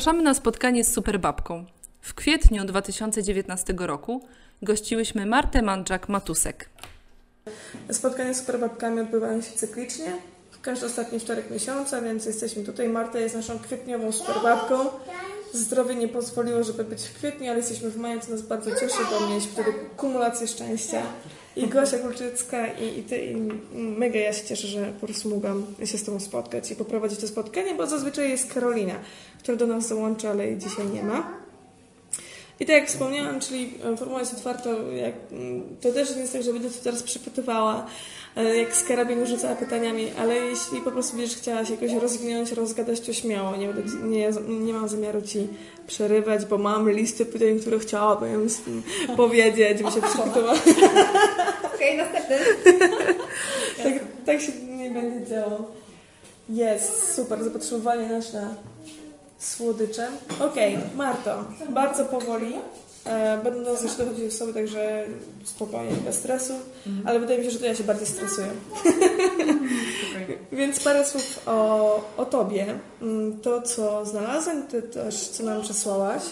Zapraszamy na spotkanie z Superbabką. W kwietniu 2019 roku gościłyśmy Martę Mandżak-Matusek. Spotkania z superbabkami odbywają się cyklicznie, każdy ostatni wtorek miesiąca, więc jesteśmy tutaj. Marta jest naszą kwietniową superbabką. Zdrowie nie pozwoliło, żeby być w kwietniu, ale jesteśmy w maju, co nas bardzo cieszy, bo mieliśmy wtedy kumulację szczęścia. I Gosia Kulczycka i, i Ty, i mega ja się cieszę, że po prostu mogłam się z Tobą spotkać i poprowadzić to spotkanie, bo zazwyczaj jest Karolina, która do nas dołącza, ale jej dzisiaj nie ma. I tak jak wspomniałam, czyli formuła jest otwarta, to też nie jest tak, że będę tu teraz przypytywała, jak z karabinu rzucała pytaniami, ale jeśli po prostu będziesz chciała się jakoś rozwinąć, rozgadać, to śmiało. Nie, będę, nie, nie mam zamiaru Ci przerywać, bo mam listę pytań, które chciałabym powiedzieć, bo się przygotowałam. Okej, następny. tak, tak się nie będzie działo. Jest, super, zapotrzebowanie nasz na słodycze. Okej, okay, Marto, bardzo powoli. E, będą zresztą chodzić osoby, także spokojnie, bez stresu, mhm. ale wydaje mi się, że to ja się bardziej stresuję. Więc parę słów o, o Tobie. Mm, to, co znalazłem, Ty też, co nam przesłałaś.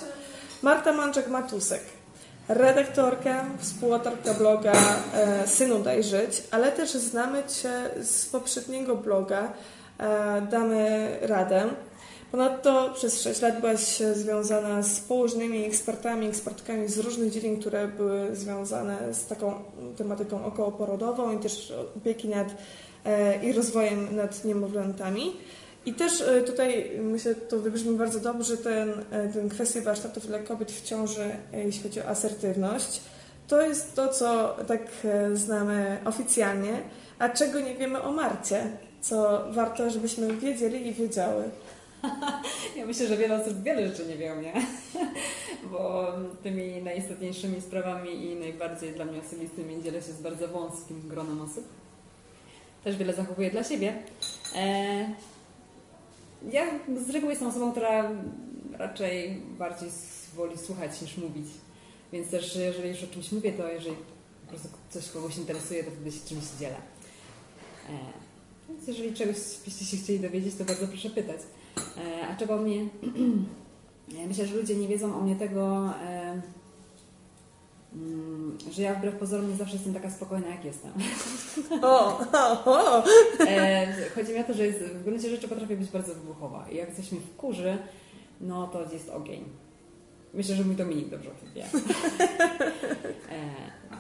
Marta Manczak-Matusek, redaktorka, współautorka bloga e, Synu Daj Żyć, ale też znamy Cię z poprzedniego bloga e, Damy Radę. Ponadto przez 6 lat byłaś związana z położnymi ekspertami, ekspertkami z różnych dziedzin, które były związane z taką tematyką okołoporodową i też opieki nad e, i rozwojem nad niemowlętami. I też e, tutaj myślę, to wybrzmi bardzo dobrze, ten, e, ten kwestia warsztatów dla kobiet w ciąży, jeśli chodzi o asertywność. To jest to, co tak znamy oficjalnie, a czego nie wiemy o Marcie, co warto, żebyśmy wiedzieli i wiedziały. Ja myślę, że wiele osób wiele rzeczy nie wie o mnie, bo tymi najistotniejszymi sprawami i najbardziej dla mnie osobistymi dzielę się z bardzo wąskim gronem osób. Też wiele zachowuję dla siebie. E, ja z reguły jestem osobą, która raczej bardziej woli słuchać niż mówić. Więc też jeżeli już o czymś mówię, to jeżeli po prostu coś kogoś interesuje, to wtedy się czymś dzielę. E, więc jeżeli czegoś byście się chcieli dowiedzieć, to bardzo proszę pytać. E, a czego mnie... Myślę, że ludzie nie wiedzą o mnie tego, e, mm, że ja wbrew pozorom nie zawsze jestem taka spokojna, jak jestem. O, o, o. E, chodzi mi o to, że jest, w gruncie rzeczy potrafię być bardzo wybuchowa. I jak coś mnie wkurzy, no to jest ogień. Myślę, że mój Dominik dobrze o tym wie.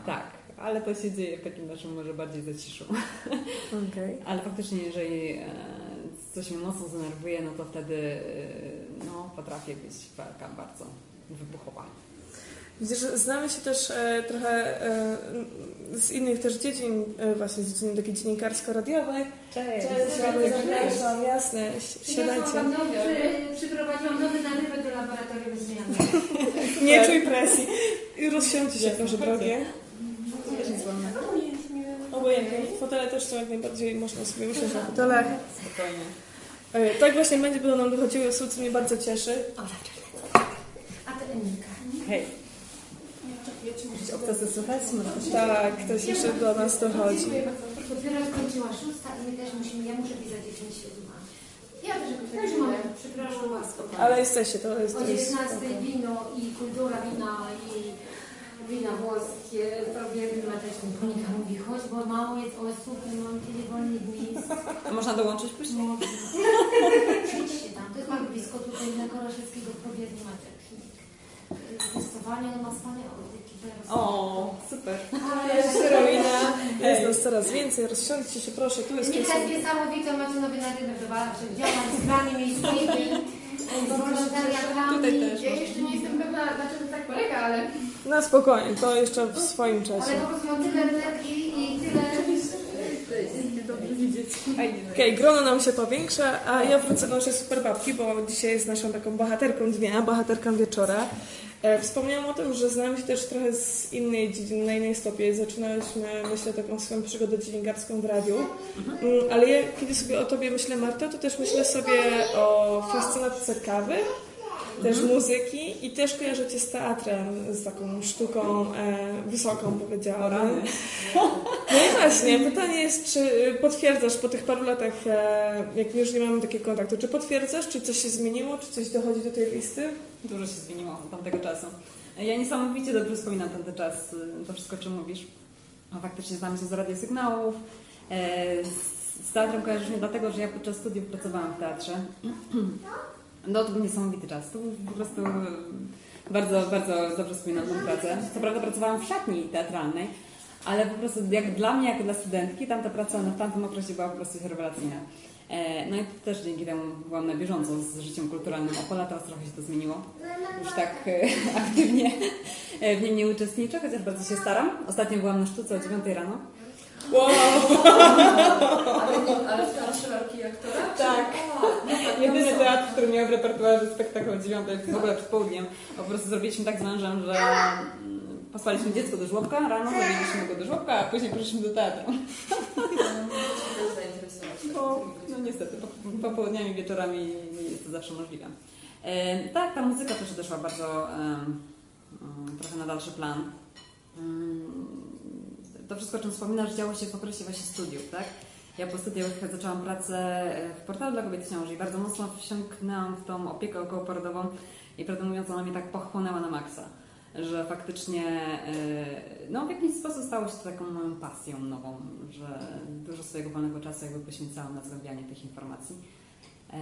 tak, ale to się dzieje w takim naszym może bardziej zaciszu. Okay. Ale faktycznie, jeżeli coś mnie mocno zdenerwuje, no to wtedy y, no, potrafię być taka bardzo wybuchowa. Widzisz, znamy się też e, trochę e, z innych też dziedzin, e, właśnie z dziedziny takiej dziennikarsko-radiowej. Cześć. Cześć, zapraszam, jasne, siadajcie. Przy, przyprowadziłam nowy nalewek do laboratorium zmiany. Nie czuj presji. Rozsiądźcie się proszę drogie. Obojętnie. Fotele też są jak najbardziej, można sobie usiąść na fotelach. Spokojnie. E, tak właśnie będzie, będą nam dochodziły osoby, co mnie bardzo cieszy. O, A to Emilka. Hej. Kto chce słuchać? Tak, ktoś jeszcze do nas dochodzi. Dopiero skończyła szósta i my też musimy, ja muszę pisać 10 siódma. Ja też też mam, przepraszam łasko. Ale jesteście, to jest... O 19 wino i kultura wina i wina włoskie, prawie ma też Monika mówi, chodź, bo mało jest osób, nie mam tyle wolnych miejsc. A można dołączyć później? Przyjdźcie tam, to jest bardzo blisko tutaj na Koraszewskiego w Prowiedni ma taki testowanie, no ma wspaniałe o, super. Karolina, jest nas coraz więcej, rozsiądźcie się proszę, tu jest Kilka jest niesamowite, macie nowy narynek do walki, działań z grami miejskimi, z wolontariatami. Ja jeszcze nie jestem pewna, na polega, ale... Na spokojnie, to jeszcze w swoim czasie. Ale po prostu mam tyle energii i tyle... Okej, okay, grono nam się powiększa, a ja wrócę do naszej babki, bo dzisiaj jest naszą taką bohaterką dnia, bohaterką wieczora. E, wspomniałam o tym, że znamy się też trochę z innej dziedziny, na innej stopie. Zaczynałyśmy, myślę, taką swoją przygodę dziennikarską w radiu. Mhm. Ale ja, kiedy sobie o Tobie myślę, Marta, to też myślę sobie o fascynatce kawy też muzyki i też kojarzę Cię z teatrem, z taką sztuką e, wysoką powiedziałabym. No i właśnie, pytanie jest, czy potwierdzasz po tych paru latach, e, jak już nie mamy takiego kontaktu, czy potwierdzasz, czy coś się zmieniło, czy coś dochodzi do tej listy? Dużo się zmieniło od tamtego czasu. Ja niesamowicie dobrze wspominam ten czas, to wszystko, o czym mówisz. No, faktycznie znamy się z radiosygnałów. E, z, z teatrem kojarzysz mnie dlatego, że ja podczas studiów pracowałam w teatrze. No to był niesamowity czas. To był po prostu e, bardzo, bardzo dobrze wspominam tę pracę. Co prawda pracowałam w szatni teatralnej, ale po prostu jak dla mnie, jako dla studentki, tamta praca w tamtym okresie była po prostu rewelacyjna. E, no i też dzięki temu byłam na bieżąco z życiem kulturalnym Opola, teraz trochę się to zmieniło. Już tak e, aktywnie w nim nie uczestniczę, chociaż bardzo się staram. Ostatnio byłam na sztuce o 9 rano. Wow! Ale, ale w teatrze aktora? Tak. Jedyny teatr, który miał w repertuarze spektakl 9 w ogóle przed południem. Po prostu zrobiliśmy tak z mężem, że mm, posłaliśmy dziecko do żłobka, rano zrobiliśmy go do żłobka, a później poszliśmy do teatru. No, no niestety, po- popołudniami, wieczorami nie jest to zawsze możliwe. E, tak, ta muzyka też odeszła bardzo mm, trochę na dalszy plan. Mm, to wszystko, o czym wspominasz, działo się w okresie właśnie studiów, tak? Ja po studiach zaczęłam pracę e, w portalu dla kobiet ciąży i bardzo mocno wsiąknęłam w tą opiekę okołoporodową i prawdę mówiąc ona mnie tak pochłonęła na maksa, że faktycznie e, no, w jakiś sposób stało się to taką moją pasją nową, że dużo swojego wolnego czasu jakby poświęcałam na zgłębianie tych informacji. E,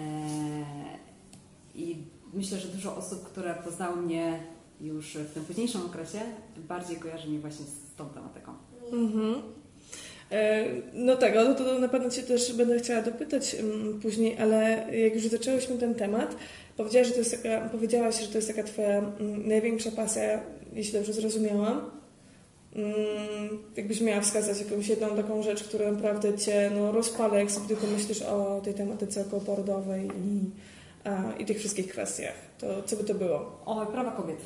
I myślę, że dużo osób, które poznały mnie już w tym późniejszym okresie, bardziej kojarzy mnie właśnie z tą tematyką. Mhm. E, No tak, ale to na pewno Cię też będę chciała dopytać mm, później, ale jak już zaczęłyśmy ten temat, powiedziałaś, że to jest taka, powiedziałaś, że to jest taka Twoja mm, największa pasja, jeśli dobrze zrozumiałam. Mm, Jakbyś miała wskazać jakąś jedną taką rzecz, która naprawdę Cię no, rozpala, jak sobie tylko myślisz o tej tematyce okołoporodowej i, i tych wszystkich kwestiach, to co by to było? O, prawa kobiet.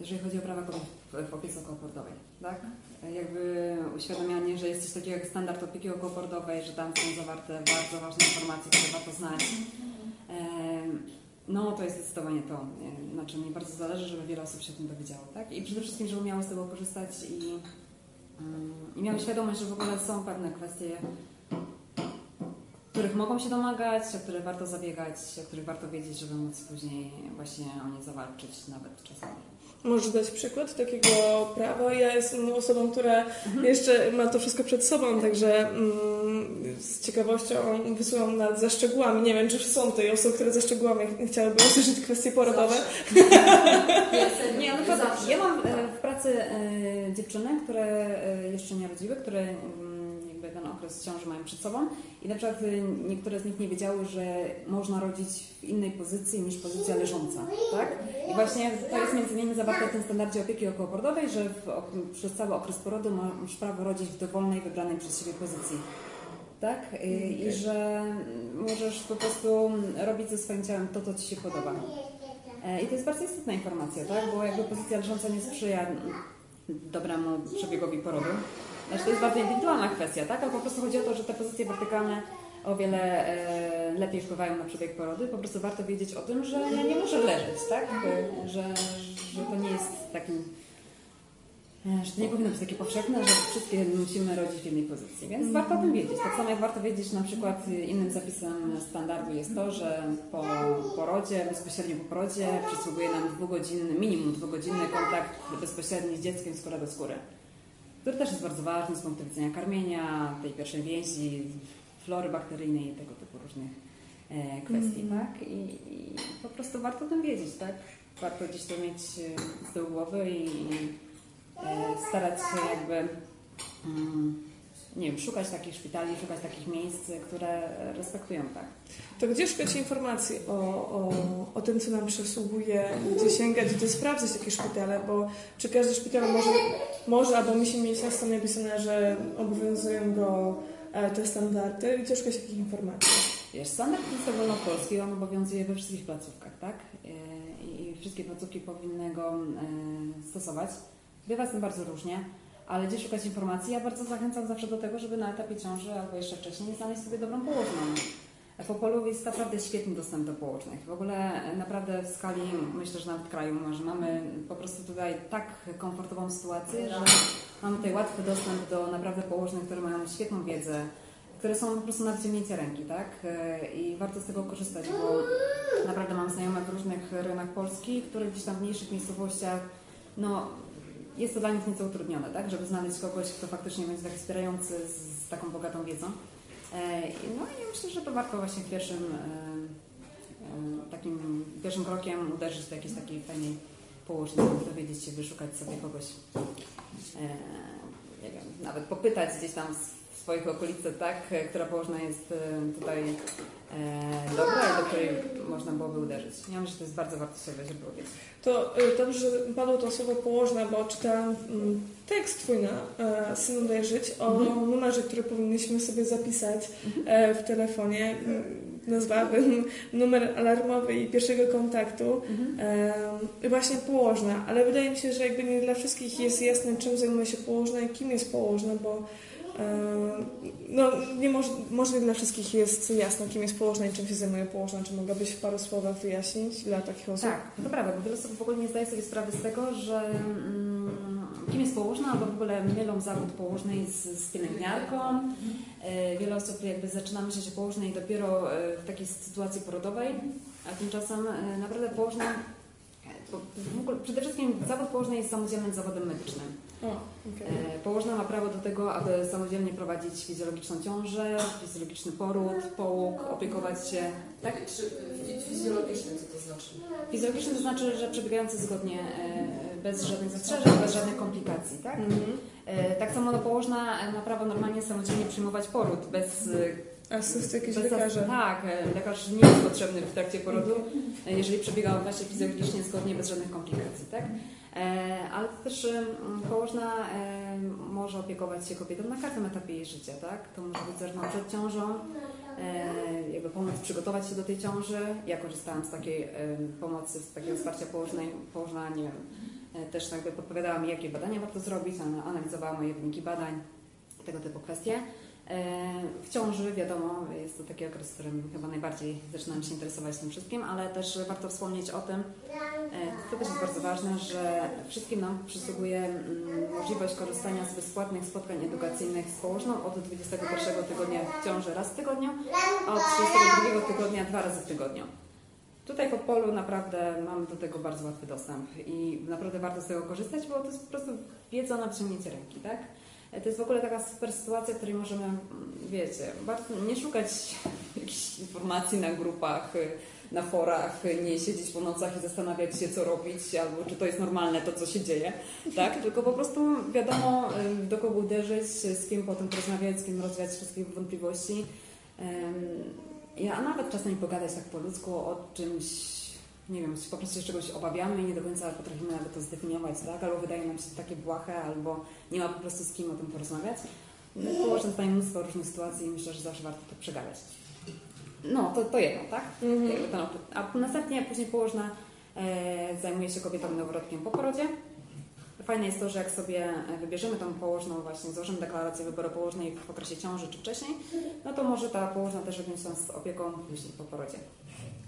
Jeżeli chodzi o prawa kobiet w opiece okołoporodowej, tak? Jakby uświadamianie, że jest coś takiego jak standard opieki okołoporodowej, że tam są zawarte bardzo ważne informacje, które warto znać. No, to jest zdecydowanie to, na czym mi bardzo zależy, żeby wiele osób się o tym dowiedziało, tak? I przede wszystkim, żeby miały z tego korzystać i, mm, i świadomość, że w ogóle są pewne kwestie, których mogą się domagać, o które warto zabiegać, o których warto wiedzieć, żeby móc później właśnie o nie zawalczyć nawet czasami. Możesz dać przykład takiego prawa? Ja jestem osobą, która jeszcze ma to wszystko przed sobą, także mm, z ciekawością wysyłam nad za szczegółami. Nie wiem, czy są tutaj osoby, które za szczegółami chciałyby usłyszeć kwestie porodowe. Nie, no to ja mam e, w pracy e, dziewczyny, które e, jeszcze nie rodziły, które mm, ten okres ciąży mają przed sobą i na przykład e, niektóre z nich nie wiedziały, że można rodzić w innej pozycji niż pozycja leżąca, tak? I właśnie to jest między innymi zawarte w tym standardzie opieki okołoporodowej, że w, przez cały okres porodu masz prawo rodzić w dowolnej, wybranej przez siebie pozycji. Tak? I, I że możesz po prostu robić ze swoim ciałem to, co Ci się podoba. E, I to jest bardzo istotna informacja, tak? Bo jakby pozycja leżąca nie sprzyja dobremu przebiegowi porodu. Znaczy to jest bardzo indywidualna kwestia, tak? Ale po prostu chodzi o to, że te pozycje wertykalne o wiele e, lepiej wpływają na przebieg porodu i po prostu warto wiedzieć o tym, że ja nie muszę leżeć, tak? E, Że, że to nie jest takim e, że to nie powinno być takie powszechne, że wszystkie musimy rodzić w jednej pozycji, więc warto o tym wiedzieć. Tak samo jak warto wiedzieć, na przykład innym zapisem standardu jest to, że po porodzie, bezpośrednio po porodzie przysługuje nam dwugodzinny, minimum dwugodzinny kontakt bezpośredni z dzieckiem skóra do skóry, który też jest bardzo ważny z punktu widzenia karmienia, tej pierwszej więzi, flory bakteryjnej i tego typu różnych e, kwestii, tak? I, I po prostu warto o tym wiedzieć, tak? Warto gdzieś to mieć e, z tyłu głowy i, i e, starać się jakby mm, nie wiem, szukać takich szpitali, szukać takich miejsc, które respektują tak. To gdzie szukać informacji o, o, o tym, co nam przysługuje, gdzie sięgać, gdzie sprawdzać takie szpitale, bo czy każdy szpital może, może albo musi mieć na stronie napisane, że obowiązują go e, te standardy, gdzie szukać takich informacji? Wiesz, standard jest ogólnopolski, on obowiązuje we wszystkich placówkach, tak? E, I, i wszystkie placówki powinny go e, stosować. Bywa z tym bardzo różnie, ale gdzie szukać informacji? Ja bardzo zachęcam zawsze do tego, żeby na etapie ciąży albo jeszcze wcześniej znaleźć sobie dobrą położną. W Opolu jest naprawdę świetny dostęp do położnych. W ogóle naprawdę w skali, myślę, że nawet kraju może mamy po prostu tutaj tak komfortową sytuację, że mamy tutaj łatwy dostęp do naprawdę położnych, które mają świetną wiedzę, które są po prostu na wyciągnięcie ręki, tak? I warto z tego korzystać, bo naprawdę mam znajomych w różnych rejonach Polski, które gdzieś tam w mniejszych miejscowościach, no jest to dla nich nieco utrudnione, tak? Żeby znaleźć kogoś, kto faktycznie będzie tak wspierający z, z taką bogatą wiedzą. E, No i myślę, że to warto właśnie pierwszym e, e, takim pierwszym krokiem uderzyć do jakiejś takiej fajnej położnej, dowiedzieć się, wyszukać sobie kogoś, nie wiem, nawet popytać gdzieś tam swoich okolicach, tak, która położna jest tutaj dobra i do której można byłoby uderzyć. Ja myślę, że to jest bardzo wartościowe źródło wiedzy. To y, dobrze, że padło to słowo położna, bo czytałam mm, tekst Twój na e, Synu Daj Żyć o Mhm. numerze, który powinniśmy sobie zapisać e, w telefonie. Nazwałabym numer alarmowy i pierwszego kontaktu. E, właśnie położna, ale wydaje mi się, że jakby nie dla wszystkich jest jasne, czym zajmuje się położna i kim jest położna, bo e, no, nie moż, może nie dla wszystkich jest jasne, kim jest położna i czym się zajmuje położna. Czy mogłabyś w paru słowach wyjaśnić dla takich osób? Tak, to prawda, bo wiele osób w ogóle nie zdaje sobie sprawy z tego, że mm, kim jest położna, albo w ogóle mylą zawód położnej z, z pielęgniarką. E, Wiele osób jakby zaczyna myśleć o położnej dopiero e, w takiej sytuacji porodowej, a tymczasem e, naprawdę położna, bo w ogóle przede wszystkim zawód położnej jest samodzielnym zawodem medycznym. O, okej. E, Położna ma prawo do tego, aby samodzielnie prowadzić fizjologiczną ciążę, fizjologiczny poród, połóg, opiekować się. Tak? Czy fizjologiczny co to znaczy? Fizjologiczny to znaczy, że przebiegający zgodnie, e, bez żadnych zastrzeżeń, bez żadnych komplikacji, tak? Mhm. E, Tak samo no, położna ma prawo normalnie samodzielnie przyjmować poród, bez... Asystent jakiś lekarza. Tak, lekarz nie jest potrzebny w trakcie porodu, jeżeli przebiega on właśnie fizjologicznie zgodnie, bez żadnych komplikacji, tak? E, Ale też e, położna może opiekować się kobietą na każdym etapie jej życia, tak? To może być zarówno przed ciążą, e, jakby pomóc przygotować się do tej ciąży. Ja korzystałam z takiej pomocy, z takiego wsparcia położnej, położna, nie wiem, e, też jakby podpowiadała mi, jakie badania warto zrobić, ana- analizowała moje wyniki badań, tego typu kwestie. E, W ciąży, wiadomo, jest to taki okres, w którym chyba najbardziej zaczynam się interesować tym wszystkim, ale też warto wspomnieć o tym, e, to też jest bardzo ważne, że wszystkim nam przysługuje mm, możliwość korzystania z bezpłatnych spotkań edukacyjnych z położną od 21 tygodnia w ciąży raz w tygodniu, a od 32 tygodnia dwa razy w tygodniu. Tutaj w Opolu naprawdę mamy do tego bardzo łatwy dostęp i naprawdę warto z tego korzystać, bo to jest po prostu wiedza na wyciągnięcie ręki, tak? To jest w ogóle taka super sytuacja, w której możemy, mm, wiecie, nie szukać jakichś informacji na grupach, y, na forach, y, nie siedzieć po nocach i zastanawiać się, co robić, albo czy to jest normalne, to co się dzieje, tak? Tylko po prostu wiadomo, y, do kogo uderzyć, z kim potem porozmawiać, z kim rozwiać wszystkie wątpliwości. Ja, nawet czasami pogadać tak po ludzku o czymś, nie wiem, po prostu się czegoś obawiamy i nie do końca potrafimy nawet to zdefiniować, tak? Albo wydaje nam się to takie błahe, albo nie ma po prostu z kim o tym porozmawiać. No, Położę tutaj mnóstwo różnych sytuacji i myślę, że zawsze warto to przegadać. No, to, to jedno, tak? Jakby to, a następnie później położna e, zajmuje się kobietą noworodkiem po porodzie. Fajne jest to, że jak sobie wybierzemy tą położną, właśnie złożymy deklarację wyboru położnej w okresie ciąży czy wcześniej, no to może ta położna też objąć nas z opieką później po porodzie.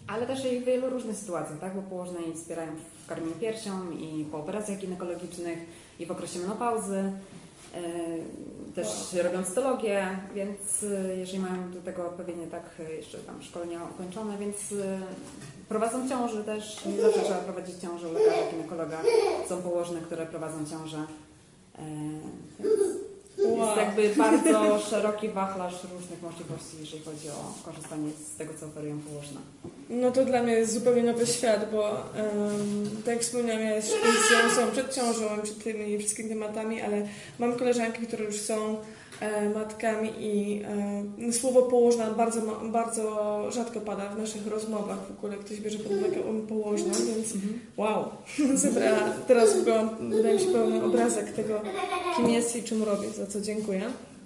Ale też i w wielu różnych sytuacjach, tak? Bo położne i wspierają w karmieniu piersią i po operacjach ginekologicznych i w okresie menopauzy. Yy, Też robią cytologię, więc yy, jeżeli mają do tego odpowiednie tak jeszcze tam szkolenia ukończone, więc yy, prowadzą ciąży też. Nie zawsze trzeba prowadzić ciążę u lekarza, ginekologa. Są położne, które prowadzą ciążę. Yy, Jest Wow. jakby bardzo szeroki wachlarz różnych możliwości, jeżeli chodzi o korzystanie z tego, co oferują położne. No to dla mnie jest zupełnie nowy świat, bo um, tak jak wspomniałam, ja jest są przed ciążą, przed tymi wszystkimi tematami, ale mam koleżanki, które już są e, matkami i e, słowo położna bardzo, bardzo rzadko pada w naszych rozmowach. W ogóle ktoś bierze pod uwagę um, położna, więc wow, zebrała teraz w ogóle, wydaje mi się, pełny obrazek tego, kim jest i czym robię, za co dziękuję.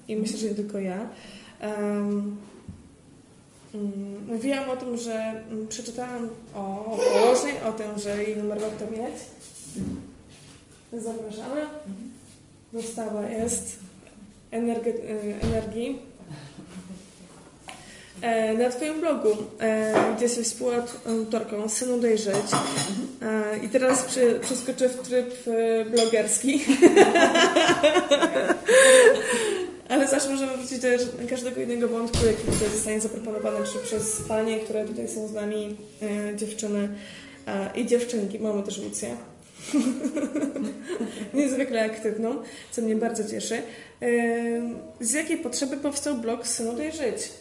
I myślę, że nie tylko ja. Mm, Mówiłam o tym, że mm, przeczytałam o położnej, o tym, że jej numer warto mieć. Zapraszamy. Dostawa jest energe- y, energii. E, na Twoim blogu, e, gdzie jesteś współautorką Synu Dojrzeć e, i teraz przy, przeskoczę w tryb e, blogerski. Ale zawsze możemy wrócić do każdego innego wątku, jaki tutaj zostanie zaproponowany, czy przez panie, które tutaj są z nami, e, dziewczyny i dziewczynki. Mamy też Lucję. Niezwykle aktywną, co mnie bardzo cieszy. E, z jakiej potrzeby powstał blog Synu Dojrzeć?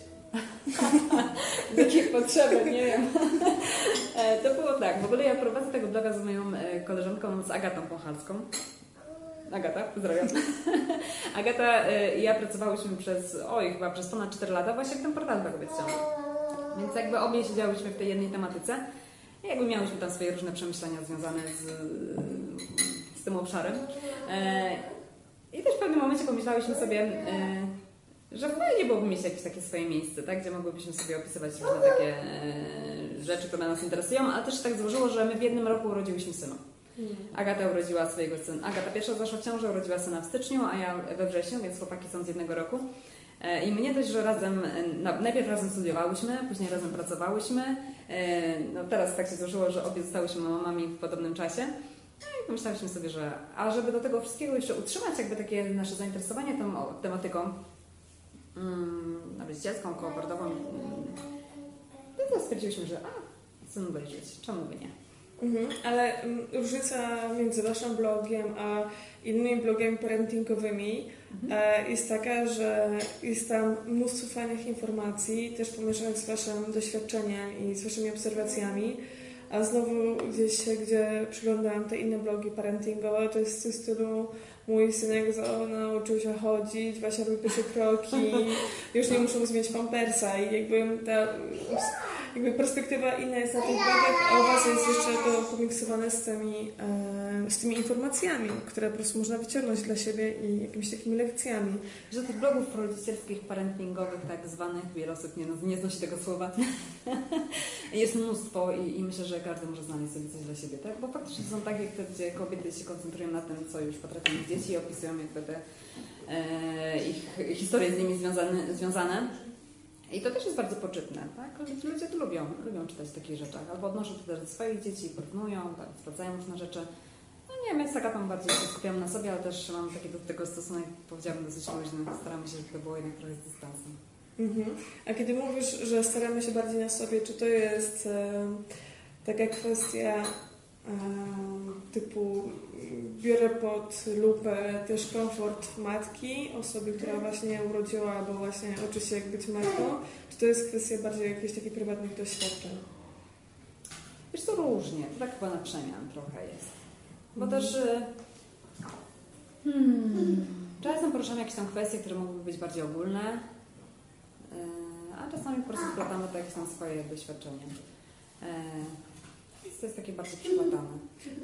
Z jakiej potrzeby, nie wiem. E, To było tak, w ogóle ja prowadzę tego bloga z moją koleżanką, z Agatą Pochalską. Agata, pozdrawiam. Agata e, i ja pracowałyśmy przez, oj, chyba przez ponad 4 lata właśnie w tym portalu dla kobiet. Więc jakby obie siedziałyśmy w tej jednej tematyce i jakby miałyśmy tam swoje różne przemyślenia związane z, z tym obszarem. E, I też w pewnym momencie pomyślałyśmy sobie, e, że fajnie byłoby mieć jakieś takie swoje miejsce, tak? gdzie mogłybyśmy sobie opisywać różne takie e, rzeczy, które nas interesują, ale też tak złożyło, że my w jednym roku urodziłyśmy syna. Agata urodziła swojego syna. Agata pierwsza zaszła w ciąży, urodziła syna w styczniu, a ja we wrześniu, więc chłopaki są z jednego roku. E, I mnie dość, że razem, e, najpierw razem studiowałyśmy, później razem pracowałyśmy. E, No teraz tak się złożyło, że obie zostałyśmy mamami w podobnym czasie. No i pomyślałyśmy sobie, że a żeby do tego wszystkiego jeszcze utrzymać jakby takie nasze zainteresowanie tą tematyką mm, rodzicielską, kooperatorową, mm, no to stwierdziliśmy, że a, synu dojrzeć, czemu by nie? Mhm, ale mm, różnica między Waszym blogiem a innymi blogami parentingowymi e, jest taka, że jest tam mnóstwo fajnych informacji, też pomieszanych z Waszym doświadczeniem i z Waszymi obserwacjami. A znowu gdzieś, gdzie przyglądałam te inne blogi parentingowe, to jest w stylu mój synek nauczył się chodzić, Wasia robi pierwsze kroki, już nie muszę mu zmieniać pampersa i jakby ta jakby perspektywa inna jest na tych blogach, a u Was jest jeszcze to pomiksowane z tymi, e, z tymi informacjami, które po prostu można wyciągnąć dla siebie i jakimiś takimi lekcjami. Że tych blogów rodzicielskich, parentingowych, tak zwanych, wiele osób nie, nie znosi tego słowa, jest mnóstwo i, i myślę, że każdy może znaleźć sobie coś dla siebie, tak? Bo faktycznie są takie, gdzie kobiety się koncentrują na tym, co już potrafią ich dzieci i opisują jakby te e, ich historie z nimi związane, związane. I to też jest bardzo poczytne, tak? Ludzie- to lubią, lubią czytać o takich rzeczach. Albo odnoszą to też do swoich dzieci, porównują, tak, sprawdzają różne rzeczy. No nie, my z Agatą bardziej się skupiamy na sobie, ale też mam taki do tego stosunek, powiedziałabym, dosyć luźny. Staramy się, żeby to było jednak trochę z dystansem. Mhm. A kiedy mówisz, że staramy się bardziej na sobie, czy to jest e, taka kwestia typu biorę pod lupę też komfort matki, osoby, która właśnie urodziła albo właśnie uczy się jak być matką, czy to jest kwestia bardziej jakichś takich prywatnych doświadczeń? Wiesz, to różnie, to tak chyba na przemian trochę jest. Bo też y, hmm, czasem poruszamy jakieś tam kwestie, które mogłyby być bardziej ogólne, y, a czasami po prostu wkładamy to jakieś tam swoje doświadczenie. To jest takie bardzo przykładane.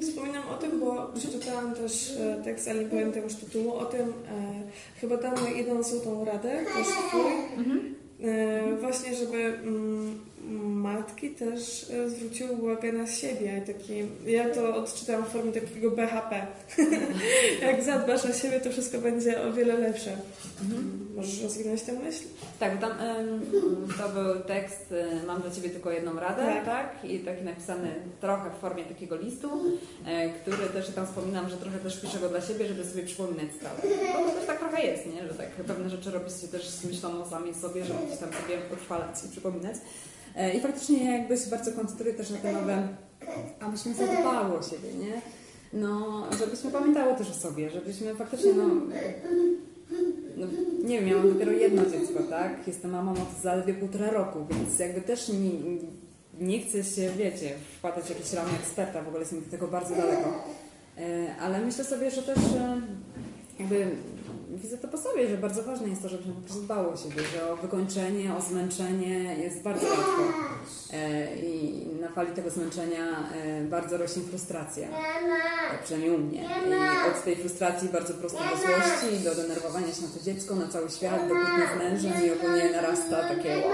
Wspominam o tym, bo przeczytałam też e, tekst, ale nie pamiętam już tytułu, o tym, e, chyba dam jedną złotą radę, też twój, e, właśnie, żeby mm, matki też e, zwróciły uwagę na siebie. Taki, ja to odczytałam w formie takiego BHP. Jak zadbasz o siebie, to wszystko będzie o wiele lepsze. Możesz rozwinąć tę myśl? Tak, tam to był tekst y, Mam dla Ciebie tylko jedną radę, Tak. tak? I taki napisany trochę w formie takiego listu, e, który też tam wspominam, że trochę też piszę go dla siebie, żeby sobie przypominać stale. Bo to też tak trochę jest, nie? Że tak pewne rzeczy robi się też z myślą o sami sobie, żeby gdzieś tam sobie utrwalać i przypominać. E, I faktycznie ja jakby się bardzo koncentruję też na te nowe, abyśmy zadbały o siebie, nie? No, żebyśmy pamiętały też o sobie, żebyśmy faktycznie, no, no, nie wiem, ja mam dopiero jedno dziecko, tak? Jestem mamą od zaledwie półtora roku, więc jakby też nie, nie chcę się, wiecie, wpadać w jakieś ramy eksperta, w ogóle jestem do tego bardzo daleko. E, Ale myślę sobie, że też e, jakby widzę to po sobie, że bardzo ważne jest to, żebyśmy po prostu dbało o siebie, że o wykończenie, o zmęczenie jest bardzo łatwo. E, I na fali tego zmęczenia e, bardzo rośnie frustracja. Tak przynajmniej u mnie. I od tej frustracji bardzo prosto do złości, do denerwowania się na to dziecko, na cały świat, do kłótni z mężem i ogólnie narasta takie wow,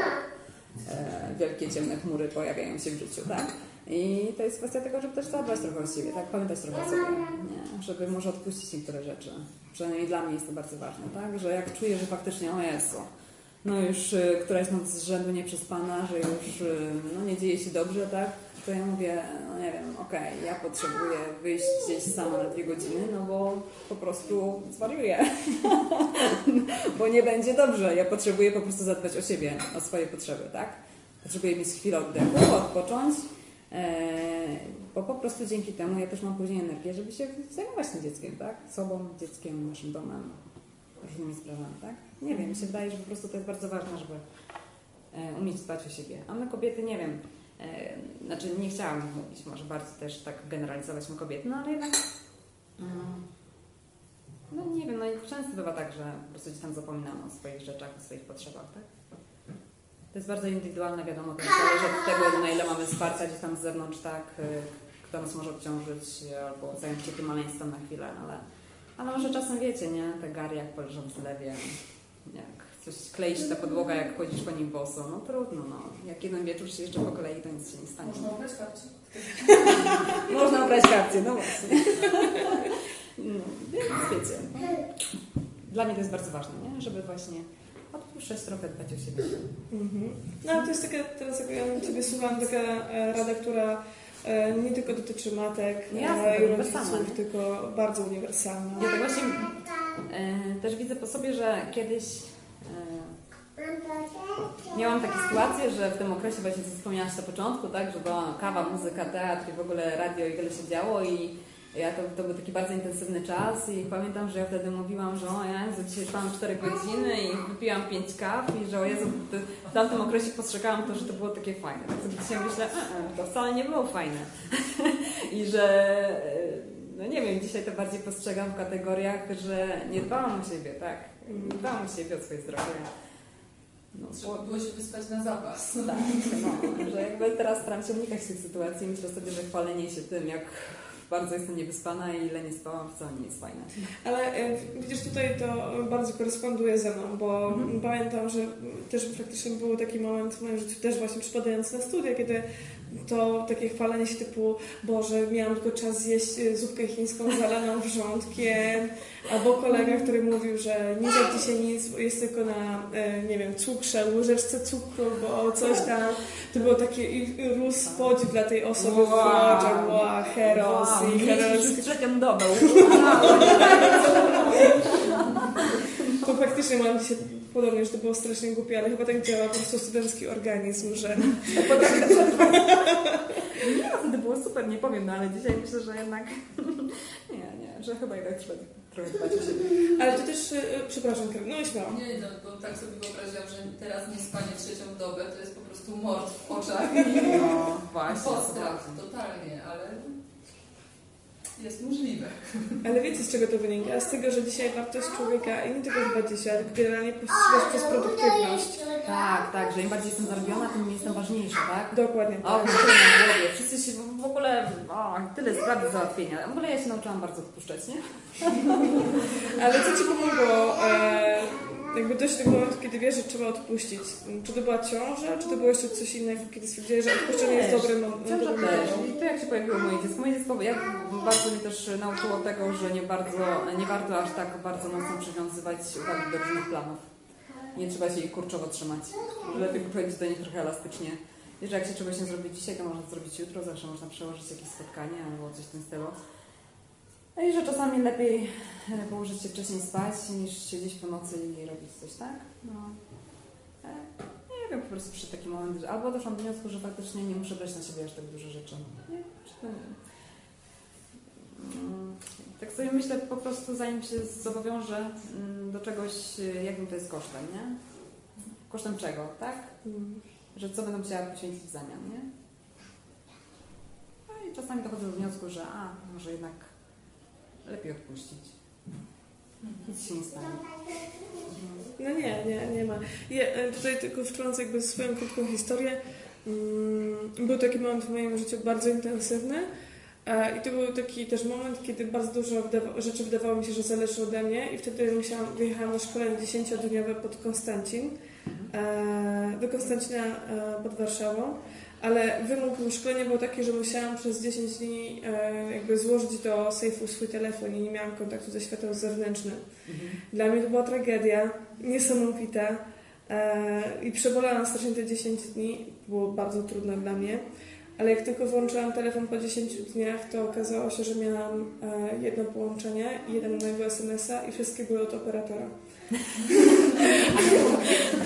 e, wielkie ciemne chmury pojawiają się w życiu, tak? I to jest kwestia tego, żeby też zadbać trochę o siebie, tak? Pamiętać trochę o sobie, nie? Żeby może odpuścić niektóre rzeczy. Przynajmniej dla mnie jest to bardzo ważne, tak? Że jak czuję, że faktycznie, o Jezu, no już y, któraś noc z rzędu nieprzespana, że już y, no, nie dzieje się dobrze, tak? To ja mówię, no nie wiem, okej, ja potrzebuję wyjść gdzieś sama na dwie godziny, no bo po prostu zwariuję. bo nie będzie dobrze. Ja potrzebuję po prostu zadbać o siebie, o swoje potrzeby, tak? Potrzebuję mieć chwilę oddechu, odpocząć, bo po prostu dzięki temu ja też mam później energię, żeby się zajmować tym dzieckiem, tak? Sobą, dzieckiem, naszym domem, różnymi sprawami, tak? Nie wiem, mi się wydaje, że po prostu to jest bardzo ważne, żeby e, umieć dbać o siebie. A my kobiety, nie wiem, e, znaczy nie chciałam mówić, może bardzo też tak generalizować my kobiety, no ale jednak mm, no nie wiem, no i często bywa tak, że po prostu gdzieś tam zapominamy o swoich rzeczach, o swoich potrzebach, tak? To jest bardzo indywidualne, wiadomo, to zależy od tego, na ile mamy wsparcia gdzieś tam z zewnątrz, tak, y, kto nas może obciążyć albo zająć się tym maleństwem na chwilę, ale, ale może czasem wiecie, nie, te gary jak poleżą w zlewie, jak coś klei się ta podłoga, jak chodzisz po nim boso, no trudno, no. Jak jeden wieczór się jeszcze po kolei, to nic się nie stanie. Można ubrać kapcie. Można ubrać kapcie, no właśnie. No, więc wiecie, no. dla mnie to jest bardzo ważne, nie? żeby właśnie dbać o siebie. Mhm. No ale to jest taka, teraz jak ja Ciebie słucham, taka e, rada, która e, nie tylko dotyczy matek Jasne, e, i uniwersalna, rodziców, tylko bardzo uniwersalna. Ja tak właśnie e, też widzę po sobie, że kiedyś e, miałam takie sytuacje, że w tym okresie właśnie co wspomniałaś na początku, tak, że była kawa, muzyka, teatr i w ogóle radio i wiele się działo i ja to, to był taki bardzo intensywny czas i pamiętam, że ja wtedy mówiłam, że o Jezu, dzisiaj spałam 4 godziny i wypiłam 5 kaw i że o Jezu, w tamtym okresie postrzegałam to, że to było takie fajne. Tak sobie dzisiaj myślę, e, e, to wcale nie było fajne. I że e, no nie wiem, dzisiaj to bardziej postrzegam w kategoriach, że nie dbałam o siebie, tak? Nie dbałam o siebie, o swoje zdrowie. No, Trzeba było się wyspać na zapas. tak, no, że jakby teraz staram się unikać tych sytuacji. Myślę sobie, że chwalenie się tym, jak bardzo jestem niewyspana i ile nie spałam, wcale nie jest fajne. Ale widzisz, tutaj to bardzo koresponduje ze mną, bo Mhm. pamiętam, że też faktycznie był taki moment w moim życiu, też właśnie przypadający na studia, kiedy to takie chwalenie się typu Boże, miałam tylko czas zjeść e, zupkę chińską zalaną wrzątkiem, albo kolega, który mówił, że nie zjadł dzisiaj nic, bo jest tylko na, e, nie wiem, cukrze, łyżeczce cukru, bo coś tam. To było takie rósł podziw dla tej osoby w Wow. oczach, wow, heros i heros. trzecią dobę. To faktycznie mam dzisiaj podobnie, że to było strasznie głupie, ale chyba tak działa po prostu studencki organizm, że Nie, no, wtedy było super, nie powiem, no ale dzisiaj myślę, że jednak nie, nie, że chyba jednak trzeba trochę dbać o siebie. Ale to też, e, przepraszam, no i śmiałam. Nie, no, bo tak sobie wyobraziłam, że teraz nie spanie trzecią dobę to jest po prostu mord w oczach. No, właśnie. Postrach, totalnie, ale jest możliwe. Ale wiecie z czego to wynika? Z tego, że dzisiaj wartość człowieka i nie tylko o siebie, ale generalnie postrzegasz przez produktywność. Tak, tak, że im bardziej jestem zarobiona, tym jestem ważniejsza, tak? Dokładnie O, tak. tyle na głowie. Wszyscy się w- w ogóle, o, tyle spraw do załatwienia. W ogóle ja się nauczyłam bardzo odpuszczać, nie? Ale co Ci pomogło e, jakby dojść do tego momentu, kiedy wiesz, że trzeba odpuścić? Czy to była ciąża, czy to było jeszcze coś innego, kiedy stwierdziłeś, że odpuszczenie jest dobrym mom- Ciąża dobrym też. metą? I to jak się pojawiło moje dziecko. Moje dziecko jak bardzo mnie też nauczyło tego, że nie, bardzo, nie warto aż tak bardzo mocno przywiązywać uwagi do różnych planów. Nie trzeba się ich kurczowo trzymać. Lepiej podchodzić do nich trochę elastycznie. I że jak się czegoś nie zrobi dzisiaj, to można zrobić jutro, zawsze można przełożyć jakieś spotkanie albo coś w tym stylu. No i że czasami lepiej e, położyć się wcześniej spać, niż siedzieć po nocy i robić coś, tak? No. E, Nie wiem, po prostu przyszedł taki moment, że albo doszłam do wniosku, że faktycznie nie muszę brać na siebie aż tak dużo rzeczy. Nie, czy to. Mm, Tak sobie myślę po prostu, zanim się zobowiążę mm, do czegoś, y, jakim to jest kosztem, nie? Kosztem czego, tak? Że co będę musiała poświęcić w zamian, nie? No i czasami dochodzę do wniosku, że a, może jednak lepiej odpuścić. Nic się nie stanie. No nie, nie, nie ma. Ja, e, tutaj tylko wtrącę jakby swoją krótką historię. Mm, Był taki moment w moim życiu bardzo intensywny e, i to był taki też moment, kiedy bardzo dużo rzeczy wydawało mi się, że zależy ode mnie i wtedy musiałam, wyjechałam na szkolenie dziesięciodniowe pod Konstancin, e, do Konstancina pod Warszawą. Ale wymóg szkolenia był taki, że musiałam przez 10 dni e, jakby złożyć do sejfu swój telefon i nie miałam kontaktu ze światem zewnętrznym. Dla mnie to była tragedia, niesamowita. E, I przebolałam strasznie te 10 dni. Było bardzo trudne dla mnie. Ale jak tylko włączyłam telefon po 10 dniach, to okazało się, że miałam e, jedno połączenie, jednego SMS-a i wszystkie były od operatora.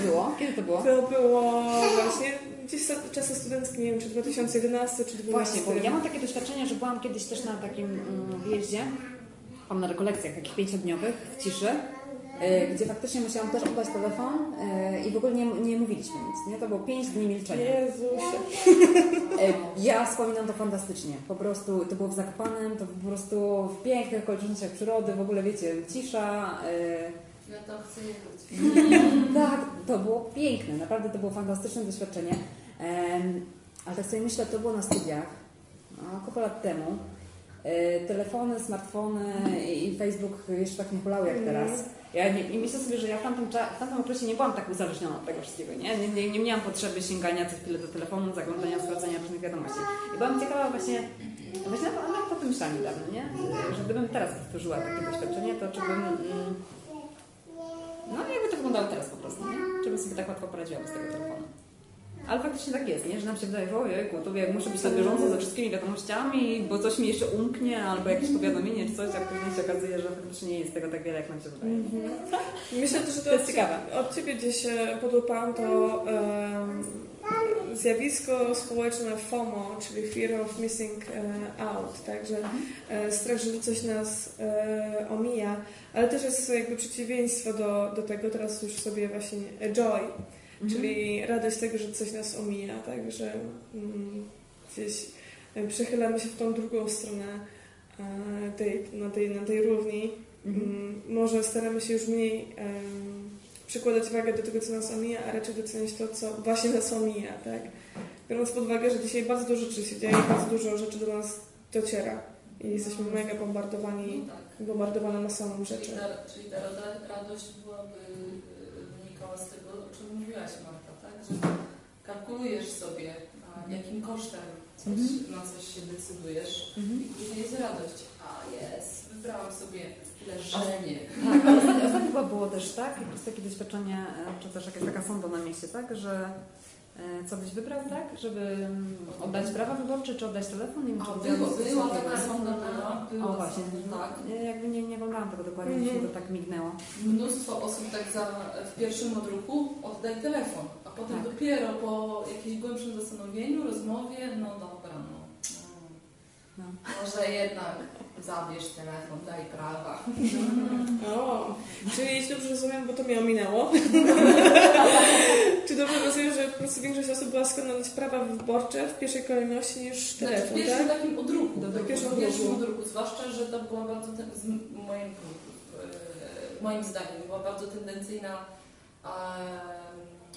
Było? Kiedy to było? To było właśnie gdzieś za czasy studenckie, nie wiem, czy 2011 czy 2012. Właśnie, bo ja mam takie doświadczenie, że byłam kiedyś też na takim mm, wyjeździe, tam na rekolekcjach takich pięciodniowych w ciszy, y, gdzie faktycznie musiałam też oddać telefon y, i w ogóle nie, nie mówiliśmy nic, nie? To było pięć dni milczenia. Jezusie. Y, Ja wspominam to fantastycznie. Po prostu to było w Zakopanem, to po prostu w pięknych okolicznościach przyrody, w ogóle wiecie, cisza. Ja tam chcę jechać. Tak, to było piękne, naprawdę to było fantastyczne doświadczenie. Ale tak sobie myślę, to było na studiach, no, kupę lat temu. E, telefony, smartfony i Facebook jeszcze tak nie hulały jak teraz. Ja nie, myślę sobie, że ja w tamtym, w tamtym okresie nie byłam tak uzależniona od tego wszystkiego, nie? Nie, nie, nie miałam potrzeby sięgania co chwilę do telefonu, zaglądania, sprawdzania różnych wiadomości. I byłam ciekawa właśnie, właśnie nad, nad to myślami dawno, nie? Że gdybym teraz powtórzyła takie doświadczenie, to czy bym... Mm, no jakby to wyglądało teraz po prostu, nie? Czy bym sobie tak łatwo poradziła bez tego telefonu. Ale faktycznie tak jest, nie? Że nam się wydaje, że ojejku, to jak muszę być na bieżąco ze wszystkimi wiadomościami, bo coś mi jeszcze umknie, albo jakieś powiadomienie czy coś, a później się okazuje, że faktycznie nie jest tego tak wiele, jak nam się wydaje. Myślę też, że to, To jest od, ciekawe. od Ciebie gdzieś e, podłapałam to em, zjawisko społeczne FOMO, czyli Fear of Missing e, Out, także e, strach, że coś nas e, omija, ale też jest jakby przeciwieństwo do, do tego, teraz już sobie właśnie e, joy, czyli radość tego, że coś nas omija, także mm, gdzieś przechylamy się w tą drugą stronę e, tej, na, tej, na tej równi. Mm, Może staramy się już mniej em, przykładać wagę do tego, co nas omija, a raczej doceniać to, co właśnie nas omija, tak? Biorąc pod uwagę, że dzisiaj bardzo dużo rzeczy się dzieje, bardzo dużo rzeczy do nas dociera i jesteśmy mega bombardowani, No tak. bombardowana masą rzeczy. Czyli ta, czyli ta radość byłaby y, wynikała z tego, o czym mówiłaś Marta, tak? Że kalkulujesz sobie, jakim kosztem coś, na coś się decydujesz i później jest radość. A jest, wybrałam sobie leżenie. Tak, ostatnio, chyba było też tak, jakieś takie doświadczenie, e, czy też jakaś taka sonda na mieście, tak, że co byś wybrał, tak, żeby oddać prawa wyborcze, czy oddać telefon? Nie wiem, czy A oddział było, coś taka sonda, O właśnie, tak. Jakby nie, nie oglądałam tego dokładnie, mm Mhm. to tak mignęło. Mnóstwo osób tak za, w pierwszym odruchu oddaj telefon, a potem Tak. dopiero po jakimś głębszym zastanowieniu, rozmowie, no dobra, no. Może jednak zabierz telefon, daj prawa. O, czyli jeśli dobrze rozumiem, bo to mnie ominęło. Czy dobrze rozumiem, że po prostu większość osób była skłonna dać prawa wyborcze w pierwszej kolejności niż Znaczy, telefon, w pierwszym tak? takim odruchu, Do- do pierwszym odruchu. odruchu, zwłaszcza, że to była bardzo, ten, z moim, e, moim zdaniem, była bardzo tendencyjna e,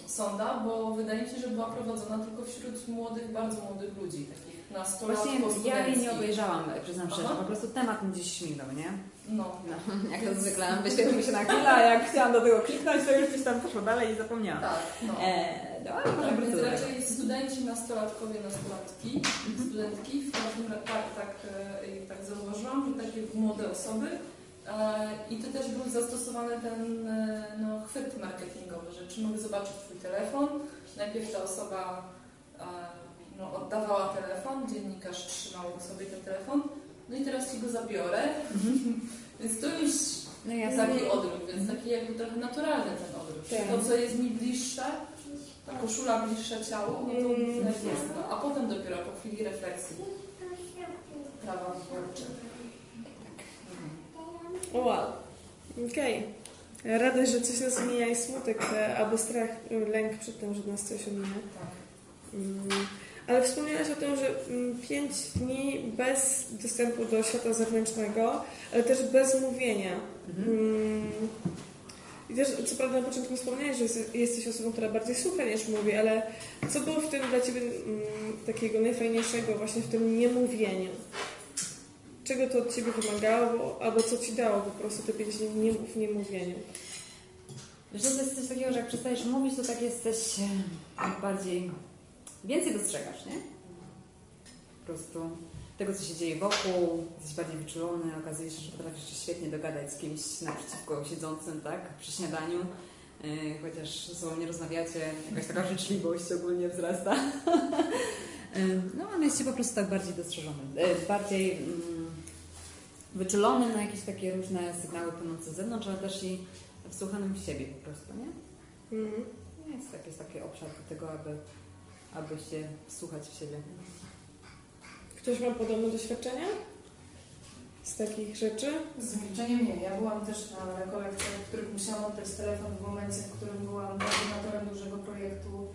sonda, bo wydaje mi się, że była prowadzona tylko wśród młodych, bardzo młodych ludzi, takich nastolatków, Właśnie ja jej nie obejrzałam, przyznam szczerze, po prostu temat mi gdzieś śmigał, nie? No, No, jak to zwykle, wyświetlił mi się na chwilę, a jak chciałam do tego kliknąć, to już gdzieś tam poszło dalej i zapomniałam. tak, no. Eee, no, ale Tak, więc raczej studenci, nastolatkowie, nastolatki, studentki, w każdym razie tak, tak, e, tak zauważyłam, że takie młode osoby e, i to też był zastosowany ten e, no, chwyt marketingowy, że czy mogę zobaczyć Twój telefon, najpierw ta osoba e, no, oddawała telefon, dziennikarz trzymał sobie ten telefon, no i teraz Ci go zabiorę, więc to już No taki odruch, więc taki jakby trochę naturalny ten odruch. Tak. To, co jest mi bliższe, ta koszula bliższa ciału, no to Mm. jest. A potem dopiero po chwili refleksji prawa wyborcze. Wow. Okej. Radość, że coś nas omija i smutek, e, albo strach, e, lęk przed tym, że nas coś omija. Tak. Mm, Ale wspomniałaś o tym, że mm, pięć dni bez dostępu do świata zewnętrznego, ale też bez mówienia. Mm, I też, co prawda na początku wspomniałeś, że jest- jesteś osobą, która bardziej słucha niż mówi, ale co było w tym dla Ciebie mm, takiego najfajniejszego właśnie w tym niemówieniu? Czego to od Ciebie wymagało, albo co Ci dało po prostu te pięć dni nie, w niemówieniu? Wiesz, to jest coś takiego, że jak przestajesz mówić, to tak jesteś bardziej... Więcej dostrzegasz, nie? Po prostu tego, co się dzieje wokół, jesteś bardziej wyczulony, okazuje się, że potrafisz się świetnie dogadać z kimś naprzeciwko siedzącym, tak? Przy śniadaniu. E, chociaż ze sobą nie rozmawiacie, jakaś taka życzliwość ogólnie wzrasta. No, on jest ci po prostu tak bardziej dostrzeżony, e, bardziej mm, wyczulony na jakieś takie różne sygnały płynące z zewnątrz, ale też i wsłuchanym w siebie po prostu, nie? Mhm. Jest taki, jest taki obszar do tego, aby, aby się wsłuchać w siebie. Ktoś ma podobne doświadczenia? Z takich rzeczy? Z milczeniem nie. Ja byłam też na rekolekcjach, w których musiałam oddać telefon w momencie, w którym byłam koordynatorem dużego projektu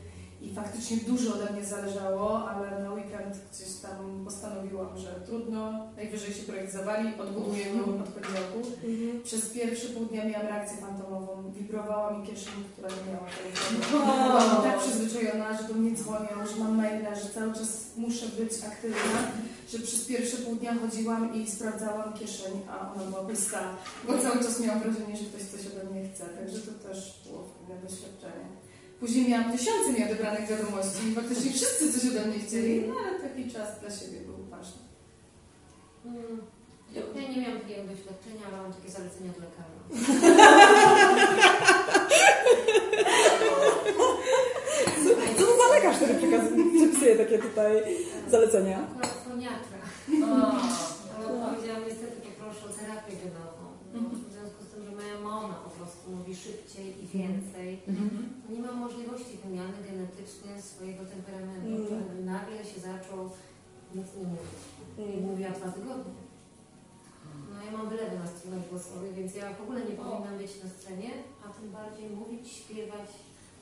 i faktycznie dużo ode mnie zależało, ale na weekend gdzieś tam postanowiłam, że trudno, najwyżej się projekt zawali, odbuduję go od poniedziałku. Mhm. Przez pierwsze pół dnia miałam reakcję fantomową. Wibrowała mi kieszeń, która nie miała telefonu. Byłam tak przyzwyczajona, że do mnie dzwonią, że mam maile, że cały czas muszę być aktywna, że przez pierwsze pół dnia chodziłam i sprawdzałam kieszeń, a ona była pusta. Bo cały czas miałam wrażenie, że ktoś coś ode mnie chce. Także to też było fajne doświadczenie. Później miałam tysiące nieodebranych wiadomości i faktycznie wszyscy coś ode mnie chcieli, no ale taki czas dla siebie był ważny. Mm, Ja nie miałam takiego doświadczenia, ale mam takie zalecenia od lekarza. Co to za lekarz, który przekazuje, przepisuje takie tutaj zalecenia? Akurat foniatra. Ale powiedziałam niestety poproszę o terapię genową. No, w związku z tym, że moja mama mówi szybciej i więcej. Nie mam możliwości wymiany genetycznej swojego temperamentu, Mm. nagle się zaczął nic nie mówić. I mówiła dwa tygodnie. No ja mam wylewy na strunach głosowych, więc ja w ogóle nie powinnam być na scenie, a tym bardziej mówić, śpiewać.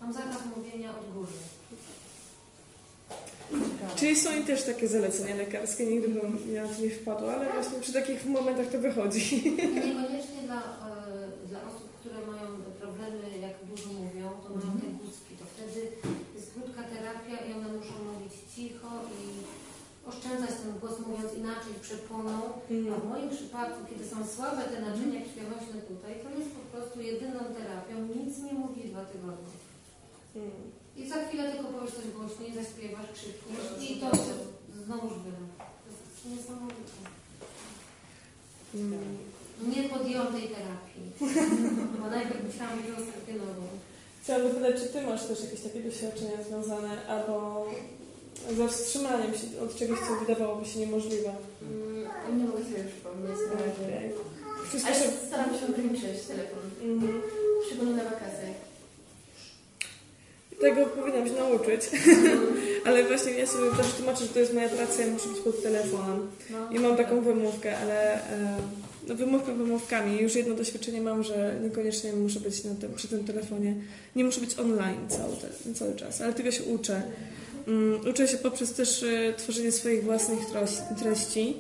Mam zakaz mówienia odgórny. Czyli są i też takie zalecenia lekarskie, nigdy bym ja to nie wpadła, ale właśnie przy takich momentach to wychodzi. Niekoniecznie dla, e, dla osób, które mają problemy, jak dużo mówią, to mają te guzki. To wtedy jest krótka terapia i one muszą mówić cicho i oszczędzać ten głos, mówiąc inaczej, przeponą. A w moim przypadku, kiedy są słabe te naczynia krwionośne tutaj, to jest po prostu jedyną terapią. Nic nie mówi dwa tygodnie. I za chwilę tylko powiesz coś głośniej, zaśpiewasz, krzykniesz i to znowuż wyra. To jest niesamowite. Mm. Nie podjęłam tej terapii. Bo najpierw musiałam wieloskopionową. Chciałam zapytać, czy Ty masz też jakieś takie doświadczenia związane albo ze wstrzymaniem się od czegoś, co wydawałoby się niemożliwe? Mm, Nie mogę sobie przypomnieć. Wszystko się... staram się ograniczyć telefon. Mhm. Szczególnie na wakacjach. Tego powinnam się nauczyć, ale właśnie ja sobie też tłumaczę, że to jest moja praca, ja muszę być pod telefonem. No. I mam taką wymówkę, ale e, no wymówkę wymówkami. Już jedno doświadczenie mam, że niekoniecznie muszę być na tym, przy tym telefonie. Nie muszę być online cały, cały czas, ale tego się uczę. Um, uczę się poprzez też e, tworzenie swoich własnych treści.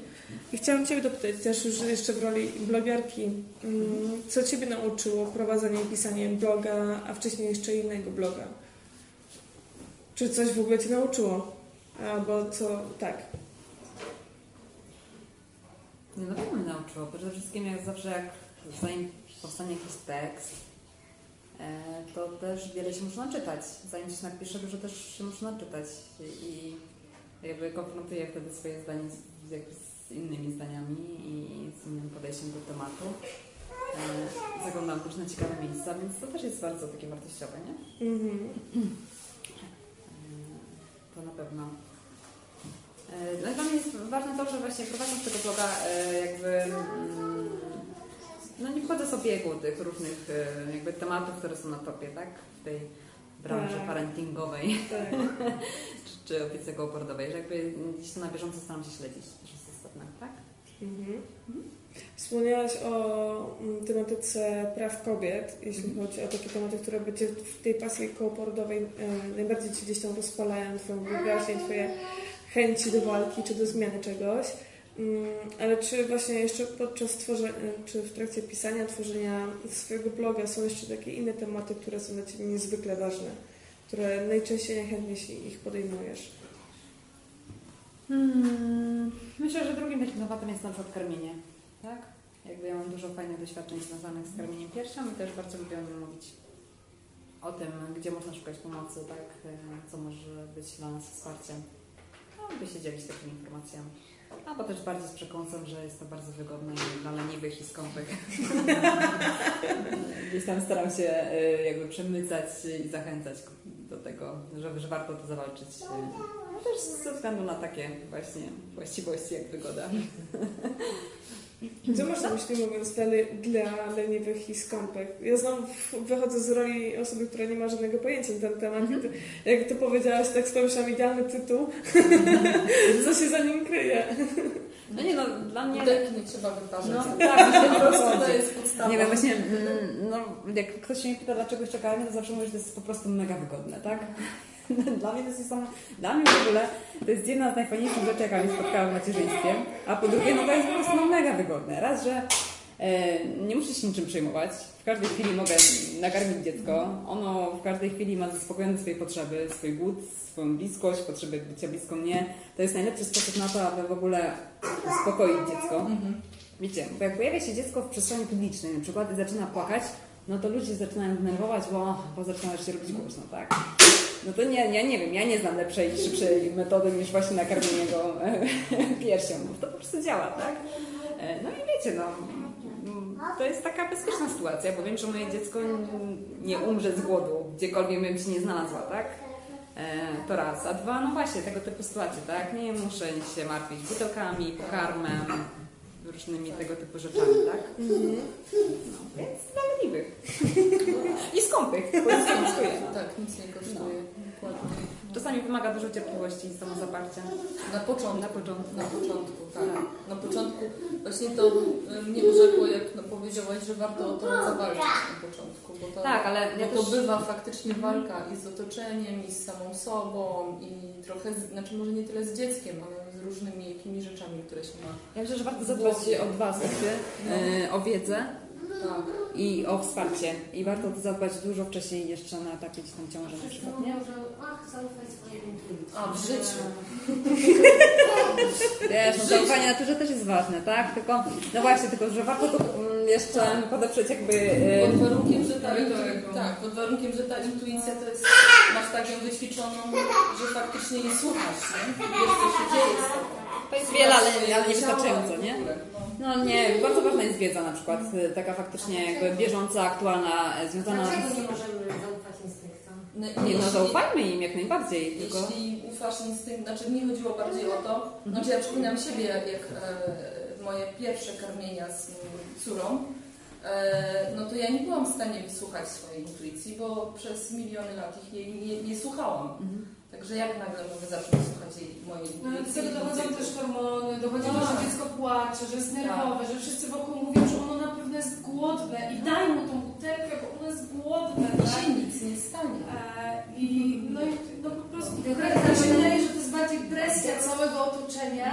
I chciałam Ciebie dopytać też już jeszcze w roli blogerki, mm, co Ciebie nauczyło prowadzenie i pisanie bloga, a wcześniej jeszcze innego bloga? Czy coś w ogóle Cię nauczyło? Albo co, tak. Nie, na pewno mnie nauczyło. Przede wszystkim jak zawsze, jak zanim powstanie jakiś tekst, to też wiele się można czytać. Zanim się napisze, dużo też się można czytać. I jakby konfrontuję wtedy swoje zdanie z, z innymi zdaniami i z innym podejściem do tematu. E, zaglądam też na ciekawe miejsca, więc to też jest bardzo takie wartościowe, nie? Mhm. To na pewno. E, No i dla mnie jest ważne to, że właśnie prowadząc tego bloga e, jakby mm, no nie wchodzę sobie biegu tych różnych e, jakby tematów, które są na topie, tak? W tej branży Tak. parentingowej Tak. czy, czy opiece gołoporodowej, że jakby gdzieś na bieżąco staram się śledzić, też jest istotne, tak? Mhm. Wspomniałaś o mm, tematyce praw kobiet, jeśli chodzi o takie tematy, które będzie w tej pasji kołoporodowej e, najbardziej Ci gdzieś tam rozpalają Twoją wyobraźnię, Twoje chęci do walki czy do zmiany czegoś. Mm, Ale czy właśnie jeszcze podczas tworzenia, czy w trakcie pisania, tworzenia swojego bloga są jeszcze takie inne tematy, które są dla Ciebie niezwykle ważne, które najczęściej najchętniej się ich podejmujesz? Hmm, myślę, że drugim takim tematem jest na przykład karmienie, tak? Jakby ja mam dużo fajnych doświadczeń związanych z karmieniem piersią i też bardzo lubię o nim mówić. O tym, gdzie można szukać pomocy, tak? E, Co może być dla nas wsparciem. No, by się dzielić takimi informacjami. Albo też bardziej z przekąsem, że jest to bardzo wygodne dla leniwych i skąpych. gdzieś tam staram się e, jakby przemycać i zachęcać do tego, że, że warto to zawalczyć. też ze względu na takie właśnie właściwości jak wygoda. Co masz na myśli mówiąc dla, le- dla leniwych i skąpych? Ja znam, wychodzę z roli osoby, która nie ma żadnego pojęcia na ten temat. Mhm. I ty, jak ty powiedziałaś, tak spomyślałam idealny tytuł. Co się za nim kryje? No nie no, dla mnie... Butelki nie trzeba wyparzać. No tak, myślę, po prostu to to jest podstawa. Nie wiem, właśnie, mm, no, jak ktoś się mnie pyta, dlaczego karmię, to zawsze mówię, że to jest po prostu mega wygodne, tak? Dla mnie to jest samo, dla mnie w ogóle to jest jedna z najfajniejszych rzeczy, jaka mnie spotkała w macierzyństwie, a po drugie, no to jest po prostu no, mega wygodne. Raz, że e, nie muszę się niczym przejmować, w każdej chwili mogę nakarmić dziecko, ono w każdej chwili ma zaspokojone swoje potrzeby, swój głód, swoją bliskość, potrzeby bycia blisko mnie. To jest najlepszy sposób na to, aby w ogóle uspokoić dziecko. Wiecie, bo jak pojawia się dziecko w przestrzeni publicznej na przykład i zaczyna płakać, no to ludzie zaczynają denerwować, bo, bo zaczyna się robić głośno, tak? No to nie, ja nie wiem, ja nie znam lepszej, szybszej metody niż właśnie nakarmienie go e, piersią. To po prostu działa, tak? E, No i wiecie, no to jest taka bezpieczna sytuacja, bo wiem, że moje dziecko nie umrze z głodu, gdziekolwiek bym się nie znalazła, tak? E, To raz. A dwa, no właśnie, tego typu sytuacje, tak? Nie muszę się martwić butelkami, pokarmem, różnymi tego typu rzeczami, tak? No, więc dla leniwych. I skąpych, bo nic nie kosztuje. Tak, nic nie kosztuje. Dokładnie. Czasami wymaga dużo cierpliwości i samozaparcia. Na początku. Na początku. Na początku, tak. Na początku właśnie to mnie urzekło, jak no, powiedziałaś, że warto o to zawalczyć na początku, bo to, Tak, ale ja to też... bywa faktycznie walka i z otoczeniem, i z samą sobą, i trochę, z, znaczy może nie tyle z dzieckiem, ale z różnymi jakimiś rzeczami, które się ma. Ja myślę, że warto zadbać o dwa aspekty. E, o wiedzę Tak. i o wsparcie. I warto to zadbać dużo wcześniej jeszcze na etapie gdzieś tam ciąży na przykład, nie? mówią, że ach, zaufaj. A, w życiu. Wiesz, no zaufanie naturze też jest ważne, tak? Tylko, no właśnie, tylko, że warto to mm, jeszcze podeprzeć jakby... e, Pod warunkiem, że ta, tak, pod warunkiem, że ta intuicja to jest, masz tak ją wyćwiczoną, że faktycznie jej słuchasz, nie? Wiesz, co się dzieje z tobą. To jest wiele, ale, ale nie Ciało wystarczająco, w nie? no. Nie, bardzo ważna jest wiedza na przykład, y, taka faktycznie jakby bieżąca, aktualna, y, związana Dlaczego z... nie możemy? No, Nie, no zaufajmy im jak najbardziej, tylko... Jeśli ufasz instynkt, znaczy mi chodziło bardziej o to, znaczy ja przypominam siebie, jak, jak e, moje pierwsze karmienia z córą, e, no to ja nie byłam w stanie wysłuchać swojej intuicji, bo przez miliony lat ich jej nie, nie słuchałam. Mhm. Także jak nagle mogę zacząć słuchać jej, mojej No ale do tego dochodzą też hormony, dochodzi No to, że tak. dziecko płacze, że jest nerwowe, że wszyscy wokół mówią, że ono na pewno jest głodne i daj mu tą butelkę, bo ono jest głodne, I tak? się nic nie stanie. E, I no, i no po prostu I tak mi się tak, wydaje, że to jest bardziej presja całego otoczenia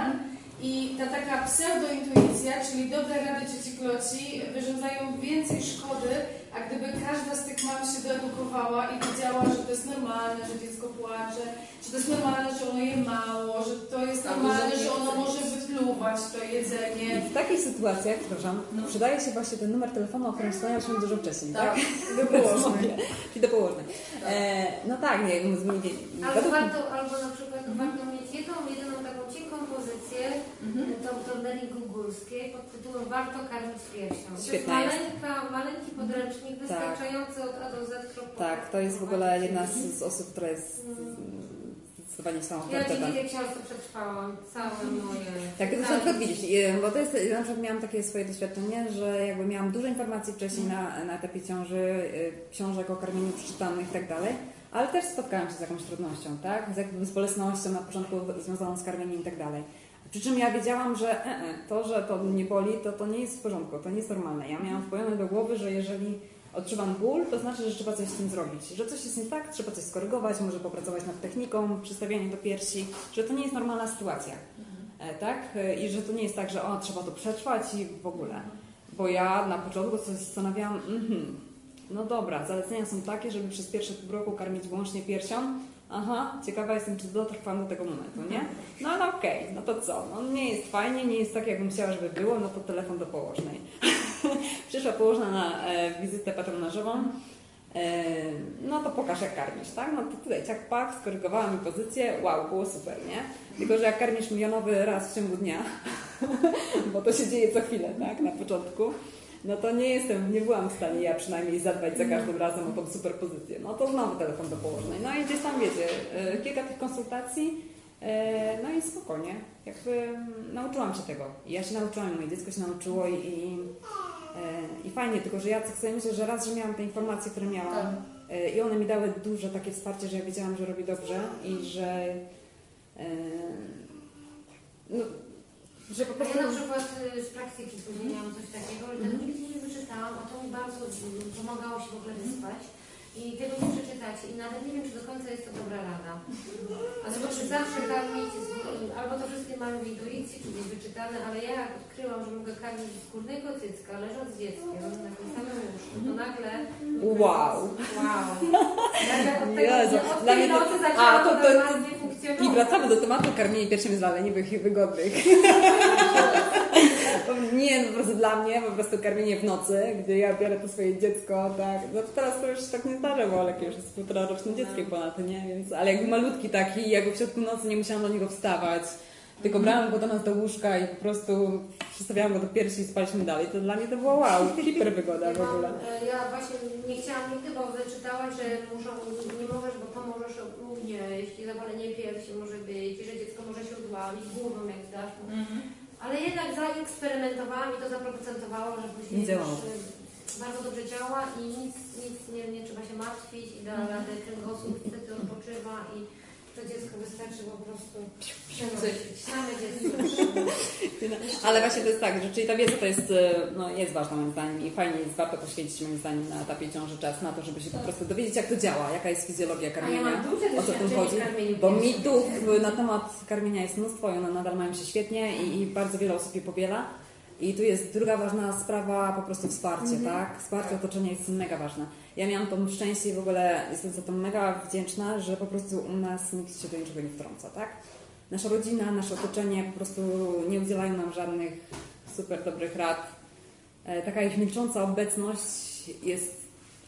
i ta taka pseudointuicja, czyli dobre rady cioci Kloci wyrządzają więcej szkody, a gdyby każda z tych mam się doedukowała i wiedziała, że to jest normalne, że dziecko płacze, że to jest normalne, że ono je mało, że to jest Tak, normalne, że ono nie- może wypluwać to jedzenie. I w takich sytuacjach, przepraszam, przydaje się właśnie ten numer telefonu, o którym wspomniałyśmy dużo wcześniej, tak? Tak. Do położnej. Czyli do położnej. E, no tak, nie, z- z- Albo, według warto, albo na przykład warto mieć jedną, jedyną pozycję, Mhm. to to Neli Gugulskiej pod tytułem Warto karmić piersią. To Świetna jest. maleńka, maleńki podręcznik wystarczający od A do Z. Tak, to jest w ogóle jedna z, z osób, która jest zdecydowanie są Ja dzięki tej książce przetrwałam całe moje... Tak, tylko na przykład widzisz, e, bo to jest, na przykład miałam takie swoje doświadczenie, że jakby miałam dużo informacji wcześniej na, na etapie ciąży, e, książek o karmieniu przeczytanych i tak dalej, ale też spotkałam się z jakąś trudnością, tak? Z jakby z bolesnością na początku związaną z karmieniem i tak dalej. Przy czym ja wiedziałam, że e, e, to, że to mnie boli, to, to nie jest w porządku, to nie jest normalne. Ja miałam wpojone do głowy, że jeżeli odczuwam ból, to znaczy, że trzeba coś z tym zrobić. Że coś jest nie tak, trzeba coś skorygować, może popracować nad techniką, przystawianie do piersi, że to nie jest normalna sytuacja. E, tak? E, I że to nie jest tak, że o, trzeba to przetrwać i w ogóle. Bo ja na początku sobie zastanawiałam, mhm, no dobra, zalecenia są takie, żeby przez pierwsze pół roku karmić wyłącznie piersią. Aha, ciekawa jestem, czy dotrwam do tego momentu, nie? No ale okej, no to co? No nie jest fajnie, nie jest tak, jakbym chciała, żeby było, no to telefon do położnej. Przyszła położna na e, wizytę patronażową. E, no to pokaż jak karmisz, tak? No to tutaj ciak pak, skorygowała mi pozycję, wow, było super, nie? Tylko, że jak karmisz milionowy raz w ciągu dnia, bo to się dzieje co chwilę, tak? Na początku, no to nie jestem, nie byłam w stanie ja przynajmniej zadbać za każdym razem o tą superpozycję. No to znowu telefon do położnej. No i gdzieś tam wiecie, e, kilka tych konsultacji, e, no i spokojnie. Jakby mm, nauczyłam się tego. Ja się nauczyłam, moje dziecko się nauczyło i, i, e, i fajnie, tylko że ja tak sobie myślę, że raz, że miałam te informacje, które miałam e, i one mi dały duże takie wsparcie, że ja wiedziałam, że robi dobrze i że no, że po Ja prostu na przykład y, z praktyki później miałam coś takiego, że tego nigdy nie wyczytałam, a to mi bardzo mm, pomagało się w ogóle wyspać. I tego nie przeczytacie i nawet nie wiem, czy do końca jest to dobra rada. A zobaczcie, zawsze karmić, z- albo to wszystkie mamy w intuicji, czy gdzieś wyczytane, ale ja jak odkryłam, że mogę karmić z skórnego cycka, leżąc z dzieckiem na tym samym łóżku, to nagle... Wow. Wow. Nagle od tego, Jezu, od dla mnie to- a, to- to, to- I wracamy do tematu karmienia piersiami zaleniwych i wygodnych. Nie, no po prostu dla mnie po prostu karmienie w nocy, gdzie ja biorę to swoje dziecko, tak. No teraz to już tak nie zdarza, bo Olek już jest półtora rocznym dzieckiem ponad, nie? Więc, ale jakby malutki taki, jakby w środku nocy nie musiałam do niego wstawać, tylko brałam go do nas do łóżka i po prostu przystawiałam go do piersi i spaliśmy dalej. To dla mnie to było wow, hiper wygoda w Ja, ogóle. e, ja właśnie nie chciałam nigdy, bo wyczytałaś, że muszą, nie możesz, bo pomożesz ugnieść, zapalenie piersi może być, że dziecko może się udławić, głową jak dasz. mu. Ale jednak zaeksperymentowałam i to zaprocentowało, że później Nie działało. już, bardzo dobrze działa i nic, nic nie, nie trzeba się martwić i da radę kręgosłup wtedy odpoczywa i to dziecko wystarczy po prostu przenosić. Same dziecko. Ale właśnie to jest tak, że czyli ta wiedza to jest, e, no, jest ważna moim zdaniem i fajnie jest warto poświęcić moim zdaniem na etapie ciąży czas na to, żeby się po prostu dowiedzieć jak to działa, jaka jest fizjologia ja karmienia, duże o co tym chodzi. Bo mitów na temat karmienia jest mnóstwo i one nadal mają się świetnie i, i bardzo wiele osób je powiela. I tu jest druga ważna sprawa, po prostu wsparcie, tak? Wsparcie otoczenia jest mega ważne. Ja miałam to szczęście i w ogóle jestem za to mega wdzięczna, że po prostu u nas nikt się do niczego nie wtrąca, tak? Nasza rodzina, nasze otoczenie po prostu nie udzielają nam żadnych super dobrych rad. E, Taka ich milcząca obecność jest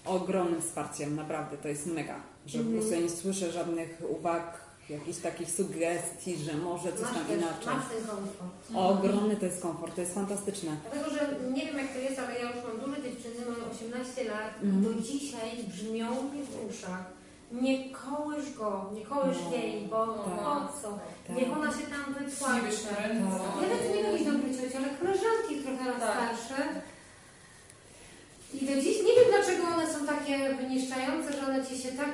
ogromnym wsparciem, naprawdę, to jest mega, że po prostu ja nie słyszę żadnych uwag, jakichś takich sugestii, że może coś Masz tam też, inaczej. masz ten komfort. Ogromny to jest komfort, to jest fantastyczne. Dlatego, że nie wiem jak to jest, ale ja już mam duże dziewczyny, mają 18 lat i Mhm. do dzisiaj brzmią mi w uszach. Nie kołysz go, nie kołysz No. jej, bo Tak. po co? Tak. Niech ona się tam Nie wytłaczy. ręce. Nawet nie mówić dobry cioci, ale koleżanki trochę Tak. starsze. I do dziś nie wiem dlaczego one są takie wyniszczające, że one ci się tak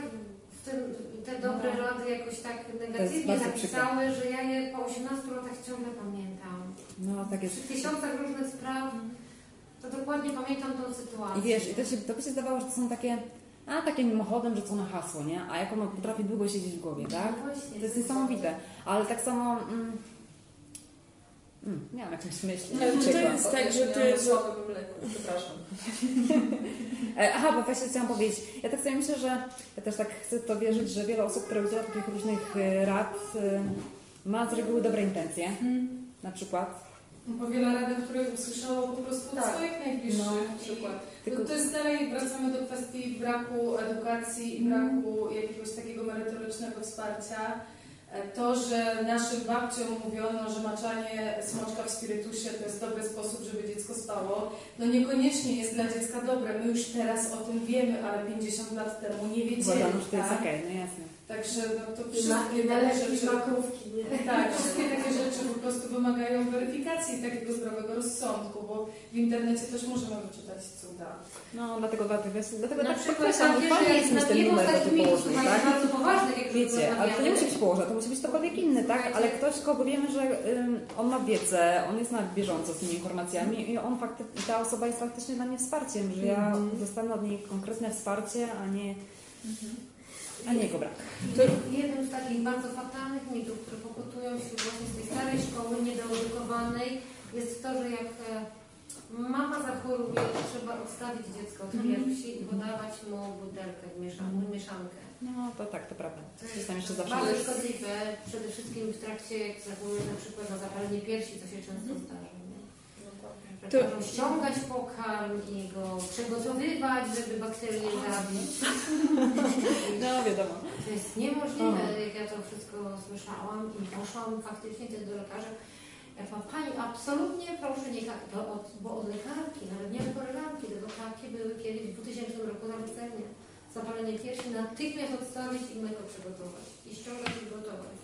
w tym, te dobre No. rady jakoś tak negatywnie bardzo napisały, że ja je po 18 latach ciągle pamiętam. No tak jest. Przy tysiącach różnych spraw, to dokładnie pamiętam tą sytuację. I wiesz, i to, się, to by się zdawało, że to są takie, a takie mimochodem rzucone hasło, nie? A jak ono potrafi długo siedzieć w głowie, tak? No właśnie, To jest niesamowite. Ale tak samo... Mm, mm, miałam jakąś myśl. Ale czy to jest tak, że ty... Mleku, przepraszam. E, Aha, bo właśnie chciałam powiedzieć. Ja tak sobie myślę, że ja też tak chcę to wierzyć, że wiele osób, które udziela takich różnych e, rad, e, ma z reguły dobre intencje. Na przykład. Bo wiele radek, które usłyszało po prostu od Tak. swoich najbliższych. No. Na przykład. Tylko- No to jest dalej, wracamy do kwestii braku edukacji i braku jakiegoś takiego merytorycznego wsparcia. E, To, że naszym babciom mówiono, że maczanie smoczka w spirytusie to jest dobry sposób, żeby dziecko spało, no niekoniecznie jest dla dziecka dobre. My już teraz o tym wiemy, ale 50 lat temu nie wiedzieli. Uważam, że to jest tak? okej, no jasne. Także no, to wszystkie i takie rzeczy... makrówki, nie? Tak, wszystkie takie rzeczy po prostu wymagają weryfikacji takiego zdrowego rozsądku, bo w internecie też możemy wyczytać cuda. No, dlatego, dlatego, dlatego Na tak przykład tam fajnie jest mieć na ten numer do położnej, ale tak? bardzo poważnych, jak Wiecie, ale to nie musi być położna, to musi być ktokolwiek inny, tak? Ale ktoś, kogo wiemy, że ym, on ma wiedzę, on jest na bieżąco z tymi informacjami i on fakty, i ta osoba jest faktycznie dla mnie wsparciem, że ja dostanę od niej konkretne wsparcie, a nie, a nie jego brak. To jednym z takich bardzo fatalnych mitów, które pokutują wśród właśnie z tej starej szkoły, niedoedukowanej, jest to, że jak e, mama zachoruje, to trzeba odstawić dziecko od piersi i podawać mu butelkę, mieszankę. mieszankę. No to tak, to prawda. To Jest tam jeszcze zawsze. bardzo szkodliwe, przede wszystkim w trakcie, jak zachoruje na przykład na zapalenie piersi, to się często zdarza. Że To- ściągać pokarm i go przygotowywać, żeby bakterie zabić. No wiadomo. To jest niemożliwe, jak ja to wszystko słyszałam i poszłam faktycznie też do lekarza Jak ma Pani absolutnie proszę nie tak, to od, bo od lekarki, nawet nie od koleżanki, tylko takie były kiedyś w 2000 roku na wycenie. Zapalenie piersi natychmiast odstawić i mleko przygotować. I ściągać i gotować.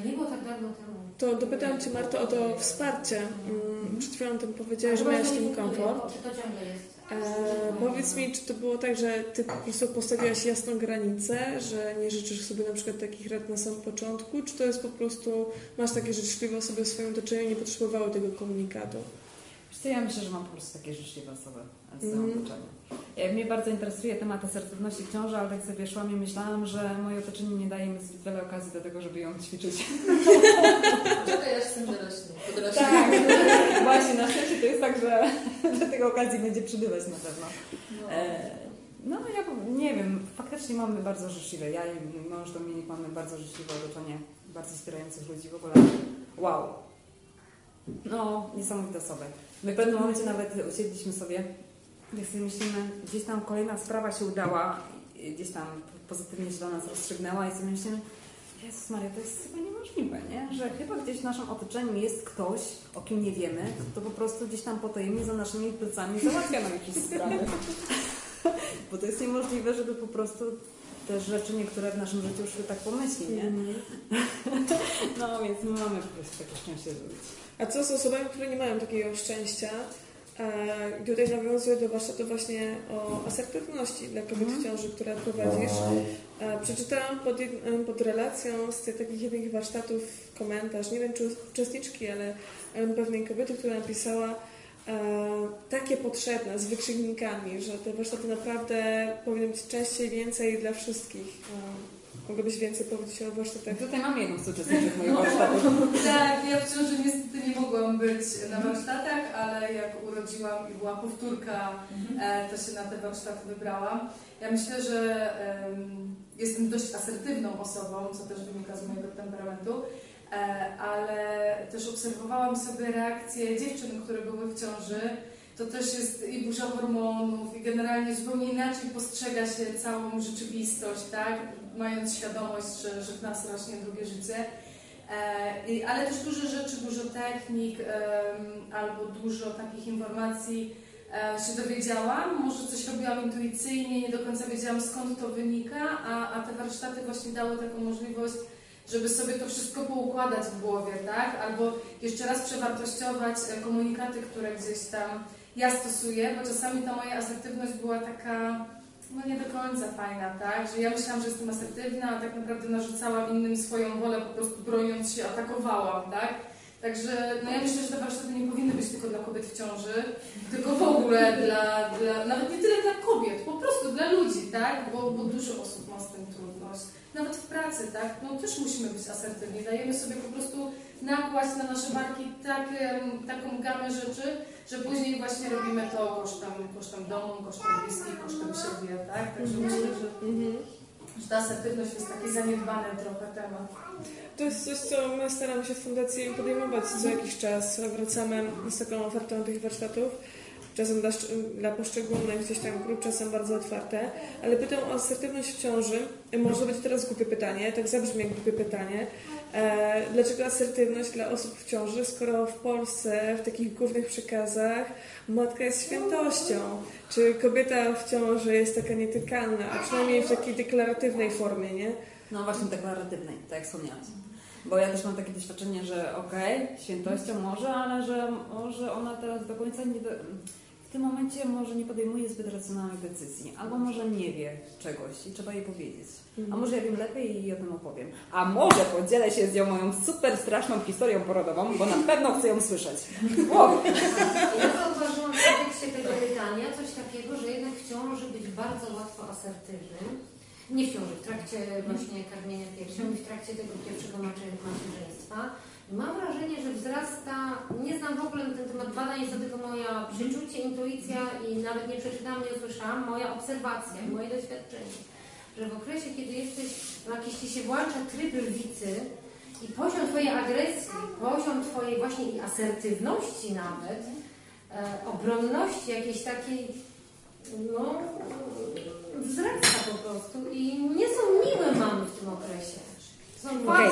A nie było tak dawno temu. To dopytałam Cię Marto o to wsparcie. Mm, Przed chwilą tym powiedziałaś, że miałaś to nie komfort. Czy to ciągle jest? E, powiedz mi, czy to było tak, że Ty po prostu postawiłaś jasną granicę, że nie życzysz sobie na przykład takich rad na samym początku, czy to jest po prostu, masz takie życzliwe osoby w swoim otoczeniu i nie potrzebowały tego komunikatu? Wiesz co, ja myślę, że mam po prostu takie życzliwe osoby z Mhm. otoczenia. Ja, mnie bardzo interesuje temat asertywności w ciąży, ale tak sobie szłam i myślałam, że moje otoczenie nie daje mi zbyt wiele okazji do tego, żeby ją ćwiczyć. Czekaj, aż syn dorośnie. Podrośnie. Tak, właśnie, na szczęście to jest tak, że, że tego okazji będzie przybywać na pewno. No. E, No, ja nie wiem, faktycznie mamy bardzo życzliwe. Ja i mąż Dominik mamy bardzo życzliwe otoczenie, bardzo wspierających ludzi w ogóle. Wow. No, niesamowite osoby. My w pewnym momencie nawet usiedliśmy sobie, jak sobie myślimy, gdzieś tam kolejna sprawa się udała, gdzieś tam pozytywnie się do nas rozstrzygnęła i sobie myślimy, Jezus Maria, to jest chyba niemożliwe, nie? Że chyba gdzieś w naszym otoczeniu jest ktoś, o kim nie wiemy, kto po prostu gdzieś tam potajemnie za naszymi plecami załatwia nam jakieś sprawy. Bo to jest niemożliwe, żeby po prostu te rzeczy niektóre w naszym życiu szły tak pomyślnie, nie? No więc my mamy po prostu takie szczęście zrobić. A co z osobami, które nie mają takiego szczęścia? E, I tutaj nawiązuję do warsztatu właśnie o asertywności dla kobiet w ciąży, które prowadzisz. E, Przeczytałam pod, pod relacją z takich jednych warsztatów komentarz, nie wiem czy uczestniczki, ale pewnej kobiety, która napisała e, takie potrzebne, z wykrzyknikami, że te warsztaty naprawdę powinny być częściej, więcej dla wszystkich. E, Mogłabyś więcej powiedzieć o warsztatach? Tutaj mamy jedną z uczestniczek mojego warsztatu. Tak, ja w ciąży niestety nie mogłam być na warsztatach, ale jak urodziłam i była powtórka, e, to się na te warsztaty wybrałam. Ja myślę, że em, jestem dość asertywną osobą, co też wynika z mojego temperamentu, e, ale też obserwowałam sobie reakcje dziewczyn, które były w ciąży. To też jest i burza hormonów, i generalnie zupełnie inaczej postrzega się całą rzeczywistość, tak? Mając świadomość, że, że w nas rośnie drugie życie. E, ale też dużo rzeczy, dużo technik albo dużo takich informacji e, się dowiedziałam. Może coś robiłam intuicyjnie, nie do końca wiedziałam skąd to wynika, a, a te warsztaty właśnie dały taką możliwość, żeby sobie to wszystko poukładać w głowie, tak? Albo jeszcze raz przewartościować e, komunikaty, które gdzieś tam ja stosuję, bo czasami ta moja asertywność była taka no nie do końca fajna, tak? Że ja myślałam, że jestem asertywna, a tak naprawdę narzucałam innym swoją wolę, po prostu broniąc się, atakowałam, tak? Także no ja myślę, że te warsztaty nie powinny być tylko dla kobiet w ciąży, tylko w ogóle dla, dla nawet nie tyle dla kobiet, po prostu dla ludzi, tak? Bo, bo dużo osób ma z tym trudność. Nawet w pracy, tak? No też musimy być asertywni. Dajemy sobie po prostu nakłaść na nasze barki tak, em, taką gamę rzeczy, że później właśnie robimy to kosztem, kosztem domu, kosztem bliskich, kosztem siebie, tak? Także myślę, że, Mhm. że ta asertywność jest taki zaniedbany trochę temat. To jest coś, co my staramy się w Fundacji podejmować co jakiś czas. Wracamy z taką ofertą tych warsztatów. Czasem dla, dla poszczególnych gdzieś tam grup, czasem bardzo otwarte. Ale pytam o asertywność w ciąży. Może być teraz głupie pytanie, tak zabrzmi jak głupie pytanie. E, dlaczego asertywność dla osób w ciąży, skoro w Polsce w takich głównych przekazach matka jest świętością? Czy kobieta w ciąży jest taka nietykalna, a przynajmniej w takiej deklaratywnej formie, nie? No właśnie deklaratywnej, tak jak wspomniałaś. Bo ja też mam takie doświadczenie, że okej, świętością może, ale że może ona teraz do końca nie... Do... W tym momencie może nie podejmuje zbyt racjonalnych decyzji, albo może nie wie czegoś i trzeba jej powiedzieć. A może ja wiem lepiej i o tym opowiem. A może podzielę się z nią moją super straszną historią porodową, bo na pewno chcę ją słyszeć. Wow. Ja zauważyłam w kontekście tego pytania coś takiego, że jednak w ciąży być bardzo łatwo asertywnym. Nie w ciąży, w trakcie właśnie karmienia piersią i w trakcie tego pierwszego macie- macierzyństwa. Mam wrażenie, że wzrasta, nie znam w ogóle na ten temat badań, jest to tylko moja przeczucie, intuicja i nawet nie przeczytałam, nie usłyszałam, moja obserwacja, moje doświadczenie. Że w okresie, kiedy jesteś, no jakiś ci się włącza tryb lwicy i poziom twojej agresji, poziom twojej właśnie asertywności nawet, e, obronności jakiejś takiej, no, wzrasta po prostu i nie są miłe mamy w tym okresie. Są Okej.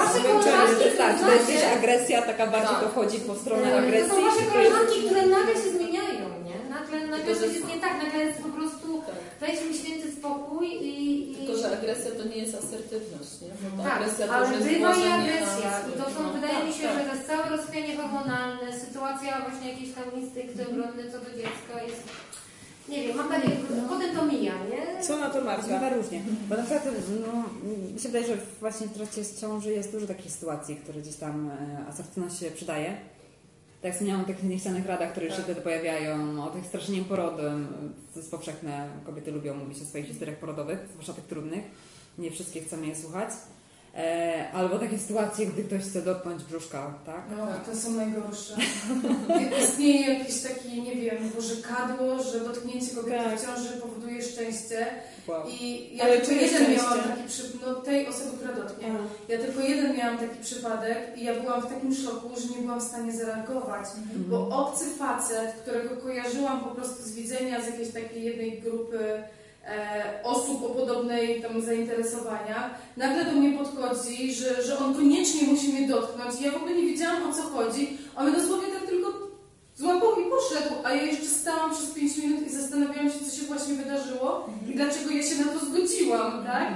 To jest tak, to jest gdzieś agresja, taka bardziej Tak. to chodzi po stronę To agresji. są wasze to koleżanki, które nagle się zmieniają, nie? Nagle, nagle coś jest nie tak, nagle jest po prostu Tak. wejdź mi święty spokój i... i... Tylko, że agresja to nie jest asertywność, nie? Bo ta Tak, agresja to ale jest bywa i agresja. I to są, no, wydaje tak, mi się, tak. że to jest całe rozchwianie hormonalne, sytuacja właśnie jakiejś tam instynkty obronne co do dziecka jest... Nie wiem, mam takie... Potem to mija, nie? Co na to Marta? różnie. Bo na przykład, no, mi się wydaje, że właśnie w trakcie ciąży jest dużo takich sytuacji, które gdzieś tam e, asertywność się przydaje. Tak jak wspomniałam o tych niechcianych radach, które już się wtedy pojawiają, o tych straszeniem porodem. To jest powszechne. Kobiety lubią mówić o swoich histeriach porodowych, zwłaszcza tych trudnych. Nie wszystkie chcemy je słuchać. E, albo takie sytuacje, gdy ktoś chce dotknąć brzuszka, tak? No, to są najgorsze. Istnieje jakiś taki, nie wiem, pożykadło, że dotknięcie kobiety Tak. w ciąży powoduje szczęście. Wow. I ja Ale tylko jeden szczęście? miałam taki przypadek, no tej osoby, która dotknie. A. Ja tylko jeden miałam taki przypadek i ja byłam w takim szoku, że nie byłam w stanie zareagować. Bo obcy facet, którego kojarzyłam po prostu z widzenia z jakiejś takiej jednej grupy osób o podobnej tam zainteresowaniach, nagle do mnie podchodzi, że, że on koniecznie musi mnie dotknąć. Ja w ogóle nie wiedziałam o co chodzi. On mnie dosłownie tak tylko złapał i poszedł, a ja jeszcze stałam przez 5 minut i zastanawiałam się, co się właśnie wydarzyło i dlaczego ja się na to zgodziłam, tak?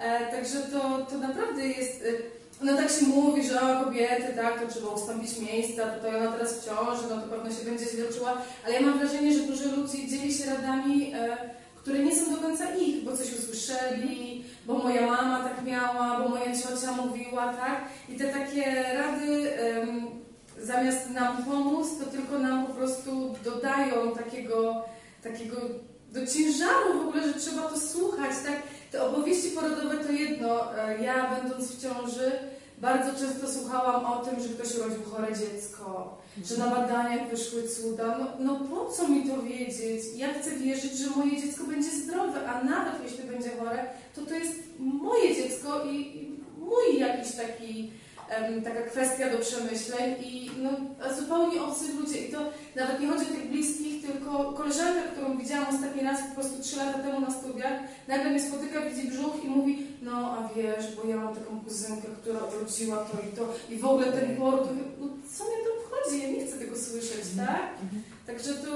E, także to, to naprawdę jest. E, no tak się mówi, że o, kobiety, tak, to trzeba ustąpić miejsca, tutaj ona teraz w ciąży, no to pewno się będzie źle czuła, ale ja mam wrażenie, że dużo ludzi dzieli się radami, e, które nie są do końca ich, bo coś usłyszeli, bo moja mama tak miała, bo moja ciocia mówiła, tak? I te takie rady em, zamiast nam pomóc, to tylko nam po prostu dodają takiego, takiego do ciężaru w ogóle, że trzeba to słuchać, tak? Te opowieści porodowe to jedno. E, Ja będąc w ciąży bardzo często słuchałam o tym, że ktoś urodził chore dziecko, że na badaniach wyszły cuda. No, no po co mi to wiedzieć? Ja chcę wierzyć, że moje dziecko będzie zdrowe, a nawet jeśli będzie chore, to to jest moje dziecko i, i mój jakiś taki taka kwestia do przemyśleń i no, zupełnie obcy ludzie. I to nawet nie chodzi o tych bliskich, tylko koleżanka, którą widziałam ostatni raz po prostu trzy lata temu na studiach, nagle mnie spotyka, widzi brzuch i mówi, no a wiesz, bo ja mam taką kuzynkę, która urodziła to i to i w ogóle ten poród, no co mnie to obchodzi, ja nie chcę tego słyszeć, tak? Także to,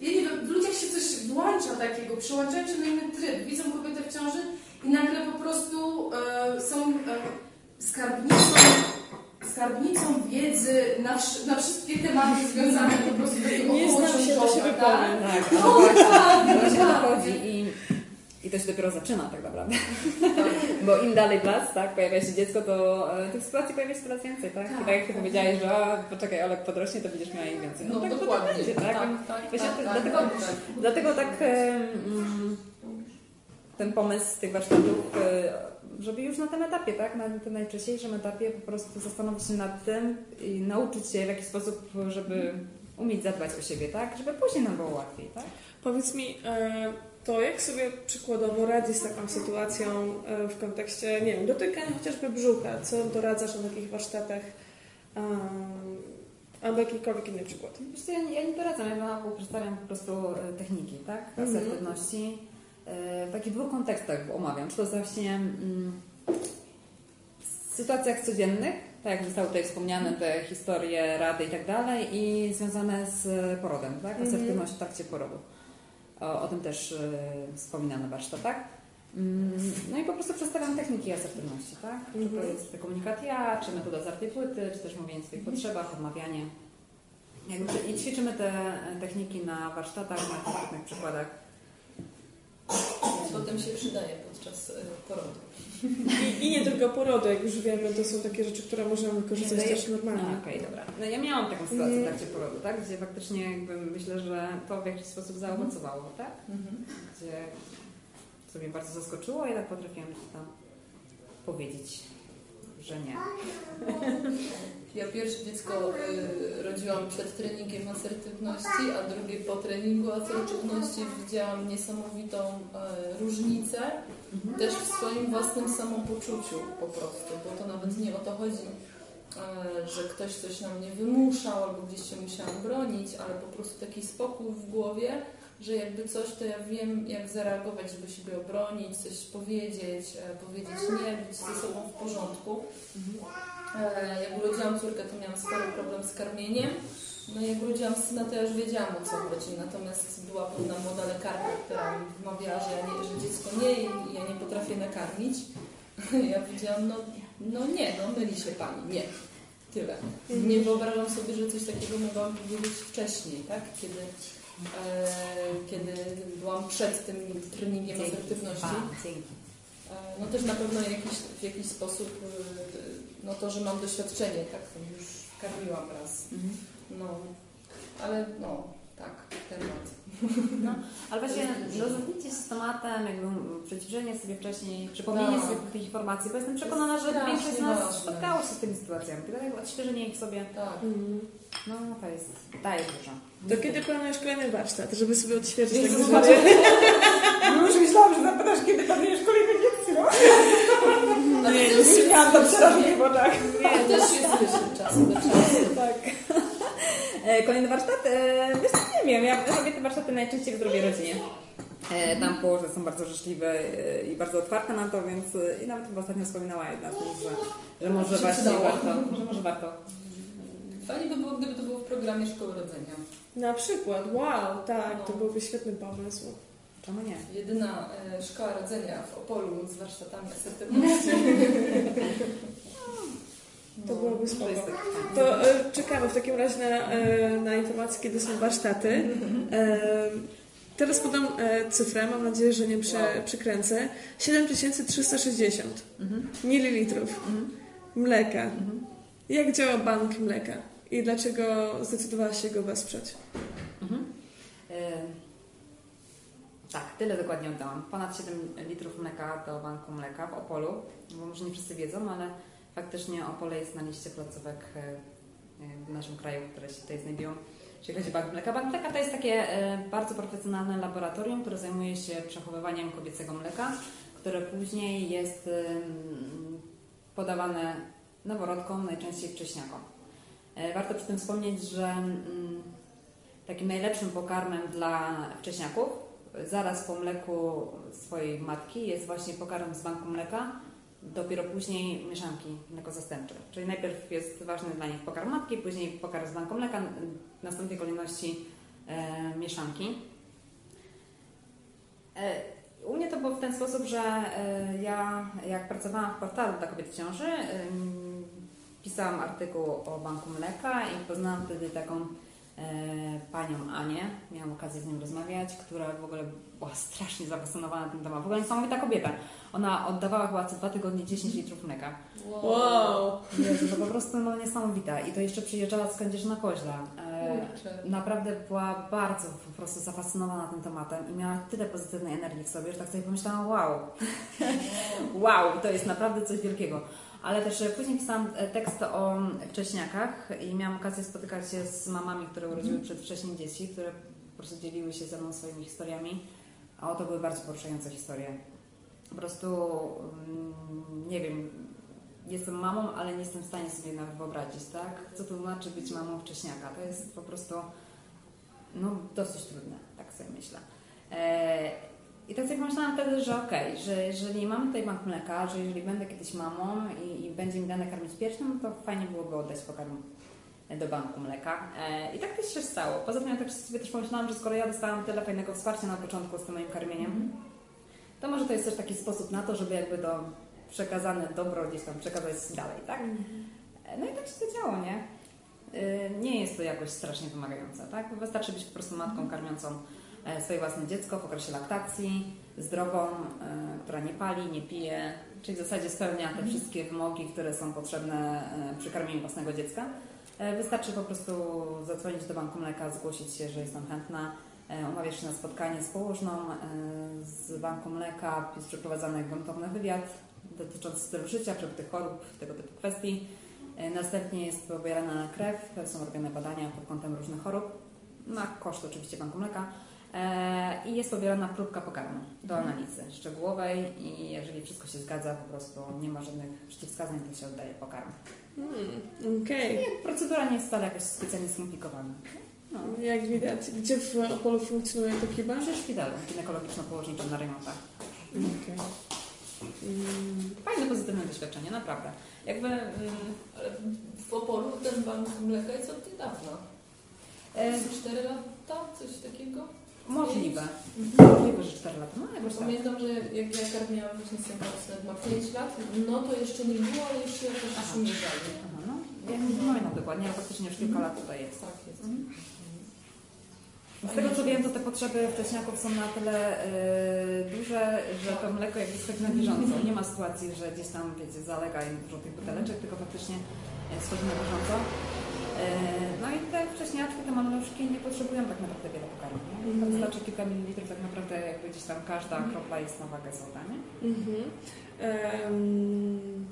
ja nie wiem, w ludziach się coś włącza takiego, przyłączają się na inny tryb, widzą kobietę w ciąży i nagle po prostu e, są e, skarbnicą, skarbnicą wiedzy na, na wszystkie tematy związane po prostu z tego Nie znam się, to się wypowiem. Tak, No, ale właśnie, tak, tak. dochodzi i, i to się dopiero zaczyna tak naprawdę. Bo im dalej w las, tak, pojawia się dziecko, to e, tych sytuacji pojawia się coraz więcej, tak? I tak jak Ty powiedziałeś, że poczekaj, Olek podrośnie, to będziesz miała ich więcej. No, tak, to dokładnie. tak będzie, tak? tak, tak, tak, to- tak, dlatego- tak, tak. Dlatego tak mm, ten pomysł tych warsztatów, e, żeby już na tym etapie, tak, na tym najczęściejszym etapie po prostu zastanowić się nad tym i nauczyć się w jakiś sposób, żeby umieć zadbać o siebie, tak, żeby później nam było łatwiej, tak? Powiedz mi, e, to jak sobie przykładowo radzisz z taką sytuacją e, w kontekście, nie wiem, dotykania chociażby brzucha? Co doradzasz na takich warsztatach? Um, albo jakikolwiek inny przykład. Wiesz co, ja, nie- ja nie doradzam, ja przedstawiam po prostu e, techniki, tak? Mhm. Asertywności. E, W takich dwóch kontekstach omówiam. Czy to właśnie mm, w sytuacjach codziennych, tak jak zostały tutaj wspomniane, te historie, rady i tak dalej, i związane z porodem, tak? Mhm. Asertywność w trakcie porodu. O, o tym też e, wspominam na warsztatach. Mm, No i po prostu przedstawiam techniki asertywności, tak? Czy to Mhm. jest komunikat ja, czy metoda zwartej płyty, czy też mówienie o swoich potrzebach, odmawianie. I ćwiczymy te techniki na warsztatach, na konkretnych przykładach. Potem się przydaje podczas e, porodu. I, I nie tylko porody, jak już wiemy, to są takie rzeczy, które możemy wykorzystać Daje- też normalnie. Okej, dobra. No ja miałam taką sytuację w Mhm. trakcie porodu, tak? Gdzie faktycznie jakby myślę, że to w jakiś sposób zaowocowało, tak? Mhm. Gdzie co mnie bardzo zaskoczyło i tak potrafiłam tam powiedzieć, że nie. Ja pierwsze dziecko y, rodziłam przed treningiem asertywności, a drugie po treningu asertywności widziałam niesamowitą e, różnicę Mhm. też w swoim własnym samopoczuciu po prostu, bo to nawet nie o to chodzi, e, że ktoś coś na mnie wymuszał albo gdzieś się musiałam bronić, ale po prostu taki spokój w głowie, że jakby coś, to ja wiem, jak zareagować, żeby siebie obronić, coś powiedzieć, e, powiedzieć nie, być ze sobą w porządku. E, Jak urodziłam córkę, to miałam spory problem z karmieniem. No jak urodziłam syna, to ja już wiedziałam o co chodzi. Natomiast była pewna młoda lekarka, która mi wmawiała, że, ja nie, że dziecko nie i ja nie potrafię nakarmić. Ja powiedziałam, no, no nie, no myli się pani, nie. Tyle. Nie wyobrażam sobie, że coś takiego mogłam powiedzieć wcześniej, tak? Kiedy, kiedy byłam przed tym treningiem Dzięki. asertywności. A, dzięki. E, No też na pewno jakiś, w jakiś sposób, e, no to, że mam doświadczenie, tak, to już karmiłam raz. Mhm. No, ale no, tak, temat. No, ale właśnie rozmawiajcie z tematem, jakby przeciwdziałanie sobie wcześniej, przypomnienie Tak. sobie tych informacji, bo jestem przekonana, że Strasznie większość z nas spotkało się z tymi sytuacjami. Tylko jak odświeżenie ich sobie, Tak. no to jest, daje dużo. To kiedy planujesz kolejny warsztat, żeby sobie odświeżyć Jezu, takie zobaczcie. rzeczy? No już myślałam, że zapytasz, kiedy planujesz kolejne lekcje, no. Ale to Już jest, miałam to przerażenie w oczach. to też jest wyższy czas do czasu. Tak. E, Kolejny warsztat? E, Wiesz, co, nie wiem, ja robię te warsztaty najczęściej w zdrowej rodzinie. E, Tam położne są bardzo życzliwe e, i bardzo otwarte na to, więc e, i nawet chyba ostatnio wspominała jedna z nich, że, że może właśnie warto, że może warto. Fajnie by było, gdyby to było w programie Szkoły Rodzenia. Na przykład, wow, tak, to byłby świetny pomysł. Czemu nie? Jedyna e, szkoła rodzenia w Opolu z warsztatami asertywności. To byłoby spoko. To e, czekamy w takim razie na, e, na informacje, kiedy są warsztaty. E, teraz podam e, cyfrę, mam nadzieję, że nie prze, przekręcę. 7360 Mhm. mililitrów Mhm. mleka. Mhm. Jak działa bank mleka i dlaczego zdecydowałaś się go wesprzeć? Mhm. E, Tak, tyle dokładnie oddałam. Ponad 7 litrów mleka do banku mleka w Opolu, bo może nie wszyscy wiedzą, ale faktycznie Opole jest na liście placówek e, e, w naszym kraju, które się tutaj znajdują, jeśli chodzi o bank mleka. Bank mleka to jest takie e, bardzo profesjonalne laboratorium, które zajmuje się przechowywaniem kobiecego mleka, które później jest podawane noworodkom, najczęściej wcześniakom. Warto przy tym wspomnieć, że mm, takim najlepszym pokarmem dla wcześniaków zaraz po mleku swojej matki jest właśnie pokarm z banku mleka, dopiero później mieszanki mleko zastępcze. Czyli najpierw jest ważny dla nich pokarm matki, później pokarm z banku mleka, w następnej kolejności e, mieszanki. E, u mnie to było w ten sposób, że e, ja jak pracowałam w portalu dla kobiet w ciąży, pisałam artykuł o banku mleka i poznałam wtedy taką panią Anię, miałam okazję z nią rozmawiać, która w ogóle była strasznie zafascynowana tym tematem. W ogóle niesamowita kobieta. Ona oddawała chyba co dwa tygodnie 10 litrów mleka. Wow! Jezu, to po prostu no, niesamowita. I to jeszcze przyjeżdżała z Kędzierzyna Koźla. E, naprawdę była bardzo po prostu zafascynowana tym tematem i miała tyle pozytywnej energii w sobie, że tak sobie pomyślałam, wow, wow, to jest naprawdę coś wielkiego. Ale też e, później pisałam e, tekst o wcześniakach i miałam okazję spotykać się z mamami, które urodziły przedwcześnie dzieci, które po prostu dzieliły się ze mną swoimi historiami. A oto były bardzo poruszające historie. Po prostu, mm, nie wiem, jestem mamą, ale nie jestem w stanie sobie nawet wyobrazić, tak? Co to znaczy być mamą wcześniaka? To jest po prostu no, dosyć trudne, tak sobie myślę. E, I tak sobie pomyślałam wtedy, że okej, że jeżeli mamy tutaj bank mleka, że jeżeli będę kiedyś mamą i, i będzie mi dane karmić piersią, to fajnie byłoby oddać pokarm do banku mleka. E, I tak też się stało. Poza tym ja tak sobie też pomyślałam, że skoro ja dostałam tyle fajnego wsparcia na początku z tym moim karmieniem, to może to jest też taki sposób na to, żeby jakby to przekazane dobro gdzieś tam przekazać dalej, tak? E, No i tak się to działo, nie? Nie jest to jakoś strasznie wymagające, tak? Wystarczy być po prostu matką karmiącą e, swoje własne dziecko w okresie laktacji, zdrową, e, która nie pali, nie pije, czyli w zasadzie spełnia te wszystkie wymogi, które są potrzebne e, przy karmieniu własnego dziecka. E, Wystarczy po prostu zadzwonić do banku mleka, zgłosić się, że jestem chętna, e, umawiać się na spotkanie z położną e, z banku mleka, jest przeprowadzany gruntowny wywiad dotyczący stylu życia, przebytych chorób, tego typu kwestii. E, Następnie jest pobierana krew, są robione badania pod kątem różnych chorób, na koszt oczywiście banku mleka. E, I jest pobierana próbka pokarmu do analizy szczegółowej i jeżeli wszystko się zgadza, po prostu nie ma żadnych przeciwwskazań, to się oddaje pokarm. Hmm, Okej. Procedura nie jest wcale jakoś specjalnie skomplikowana. No. Jak widać. Gdzie w Opolu funkcjonuje to kiba? Przy szpitalu ginekologiczno-położniczym na remontach. Okej. Mm, Fajne, pozytywne doświadczenie, naprawdę. Jakby... Ale w Opolu ten bank mleka jest od niedawna. E, 4 lata, coś takiego. Możliwe. Możliwe, że 4 lata. No jakoś tak. pamiętam, że jak ja karmiłam właśnie z tym ma 5 lat, no to jeszcze nie było, ale już się jakoś Aha. przymierzali. Aha, no. Ja nie pamiętam dokładnie, ale faktycznie już kilka lat tutaj jest. Tak jest. Mhm. Z tego co wiem, to te potrzeby wcześniaków są na tyle y, duże, że to mleko jakby schodzi na bieżąco. Nie ma sytuacji, że gdzieś tam, wiecie, zalega im dużo tych buteleczek, tylko faktycznie y, schodzi na bieżąco. Y, no i te wcześniaczki, te maluszki nie potrzebują tak naprawdę wiele pokarmu. Mhm. Wystarczy kilka mililitrów, tak naprawdę jakby gdzieś tam każda kropla jest na wagę złota, nie? Mhm. Em,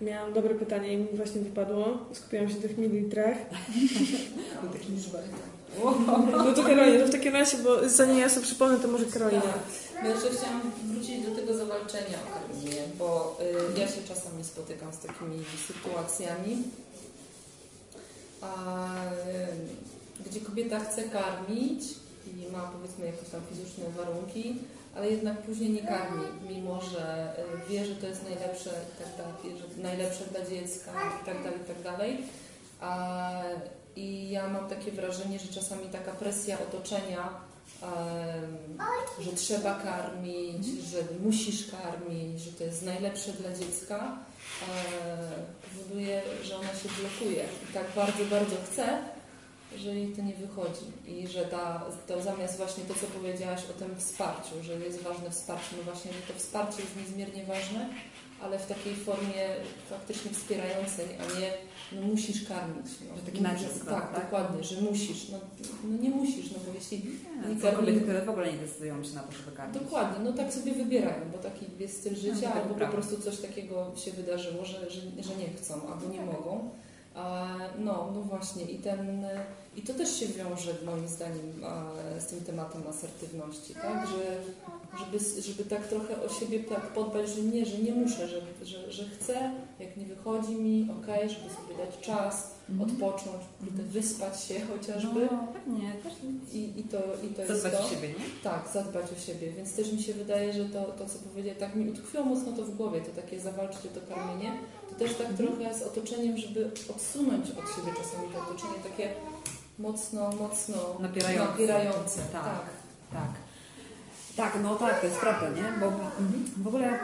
miałam dobre pytanie i mi właśnie wypadło. Skupiłam się na tych mililitrach. Mam taki liczbę. No to Karolina, to w takim razie, bo zanim ja sobie przypomnę, to może Karolina. Tak. No jeszcze chciałam wrócić do tego zawalczenia o karmienie, bo y, ja się czasami spotykam z takimi sytuacjami, a, y, gdzie kobieta chce karmić ma powiedzmy jakieś tam fizyczne warunki, ale jednak później nie karmi, mimo że y, wie, że to jest najlepsze i tak dalej, że najlepsze dla dziecka i tak dalej, i tak dalej. A, I ja mam takie wrażenie, że czasami taka presja otoczenia em, że trzeba karmić, że musisz karmić, że to jest najlepsze dla dziecka, e, powoduje, że ona się blokuje i tak bardzo, bardzo chce, że jej to nie wychodzi i że ta, to zamiast właśnie to, co powiedziałaś o tym wsparciu, że jest ważne wsparcie, no właśnie, że to wsparcie jest niezmiernie ważne, ale w takiej formie faktycznie wspierającej, a nie no musisz karmić. No, Że taki nacisk, tak, tak? dokładnie, że musisz. No, no nie musisz, no bo jeśli Nie, są kobiety, które w ogóle nie decydują się na to, żeby karmić. Dokładnie, no tak sobie wybierają, bo taki jest styl życia, tak, albo po prostu coś takiego się wydarzyło, że, że, że nie chcą, albo nie mogą. No, no właśnie i ten, i to też się wiąże moim zdaniem z tym tematem asertywności, tak? Że, żeby, żeby tak trochę o siebie tak podbać, że nie, że nie muszę, że, że, że chcę, jak nie wychodzi mi, okej, żeby sobie dać czas, Mhm. odpocząć, kurde, wyspać się chociażby. No, pewnie, też I, i to, i to jest zadbać to. o siebie, nie? Tak, zadbać o siebie, więc też mi się wydaje, że to, to co powiedziałeś, tak mi utkwiło mocno to w głowie, to takie zawalczyć o to karmienie, też tak trochę z otoczeniem, żeby odsunąć od siebie czasami to otoczenie takie mocno, mocno Napierające. napierające. Tak. Tak. Tak. Tak, no tak, to jest prawda, nie? Bo w ogóle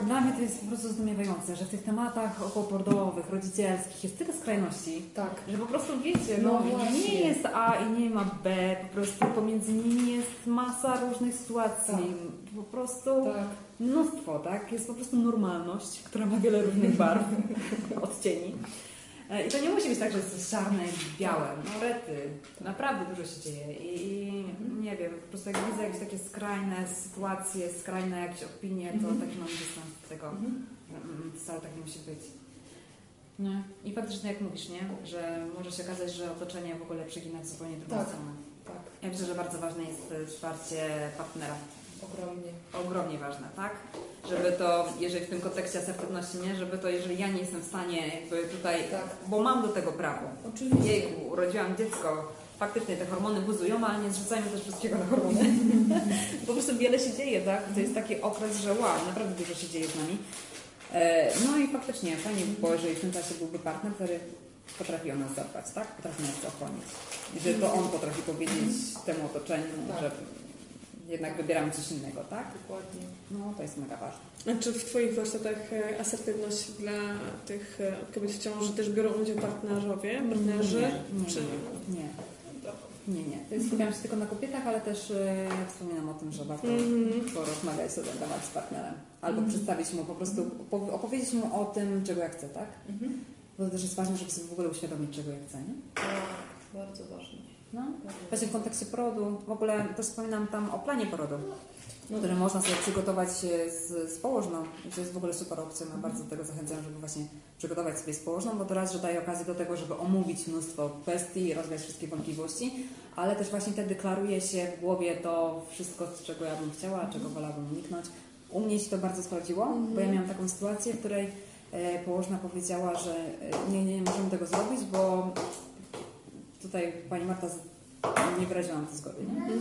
dla mnie to jest po prostu zdumiewające, że w tych tematach okołoporodowych, rodzicielskich jest tyle skrajności, Tak. że po prostu wiecie, No no, nie jest A i nie ma B, po prostu pomiędzy nimi jest masa różnych sytuacji, po prostu Tak. mnóstwo, tak? Jest po prostu normalność, która ma wiele różnych barw, odcieni. E, I to nie musi być tak, że jest czarne i białe. No rety, naprawdę dużo się dzieje i, i nie wiem, po prostu jak widzę jakieś takie skrajne sytuacje, skrajne jakieś opinie, to Mhm. taki mam dystans do tego. Mhm. Mm, Wcale tak nie musi być. Nie. I faktycznie jak mówisz, nie? Że może się okazać, że otoczenie w ogóle przegina w zupełnie drugą Tak. stronę. Tak, Ja myślę, że bardzo ważne jest wsparcie partnera. Ogromnie. Ogromnie ważne, tak? Żeby to, jeżeli w tym kontekście asertywności, nie? Żeby to, jeżeli ja nie jestem w stanie jakby tutaj, Tak. bo mam do tego prawo. Oczywiście. Jejku, urodziłam dziecko, faktycznie te hormony buzują, ale nie zrzucajmy też wszystkiego na hormony. po prostu wiele się dzieje, tak? To jest taki okres, że wow, naprawdę dużo się dzieje z nami. E, no i faktycznie fajnie by było, jeżeli w tym czasie byłby partner, który potrafi o nas zadbać, tak? Potrafi nas ochronić. I że to on potrafi powiedzieć temu otoczeniu, Tak. że jednak wybieramy coś innego, tak? Dokładnie. No to jest mega ważne. A czy w Twoich warsztatach e, asertywność dla tych e, kobiet w ciąży też biorą udział partnerowie, partnerzy? Nie, nie, Czy... nie. Nie, nie. To jest, skupiam się tylko na kobietach, ale też e, wspominam o tym, że warto Mhm. porozmawiać na ten temat z partnerem. Albo Mhm. przedstawić mu po prostu, opow- opowiedzieć mu o tym, czego ja chcę, tak? Mhm. Bo to też jest ważne, żeby sobie w ogóle uświadomić, czego ja chcę, nie? Tak, bardzo ważne. No. Właśnie w kontekście porodu, w ogóle też wspominam tam o planie porodu, No który można sobie przygotować e, z, z położną. To jest w ogóle super opcja, ja bardzo do tego zachęcam, żeby właśnie przygotować sobie z położną, bo to raz, że daje okazję do tego, żeby omówić mnóstwo kwestii i rozwiać wszystkie wątpliwości, ale też właśnie wtedy klaruje się w głowie to wszystko, z czego ja bym chciała, czego wolałabym uniknąć. U mnie się to bardzo sprawdziło, bo ja miałam taką sytuację, w której e, położna powiedziała, że nie, nie, nie możemy tego zrobić, bo tutaj pani Marta z- nie wyraziłam tej zgody, nie?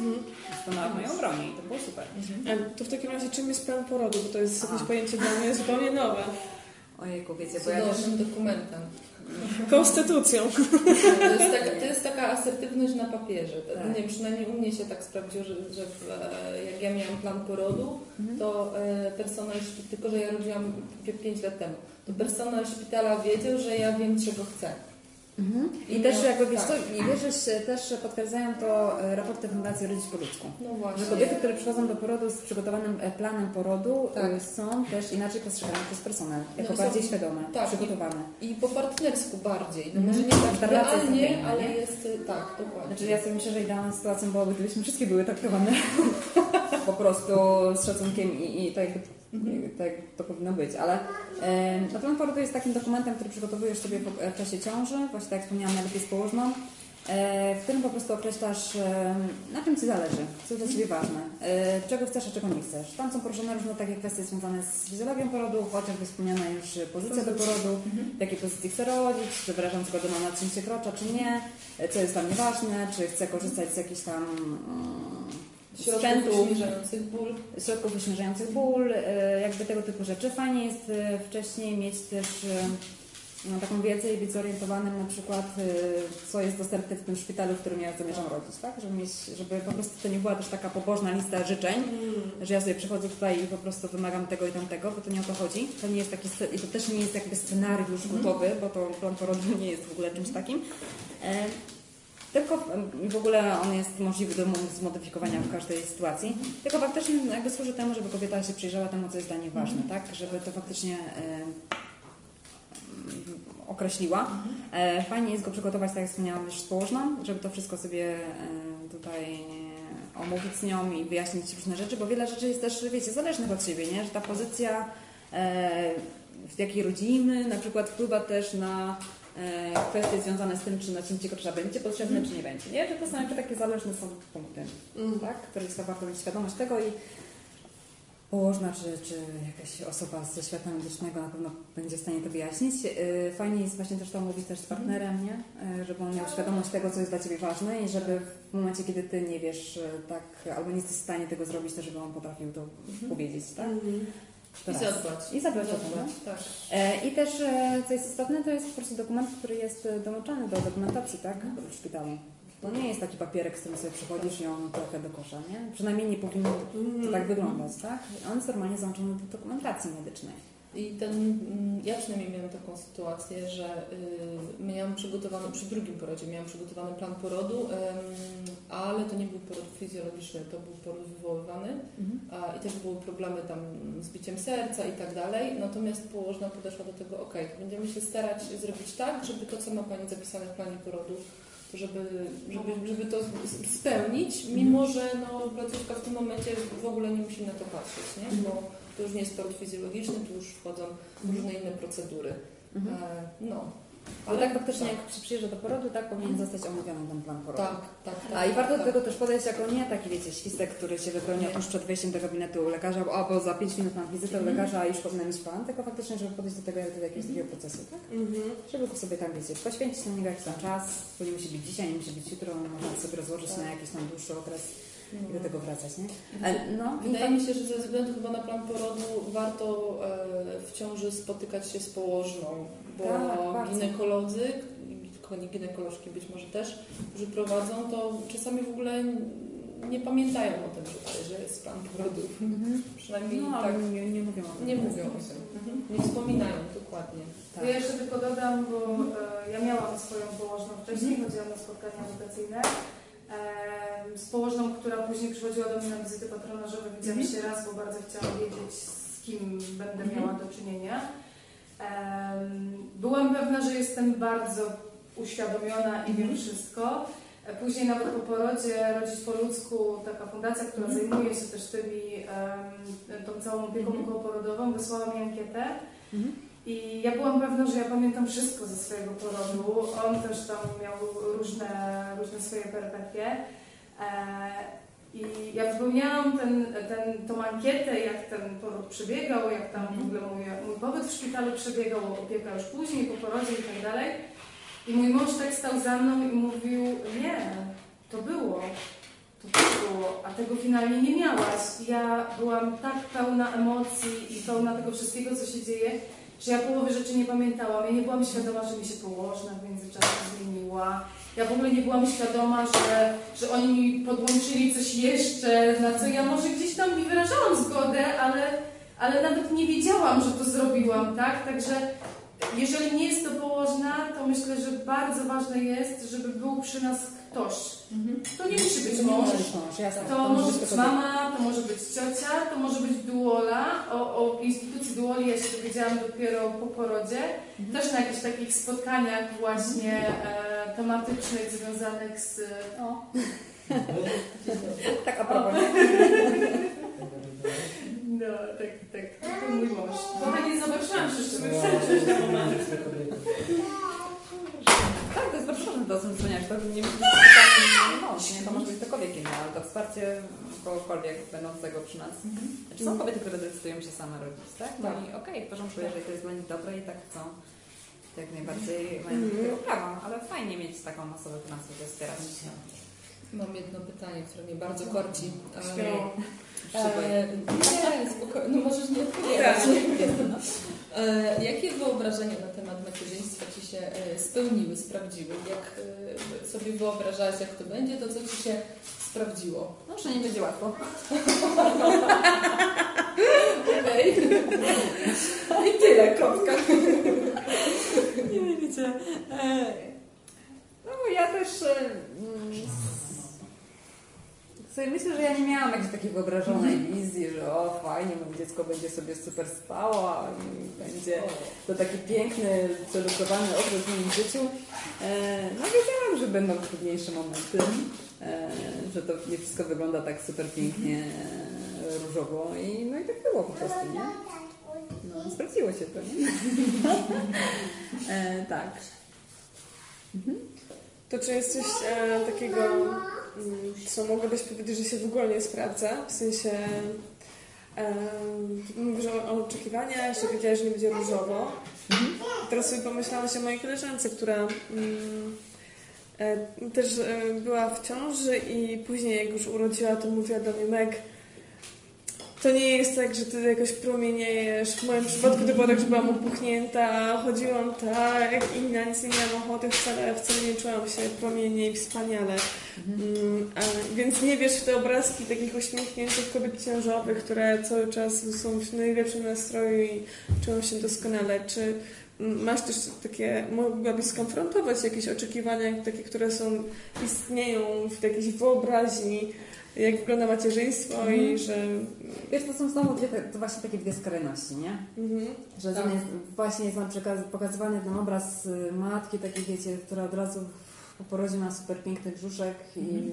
Stanęła w mojej obronie i to było super. A to w takim razie czym jest plan porodu? Bo to jest jakieś A. pojęcie dla mnie zupełnie nowe. Ojejku, wiecie, bo ja też... Dokumentem. Konstytucją. To jest, taka, to jest taka asertywność na papierze. Tak. Nie wiem, przynajmniej u mnie się tak sprawdziło, że, że w, e, jak ja miałam plan porodu, Mhm. to e, personel, tylko że ja rodziłam 5 lat temu, to personel szpitala wiedział, że ja wiem, czego chcę. Mhm. I No, też jakby wiesz tak. i wiesz, że też potwierdzają to e, raporty Fundacji Rodzić po ludzku. No Że właśnie. kobiety, które przychodzą do porodu z przygotowanym e, planem porodu, Tak. e, są też inaczej postrzegane przez personel, jako No, są- bardziej świadome, tak. przygotowane. I po partnersku bardziej. No Mhm. może nie tak Ta realnie, inna, ale nie? jest tak, dokładnie. Znaczy ja sobie myślę, że idealną sytuacją byłoby, gdybyśmy wszystkie były traktowane po prostu z szacunkiem i, i tak, jakby, Mhm. tak to powinno być, ale e, no plan porodu jest takim dokumentem, który przygotowujesz sobie w czasie ciąży, właśnie tak jak wspomniałam, najlepiej z położną, e, w którym po prostu określasz, e, na czym Ci zależy, co jest dla Ciebie ważne, e, czego chcesz, a czego nie chcesz. Tam są poruszone różne takie kwestie związane z fizjologią porodu, chociażby wspomniana już pozycja do porodu, w jakiej pozycji chcę rodzić, czy wyrażam zgodę na nadcięcie krocza, czy nie, e, co jest dla mnie ważne, czy chcę korzystać z jakichś tam mm, sprzętu, uśmierzających ból. środków uśmierzających ból, e, jakby tego typu rzeczy. Fajnie jest e, wcześniej mieć też e, no, taką wiedzę i być zorientowanym na przykład, co jest dostępne w tym szpitalu, w którym ja zamierzam rodzić, tak? Żeby, mieć, żeby po prostu to nie była też taka pobożna lista życzeń, że ja sobie przychodzę tutaj i po prostu wymagam tego i tamtego, bo to nie o to chodzi. To nie jest taki, i to też nie jest jakby scenariusz gotowy, bo to plan porodu nie jest w ogóle czymś takim. Tylko w ogóle on jest możliwy do mo- zmodyfikowania w każdej sytuacji. Tylko faktycznie jakby służy temu, żeby kobieta się przyjrzała temu, co jest dla niej ważne, tak? Żeby to faktycznie określiła. E, Fajnie jest go przygotować, tak jak wspomniałam, już z położną, żeby to wszystko sobie tutaj omówić z nią i wyjaśnić różne rzeczy, bo wiele rzeczy jest też, wiecie, zależnych od siebie, nie? Że ta pozycja, e, w jakiej rodzimy, na przykład wpływa też na kwestie związane z tym, czy nacięcie krocza będzie potrzebne, czy nie będzie, nie? Że to są jakby takie zależne są punkty, tak? Które jest warto mieć świadomość tego i położna, czy, czy jakaś osoba ze świata medycznego na pewno będzie w stanie to wyjaśnić. Yy, Fajnie jest właśnie też to mówić też z partnerem, nie? Yy, żeby on miał świadomość tego, co jest dla Ciebie ważne i żeby w momencie, kiedy Ty nie wiesz, tak, albo nie jesteś w stanie tego zrobić, to żeby on potrafił to powiedzieć, tak? I zadbać. I zadbać o to, tak. E, I też, e, co jest istotne, to jest po prostu dokument, który jest e, dołączany do dokumentacji, tak? W szpitalu. To nie jest taki papierek, z którym sobie przychodzisz i on trochę do kosza, nie? Przynajmniej nie powinno to tak wyglądać, tak? On jest normalnie załączony do dokumentacji medycznej. I ten, mm, ja przynajmniej miałam taką sytuację, że y, miałam przygotowany, przy drugim porodzie miałam przygotowany plan porodu, ym, ale to nie był poród fizjologiczny, to był poród wywoływany a, i też były problemy tam z biciem serca i tak dalej. Natomiast położna podeszła do tego, ok, będziemy się starać zrobić tak, żeby to, co ma Pani zapisane w planie porodu, żeby, żeby, żeby to spełnić, mimo że no, placówka w tym momencie w ogóle nie musi na to patrzeć, nie? bo to już nie jest poród fizjologiczny, tu już wchodzą różne inne procedury. E, no. Ale tak faktycznie, jak się przyjeżdża do porodu, tak powinien zostać omówiony ten plan porodu. Tak, tak, tak. A i warto tak. do tego też podejść jako nie taki, wiecie, świstek, który się wypełnia tuż przed wejściem do gabinetu lekarza, o, bo za 5 minut mam wizytę u lekarza, a już powinien mieć plan, tylko faktycznie, żeby podejść do tego jak do jakiegoś takiego procesu, tak? Żeby go sobie tam, wiecie, poświęcić na niego jakiś tam czas, to nie musi być dzisiaj, nie musi być jutro, można sobie rozłożyć na jakiś tam dłuższy okres i do tego wracać, nie? E, No, Wydaje mi się, że ze względu chyba na plan porodu warto e, w ciąży spotykać się z położną, bo Tak, ginekolodzy, ginekolożki być może też, którzy prowadzą, to czasami w ogóle nie pamiętają o tym, że, że jest plan porodu. Mhm. Przynajmniej No, tak nie, nie mówią o tym. nie mówią o tym. Nie wspominają dokładnie. Tak. Ja jeszcze tylko dodam, bo e, ja miałam swoją położną wcześniej, chodziłam na spotkania edukacyjne. Z położną, która później przychodziła do mnie na wizyty patronażowe, widziałam się raz, bo bardzo chciałam wiedzieć, z kim będę miała do czynienia. Byłam pewna, że jestem bardzo uświadomiona i wiem wszystko. E, Później nawet po porodzie Rodzić po ludzku, taka fundacja, która zajmuje się też tymi, tą całą opieką okołoporodową, wysłała mi ankietę. I ja byłam pewna, że ja pamiętam wszystko ze swojego porodu. On też tam miał różne, różne swoje perypetie. E, I ja wypełniałam ten, ten, ankietę, jak ten poród przebiegał, jak tam w ogóle mój, mój pobyt w szpitalu przebiegał, opieka już później, po porodzie i tak dalej. I mój mąż tak stał za mną i mówił, nie, to było, to było, a tego finalnie nie miałaś. Ja byłam tak pełna emocji i pełna tego wszystkiego, co się dzieje, że ja połowy rzeczy nie pamiętałam. Ja nie byłam świadoma, że mi się położna w międzyczasie zmieniła. Ja w ogóle nie byłam świadoma, że, że oni mi podłączyli coś jeszcze, na co ja może gdzieś tam mi wyrażałam zgodę, ale, ale nawet nie wiedziałam, że to zrobiłam, tak? Także jeżeli nie jest to położna, to myślę, że bardzo ważne jest, żeby był przy nas ktoś. To nie musi być mąż, to może być mama, to może być ciocia, to może być duola. O, o instytucji duoli ja się dowiedziałam dopiero po porodzie. Też na jakichś takich spotkaniach właśnie e, tematycznych związanych z... O, Tak a propos. No, tak, tak. To mój mąż. Bo tak nie zobaczyłam, że jeszcze Tak, to jest bardzo ważne to, o czym wspomniałeś. To nie nie? To może być ktokolwiek inny, ale to wsparcie kogokolwiek będącego przy nas. Znaczy są kobiety, które decydują się same rodzić, tak? No i okej, w porządku, jeżeli to jest dla nich dobre i tak chcą, to jak najbardziej mają do tego prawo, ale fajnie mieć taką osobę, która nas będzie wspierać. Mam jedno pytanie, które mnie bardzo korci. Śmiało. E, nie, spokojnie, no możesz nie odpowiadać. No. E, jakie wyobrażenia na temat macierzyństwa Ci się e, spełniły, sprawdziły? Jak e, sobie wyobrażałaś, jak to będzie, to co Ci się sprawdziło? No, że nie będzie łatwo. Okej. I tyle, kropka. Nie wiecie. E, no ja też mm, sobie myślę, że ja nie miałam jakiejś takiej wyobrażonej wizji, że o fajnie, moje dziecko będzie sobie super spało i będzie to taki piękny, przelukowany okres w moim życiu. E, no wiedziałam, że będą trudniejsze momenty, e, że to nie wszystko wygląda tak super pięknie e, różowo i no i tak było po prostu, nie? No, sprawdziło się to, nie? tak. To czy jest coś e, takiego, co mogłabyś powiedzieć, że się w ogóle nie sprawdza? W sensie, mówisz o, o oczekiwaniach, że powiedziałaś, że nie będzie różowo. Teraz sobie pomyślałam się o mojej koleżance, która mm, e, też e, była w ciąży i później jak już urodziła, to mówiła do mnie Meg, to nie jest tak, że ty jakoś promieniejesz. W moim przypadku to było tak, że byłam opuchnięta, chodziłam tak i na nic nie miałam ochoty, wcale, wcale nie czułam się promiennie i wspaniale. Mm, a, więc nie wiesz w te obrazki takich uśmiechniętych kobiet ciążowych, które cały czas są w najlepszym nastroju i czują się doskonale. Czy mm, masz też takie, mogłabyś skonfrontować jakieś oczekiwania, takie, które są, istnieją w jakiejś wyobraźni, jak wygląda macierzyństwo i że... Wiesz, to są znowu dwie, to właśnie takie dwie skrajności, nie? Mhm. Że Tak. jest, właśnie jest nam pokazywany ten obraz y, matki takiej, wiecie, która od razu po porodzie ma super piękny brzuszek i,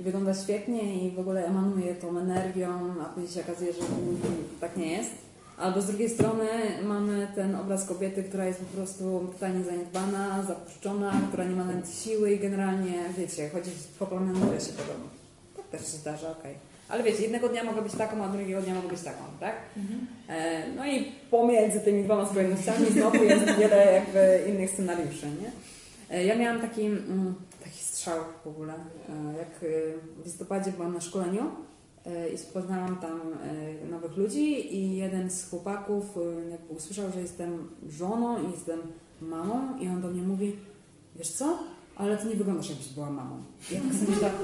i wygląda świetnie i w ogóle emanuje tą energią, a później się okazuje, że mm, tak nie jest. Albo z drugiej strony mamy ten obraz kobiety, która jest po prostu totalnie zaniedbana, zapuszczona, która nie ma na nic siły i generalnie, wiecie, chodzi w poplamionym dresie po domu. Też się zdarza, okej. Ale wiecie, jednego dnia mogę być taką, a drugiego dnia mogę być taką, tak? E, no i pomiędzy tymi dwoma skrajnościami znowu jest wiele jakby innych scenariuszy, nie? E, ja miałam taki, mm, taki strzał w ogóle, e, jak e, w listopadzie byłam na szkoleniu e, i poznałam tam e, nowych ludzi i jeden z chłopaków jakby usłyszał, że jestem żoną i jestem mamą i on do mnie mówi, wiesz co, ale ty nie wyglądasz jakbyś była mamą. Ja tak sobie myślałam,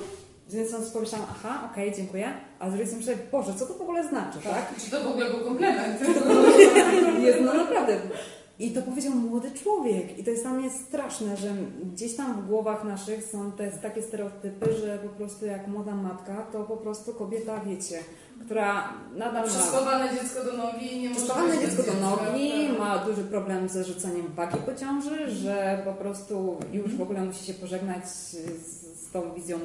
więc on pomyślałam, aha, okej, dziękuję, a z drugiej strony myślałam, Boże, co to w ogóle znaczy, tak? Czy to w ogóle był komplement? Jest, no naprawdę. I to powiedział młody człowiek. I to jest dla mnie straszne, że gdzieś tam w głowach naszych są te takie stereotypy, że po prostu jak młoda matka, to po prostu kobieta, wiecie, która nadal ma Przyspawane dziecko do nogi nie może Przyspawane dziecko do dziecka. nogi, ma duży problem ze rzuceniem wagi po ciąży, że po prostu już w ogóle musi się pożegnać z, z tą wizją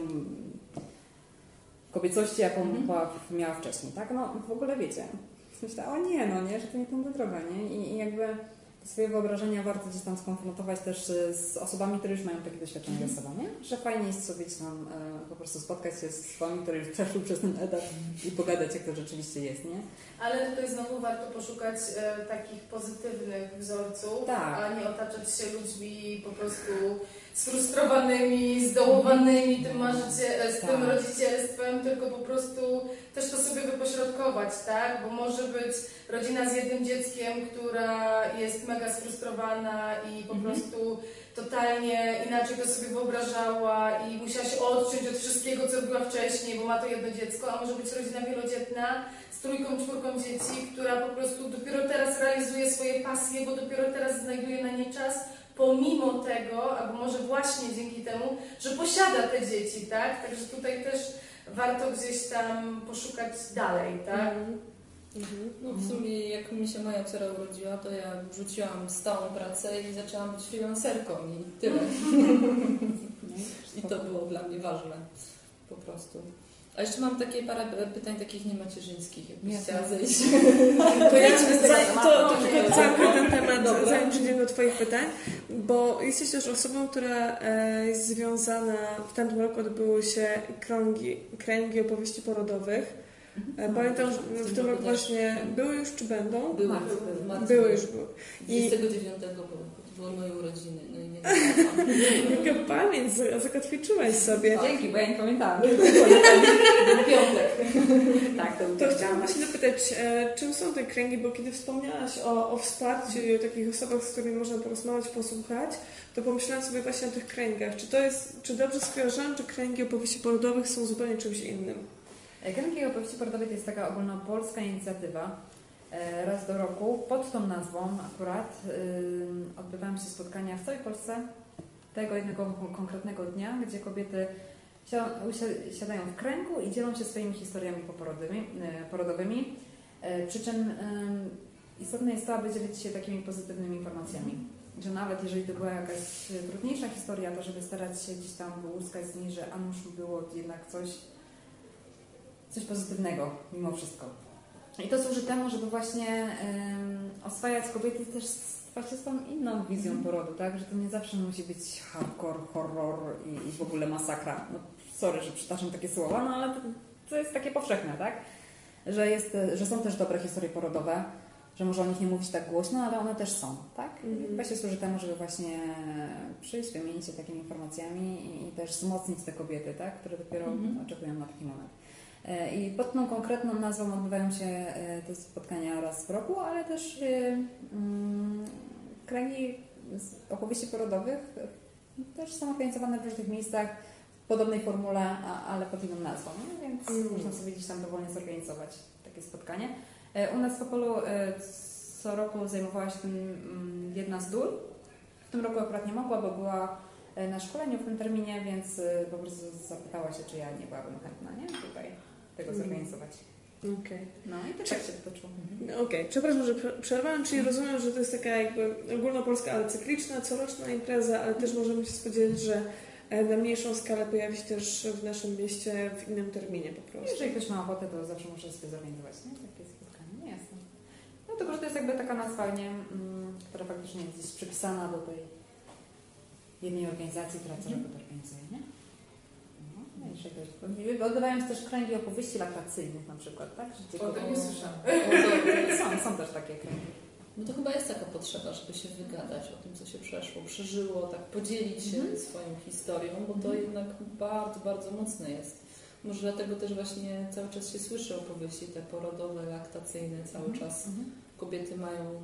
kobiecości, jaką była, miała wcześniej, tak? No w ogóle wiecie, myślę, o nie, no nie, że to nie tędy droga, nie? I, I jakby swoje wyobrażenia warto gdzieś tam skonfrontować też e, z osobami, które już mają takie doświadczenie losowe, nie? Że fajnie jest sobie tam e, po prostu spotkać się z osobami, które już przeszły przez ten etap i pogadać, jak to rzeczywiście jest, nie? Ale tutaj znowu warto poszukać e, takich pozytywnych wzorców, Tak. a nie otaczać się ludźmi po prostu sfrustrowanymi, zdołowanymi tym, marzycie, e, z tym Tak. rodzicielstwem, tylko po prostu też to sobie wypośrodkować, tak? Bo może być rodzina z jednym dzieckiem, która jest mega sfrustrowana i po Mhm. prostu totalnie inaczej to sobie wyobrażała i musiała się odciąć od wszystkiego, co robiła wcześniej, bo ma to jedno dziecko, a może być rodzina wielodzietna z trójką, czwórką dzieci, która po prostu dopiero teraz realizuje swoje pasje, bo dopiero teraz znajduje na nie czas, pomimo tego, albo może właśnie dzięki temu, że posiada te dzieci, tak? Także tutaj też warto gdzieś tam poszukać dalej, tak? No w sumie jak mi się moja córa urodziła, to ja rzuciłam stałą pracę i zaczęłam być freelancerką i tyle. I to było dla mnie ważne. Po prostu. A jeszcze mam takie parę pytań takich niemacierzyńskich, jakbyś chciała zejść. To ja tematu. to, tylko zamknę ten temat, Dobra. zanim przejdziemy do Twoich pytań, bo jesteś też osobą, która e, jest związana, w tamtym roku odbyły się kręgi, kręgi opowieści porodowych. E, Pamiętam, że w tym roku właśnie były już czy będą? Były, były, Były już, były. I 29 były. To były moje urodziny. No i nie jaka pamięć, z- zakotwiczyłaś sobie. Dzięki, bo ja nie pamiętałam. Piątek. tak, to To chciałam właśnie dopytać, e, czym są te kręgi, bo kiedy wspomniałaś o, o wsparciu i o takich osobach, z którymi można porozmawiać, posłuchać, to pomyślałam sobie właśnie o tych kręgach. Czy to jest, czy dobrze skojarzyłam, czy kręgi opowieści porodowych są zupełnie czymś innym? Kręgi opowieści porodowej to jest taka ogólnopolska inicjatywa. E, Raz do roku pod tą nazwą akurat odbywają się spotkania w całej Polsce tego jednego kon- konkretnego dnia, gdzie kobiety siadają w kręgu i dzielą się swoimi historiami poporodowymi. e, porodowymi. E, Przy czym ym, istotne jest to, aby dzielić się takimi pozytywnymi informacjami. Że nawet jeżeli to była jakaś trudniejsza historia, to żeby starać się gdzieś tam wyłuskać z niej, że a nuż było jednak coś coś pozytywnego mimo wszystko. I to służy temu, żeby właśnie em, oswajać kobiety też z, właśnie z tą inną wizją porodu, tak? Że to nie zawsze musi być hardcore, horror i, i w ogóle masakra. No, sorry, że przytaczam takie słowa, no ale to, to jest takie powszechne, tak? Że, jest, że są też dobre historie porodowe, że może o nich nie mówić tak głośno, ale one też są, tak? I Mhm. właśnie służy temu, żeby właśnie przyjść, wymienić się takimi informacjami i, i też wzmocnić te kobiety, tak? Które dopiero Mhm. oczekują na taki moment. E, I pod tą konkretną nazwą odbywają się e, te spotkania raz w roku, ale też e, mm, kręgi z opowieści porodowych też są organizowane w różnych miejscach w podobnej formule, ale pod inną nazwą, nie? więc Mm. można sobie gdzieś tam dowolnie zorganizować takie spotkanie. U nas w Opolu co roku zajmowała się tym mm, jedna z dól. W tym roku akurat nie mogła, bo była na szkoleniu w tym terminie, więc po prostu zapytała się, czy ja nie byłabym chętna, nie? Tutaj tego Mm. zorganizować. Okej. No i tak, tak się potoczyło. No, Okej, przepraszam, że prze- przerwałam, czyli rozumiem, że to jest taka jakby ogólnopolska, ale cykliczna, coroczna impreza, ale też możemy się spodziewać, że e, na mniejszą skalę pojawi się też w naszym mieście w innym terminie po prostu. Jeżeli ktoś ma ochotę, to zawsze może sobie zorganizować, nie? Takie spotkanie, nie jasne. No tylko, że to jest jakby taka nazwa, nie? Mm, która faktycznie jest przypisana do tej jednej organizacji, która co roku to organizuje, nie? No, czegoś. Odbywają się też kręgi opowieści laktacyjnych na przykład, tak? Że O tym nie słyszałam. Są, są też takie kręgi. No to chyba jest taka potrzeba, żeby się wygadać o tym, co się przeszło, przeżyło, tak podzielić się Mhm. swoją historią, bo to Mhm. jednak bardzo, bardzo mocne jest. Może dlatego też właśnie cały czas się słyszy opowieści te porodowe, laktacyjne, cały Mhm. czas Mhm. kobiety mają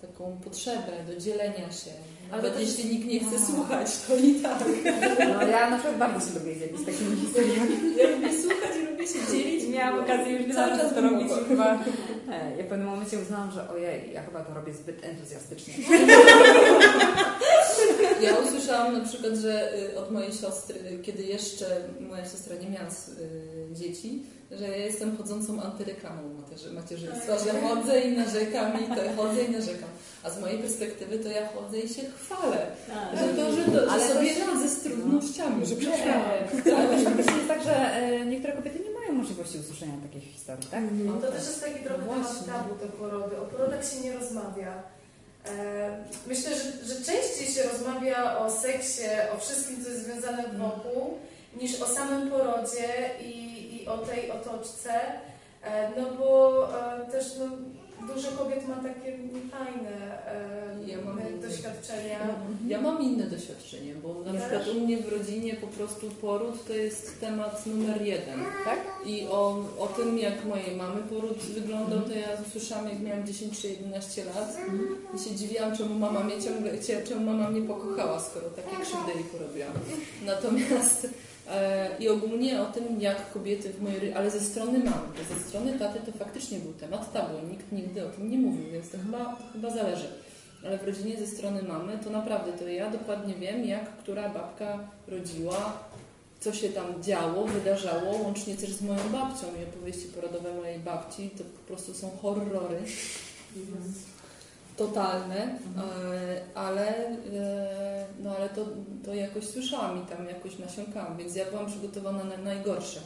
taką potrzebę do dzielenia się. Ale Nawet to jeśli nikt nie chce słuchać, to i tak. No ja na przykład bardzo się lubię dzielić takimi historiami. Ja lubię słuchać i lubię się dzielić. Miałam okazję już Cały czas to robić chyba e, ja w pewnym momencie uznałam, że ojej, ja chyba to robię zbyt entuzjastycznie. Ja usłyszałam na przykład, że y, od mojej siostry, kiedy jeszcze moja siostra nie miała y, dzieci, że ja jestem chodzącą antyreklamą macierzy, macierzyństwa, że chodzę i narzekam i to chodzę i narzekam. A z mojej perspektywy to ja chodzę i się chwalę, że to, że, to, Ale że to sobie się- radzę z trudnościami. Że Nie, przetrwałam. ale też faktycznie jest tak, że e, niektóre kobiety nie mają możliwości usłyszenia takich historii, tak? Mhm. No to też jest taki trochę temat Właśnie. tabu, te porody. O porodach się nie rozmawia. E, Myślę, że, że częściej się rozmawia o seksie, o wszystkim, co jest związane wokół, niż o samym porodzie i, i o tej otoczce. E, No bo e, też no, dużo kobiet ma takie niefajne e, Ja mam inne. doświadczenia. Ja mam inne doświadczenie, bo na Też? przykład u mnie w rodzinie po prostu poród to jest temat numer jeden. Tak? I o, o tym, jak mojej mamy poród wyglądał, to ja usłyszałam, jak miałam 10 czy 11 lat. I się dziwiłam, czemu mama mnie ciągle, czemu mama mnie pokochała, skoro takie krzywdy jej porobiłam. Natomiast i ogólnie o tym, jak kobiety w mojej... ale ze strony mamy, ze strony taty to faktycznie był temat tabu. Nikt nigdy o tym nie mówił, więc to chyba, to chyba zależy. Ale w rodzinie ze strony mamy to naprawdę to ja dokładnie wiem, jak która babka rodziła, co się tam działo, wydarzało, łącznie też z moją babcią i opowieści porodowe mojej babci, to po prostu są horrory totalne, e, ale, e, no ale to, to jakoś słyszałam i tam jakoś nasiąkałam, więc ja byłam przygotowana na najgorsze.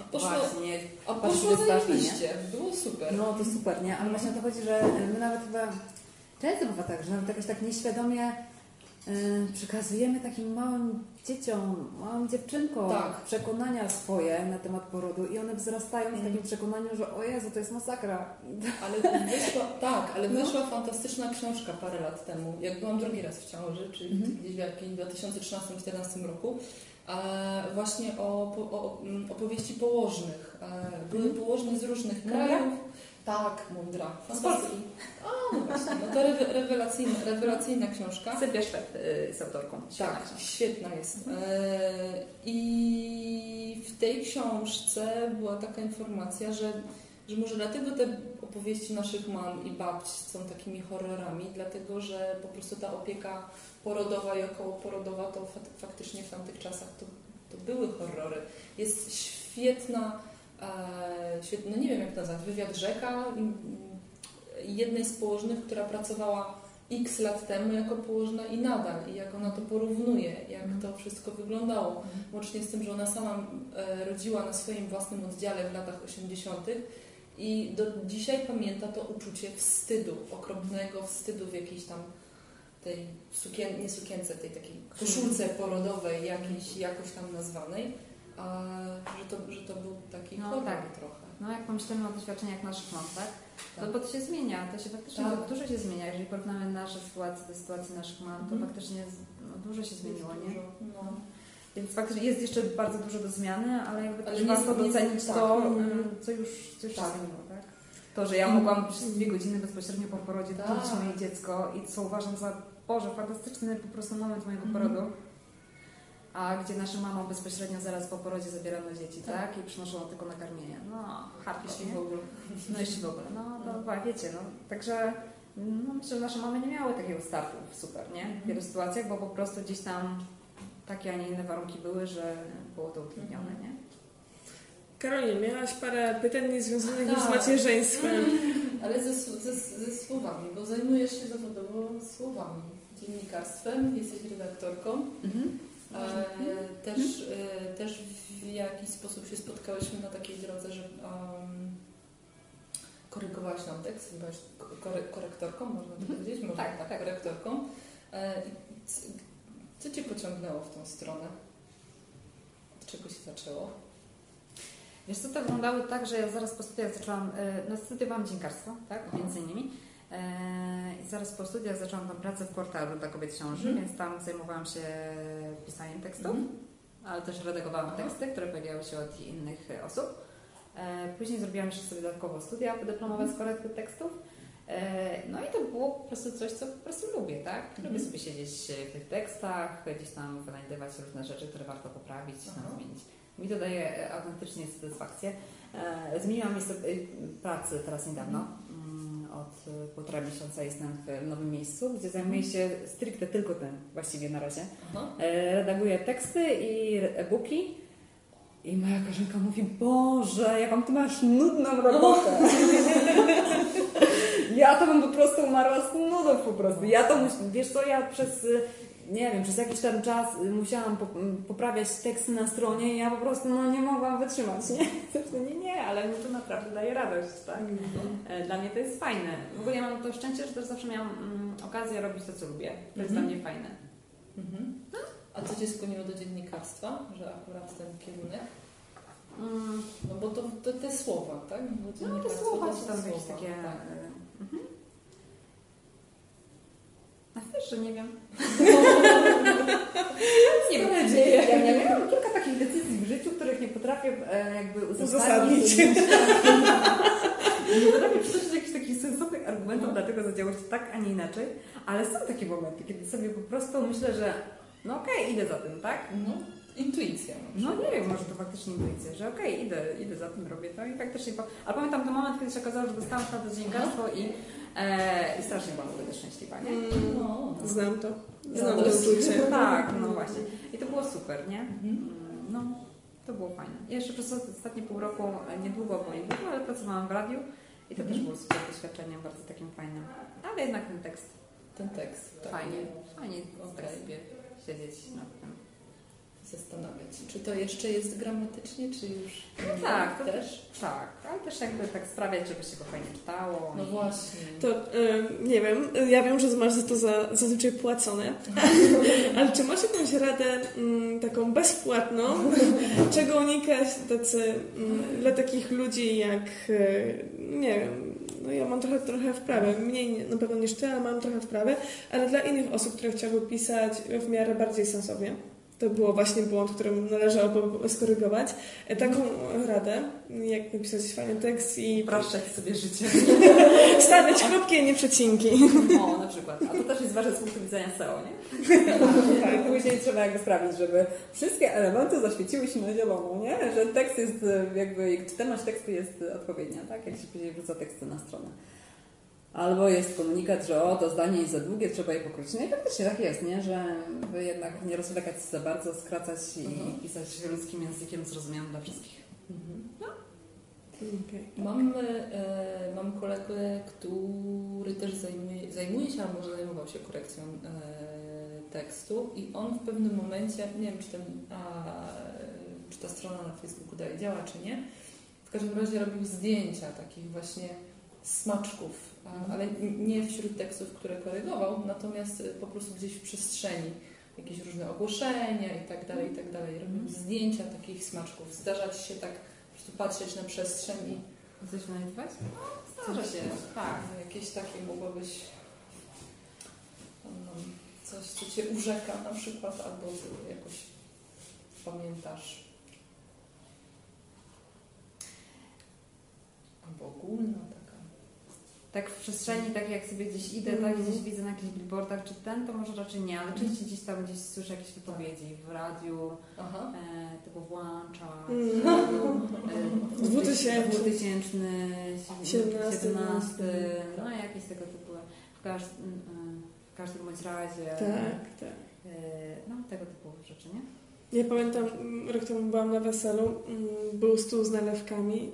A poszło, Właśnie. a poszło zajebiście, było super. No to super, nie? Ale właśnie o to chodzi, że my nawet chyba często bywa tak, że nawet jakoś tak nieświadomie y, przekazujemy takim małym dzieciom, małym dziewczynkom Tak. przekonania swoje na temat porodu i one wzrastają w takim przekonaniu, że o Jezu, to jest masakra. Ale wyszła, tak, ale No. wyszła fantastyczna książka parę lat temu, jak byłam drugi raz w ciąży, czyli Mhm. gdzieś w jakimś 2013-2014 roku, właśnie o, o mm, opowieści położnych. E, były Mhm. położne z różnych krajów. Tak, mądra. Z Polski. No to rewe- rewelacyjna, rewelacyjna książka. Sylwia Szwed y, jest autorką. Tak, świetna jest. E, I w tej książce była taka informacja, że, że może dlatego te opowieści naszych mam i babci są takimi horrorami, dlatego że po prostu ta opieka porodowa i okołoporodowa to fak- faktycznie w tamtych czasach to, to były horrory. Jest świetna, e, świetna, no nie wiem jak to nazwać, wywiad rzeka jednej z położnych, która pracowała x lat temu jako położna i nadal, i jak ona to porównuje, jak to wszystko wyglądało. Łącznie z tym, że ona sama e, rodziła na swoim własnym oddziale w latach 80. i do dzisiaj pamięta to uczucie wstydu, okropnego wstydu w jakiejś tam tej sukien, nie sukience, tej takiej koszulce porodowej, jakiejś, jakoś tam nazwanej, a, że, to, że to był taki No tak. trochę. No jak pomyślimy o doświadczeniach naszych mam, tak? Tak. No bo to się zmienia, to się faktycznie Tak. dużo się zmienia. Jeżeli porównamy nasze sytuacje do sytuacji naszych mam, to Mhm. faktycznie no, dużo się zmieniło, nie? Dużo, No. Więc faktycznie jest jeszcze bardzo dużo do zmiany, ale jakby Ale też nie- warto docenić tak. to, Mhm. mm, co już, co już Tak. się zmieniło, tak? To, że ja mogłam przez dwie godziny bezpośrednio po porodzie tulić moje dziecko i co uważam za, Boże, fantastyczny po prostu moment mojego Mhm. porodu. A gdzie nasza mama bezpośrednio zaraz po porodzie zabierano dzieci, Tak. tak? I przynoszono tylko nakarmienie. No, hardcore, Jeśli nie? w ogóle. No jeśli w ogóle, no to chyba wiecie, no. Także no, myślę, że nasze mamy nie miały takiego startu super, nie? W wielu sytuacjach, bo po prostu gdzieś tam takie, a nie inne warunki były, że było to utrudnione, nie? Karolinie, miałaś parę pytań niezwiązanych już z Tak. macierzyństwem. Ale ze, ze, ze słowami, bo zajmujesz się zawodowo słowami, dziennikarstwem, jesteś redaktorką. Mhm. E, też, e, też w jakiś sposób się spotkałyśmy na takiej drodze, że um, korygowałaś nam tekst, byłaś kore, korektorką, można to Mhm. powiedzieć? Można, Tak, tak. korektorką. E, co Cię pociągnęło w tą stronę? Od czego się zaczęło? Wiesz co, to wyglądało tak, że ja zaraz po studiach zaczęłam, e, no studiowałam dziennikarstwo, tak, między innymi. E, I zaraz po studiach zaczęłam tam pracę w portalu dla kobiet ciąży, Mhm. więc tam zajmowałam się pisaniem tekstów. Mhm. ale też redagowałam Aha. teksty, które pojawiały się od innych e, osób. E, Później zrobiłam jeszcze sobie dodatkowo studia podyplomowe z korekty tekstów. E, No i to było po prostu coś, co po prostu lubię, tak? Lubię Mhm. sobie siedzieć w tych tekstach, gdzieś tam wynajdywać różne rzeczy, które warto poprawić, tam zmienić. Mi to daje e, autentycznie satysfakcję. E, Zmieniłam miejsce e, pracy teraz niedawno. Od e, półtora miesiąca jestem w nowym miejscu, gdzie zajmuję się stricte tylko tym właściwie na razie. Aha. E, redaguję teksty i e-booki. I moja koleżanka mówi, Boże, jaką ty masz nudną robotę. ja to bym po prostu umarła z nudów po prostu. Ja to, wiesz co, ja przez y, nie wiem, przez jakiś tam czas y, musiałam po- m, poprawiać teksty na stronie i ja po prostu no, nie mogłam wytrzymać, nie? Znaczy, nie, nie, ale mi to naprawdę daje radość, tak? E, Dla mnie to jest fajne. W ogóle ja mam to szczęście, że też zawsze miałam mm, okazję robić to, co lubię. To jest Mhm. dla mnie fajne. Mhm. A co Cię skłoniło do dziennikarstwa, że akurat ten kierunek? Mm, No bo to, to te słowa, tak? No to dziennikarstwo słowa są czy tam jakieś takie... tak. e, mhm. A wiesz, że nie wiem. nie wiem, dzieje. Ja, ja miałam kilka takich decyzji w życiu, których nie potrafię e, jakby Uzasadnić. uzasadnić. nie potrafię przytoczyć jakichś takich sensownych argumentów, dlaczego zadziało się tak, a nie inaczej. Ale są takie momenty, kiedy sobie po prostu myślę, że no okej, idę za tym, tak? No, intuicja. No nie wiem, może to faktycznie intuicja, że okej, idę, idę za tym, robię to i faktycznie... Po... Ale pamiętam ten moment, kiedy się okazało, że dostałam szkołę dziennikarstwo i, e, i strasznie byłam wtedy szczęśliwa, nie? Mm, No, no. Znam to. Ja Znam to też. uczucie. Tak, no właśnie. I to było super, nie? Mhm. No, to było fajne. Ja jeszcze przez ostatnie pół roku, e, niedługo, bo niedługo, ale pracowałam w radiu i to też Mhm. było super doświadczenie, bardzo takim fajnym. Ale jednak ten tekst Ten tekst. tak. fajnie, fajnie Okej. tak sobie siedzieć nad tym. Zastanawiać. Czy to jeszcze jest gramatycznie, czy już nie? tak, to też? Tak, ale też jakby tak sprawiać, żeby się go fajnie czytało. No właśnie. To y, nie wiem, ja wiem, że masz za to za, zazwyczaj płacone, ale czy masz jakąś radę mm, taką bezpłatną, czego unikać tacy, mm, dla takich ludzi jak, y, nie wiem, no ja mam trochę, trochę wprawy, mniej na pewno niż ty, ale mam trochę wprawy, ale dla innych osób, które chciały pisać w miarę bardziej sensownie. To było właśnie błąd, który należało po- skorygować. E, Taką radę, jak napisać fajny tekst i Upraszczać sobie życie. stawiać kropki, a nie przecinki. O, na przykład. A to też jest ważne z punktu widzenia SEO, nie? tak, później trzeba jakby sprawić, żeby wszystkie elementy zaświeciły się na zielono, nie? Że tekst jest e, jakby, czytelność tekstu jest odpowiednia, tak? Jak się później wrzuca teksty na stronę. Albo jest komunikat, że o, to zdanie jest za długie, trzeba je pokrócić. No i faktycznie tak jest, nie? Że by jednak nie rozwlekać za bardzo, skracać i Mhm. pisać ludzkim językiem zrozumiałym dla wszystkich. Mhm. Okay. Mam, e, mam kolegę, który też zajmuje, zajmuje się, albo może zajmował się korekcją e, tekstu i on w pewnym momencie, nie wiem czy, ten, a, czy ta strona na Facebooku dalej działa, czy nie, w każdym razie robił zdjęcia takich właśnie smaczków, a. ale nie wśród tekstów, które korygował, natomiast e, po prostu gdzieś w przestrzeni jakieś różne ogłoszenia i tak dalej, i tak dalej. Robił zdjęcia takich smaczków. Zdarza się tak po prostu patrzeć na przestrzeń i Chcesz nagrywać? Zdarza się, tak. no, jakieś takie mogłobyś um, coś, co Cię urzeka na przykład, albo jakoś pamiętasz. Albo ogólna. Tak w przestrzeni, tak jak sobie gdzieś idę, tak gdzieś widzę na jakichś billboardach czy ten, to może raczej nie, ale częściej gdzieś tam gdzieś słyszę jakieś wypowiedzi w radiu, Aha. e, typu włącza, Mm. e, 2000. 2000, 17, 17, no jakieś tego typu, w, każd, mm, w każdym bądź razie, Tak, tak. e, no tego typu rzeczy, nie? Ja pamiętam, mm, rok temu byłam na weselu, mm, był stół z nalewkami,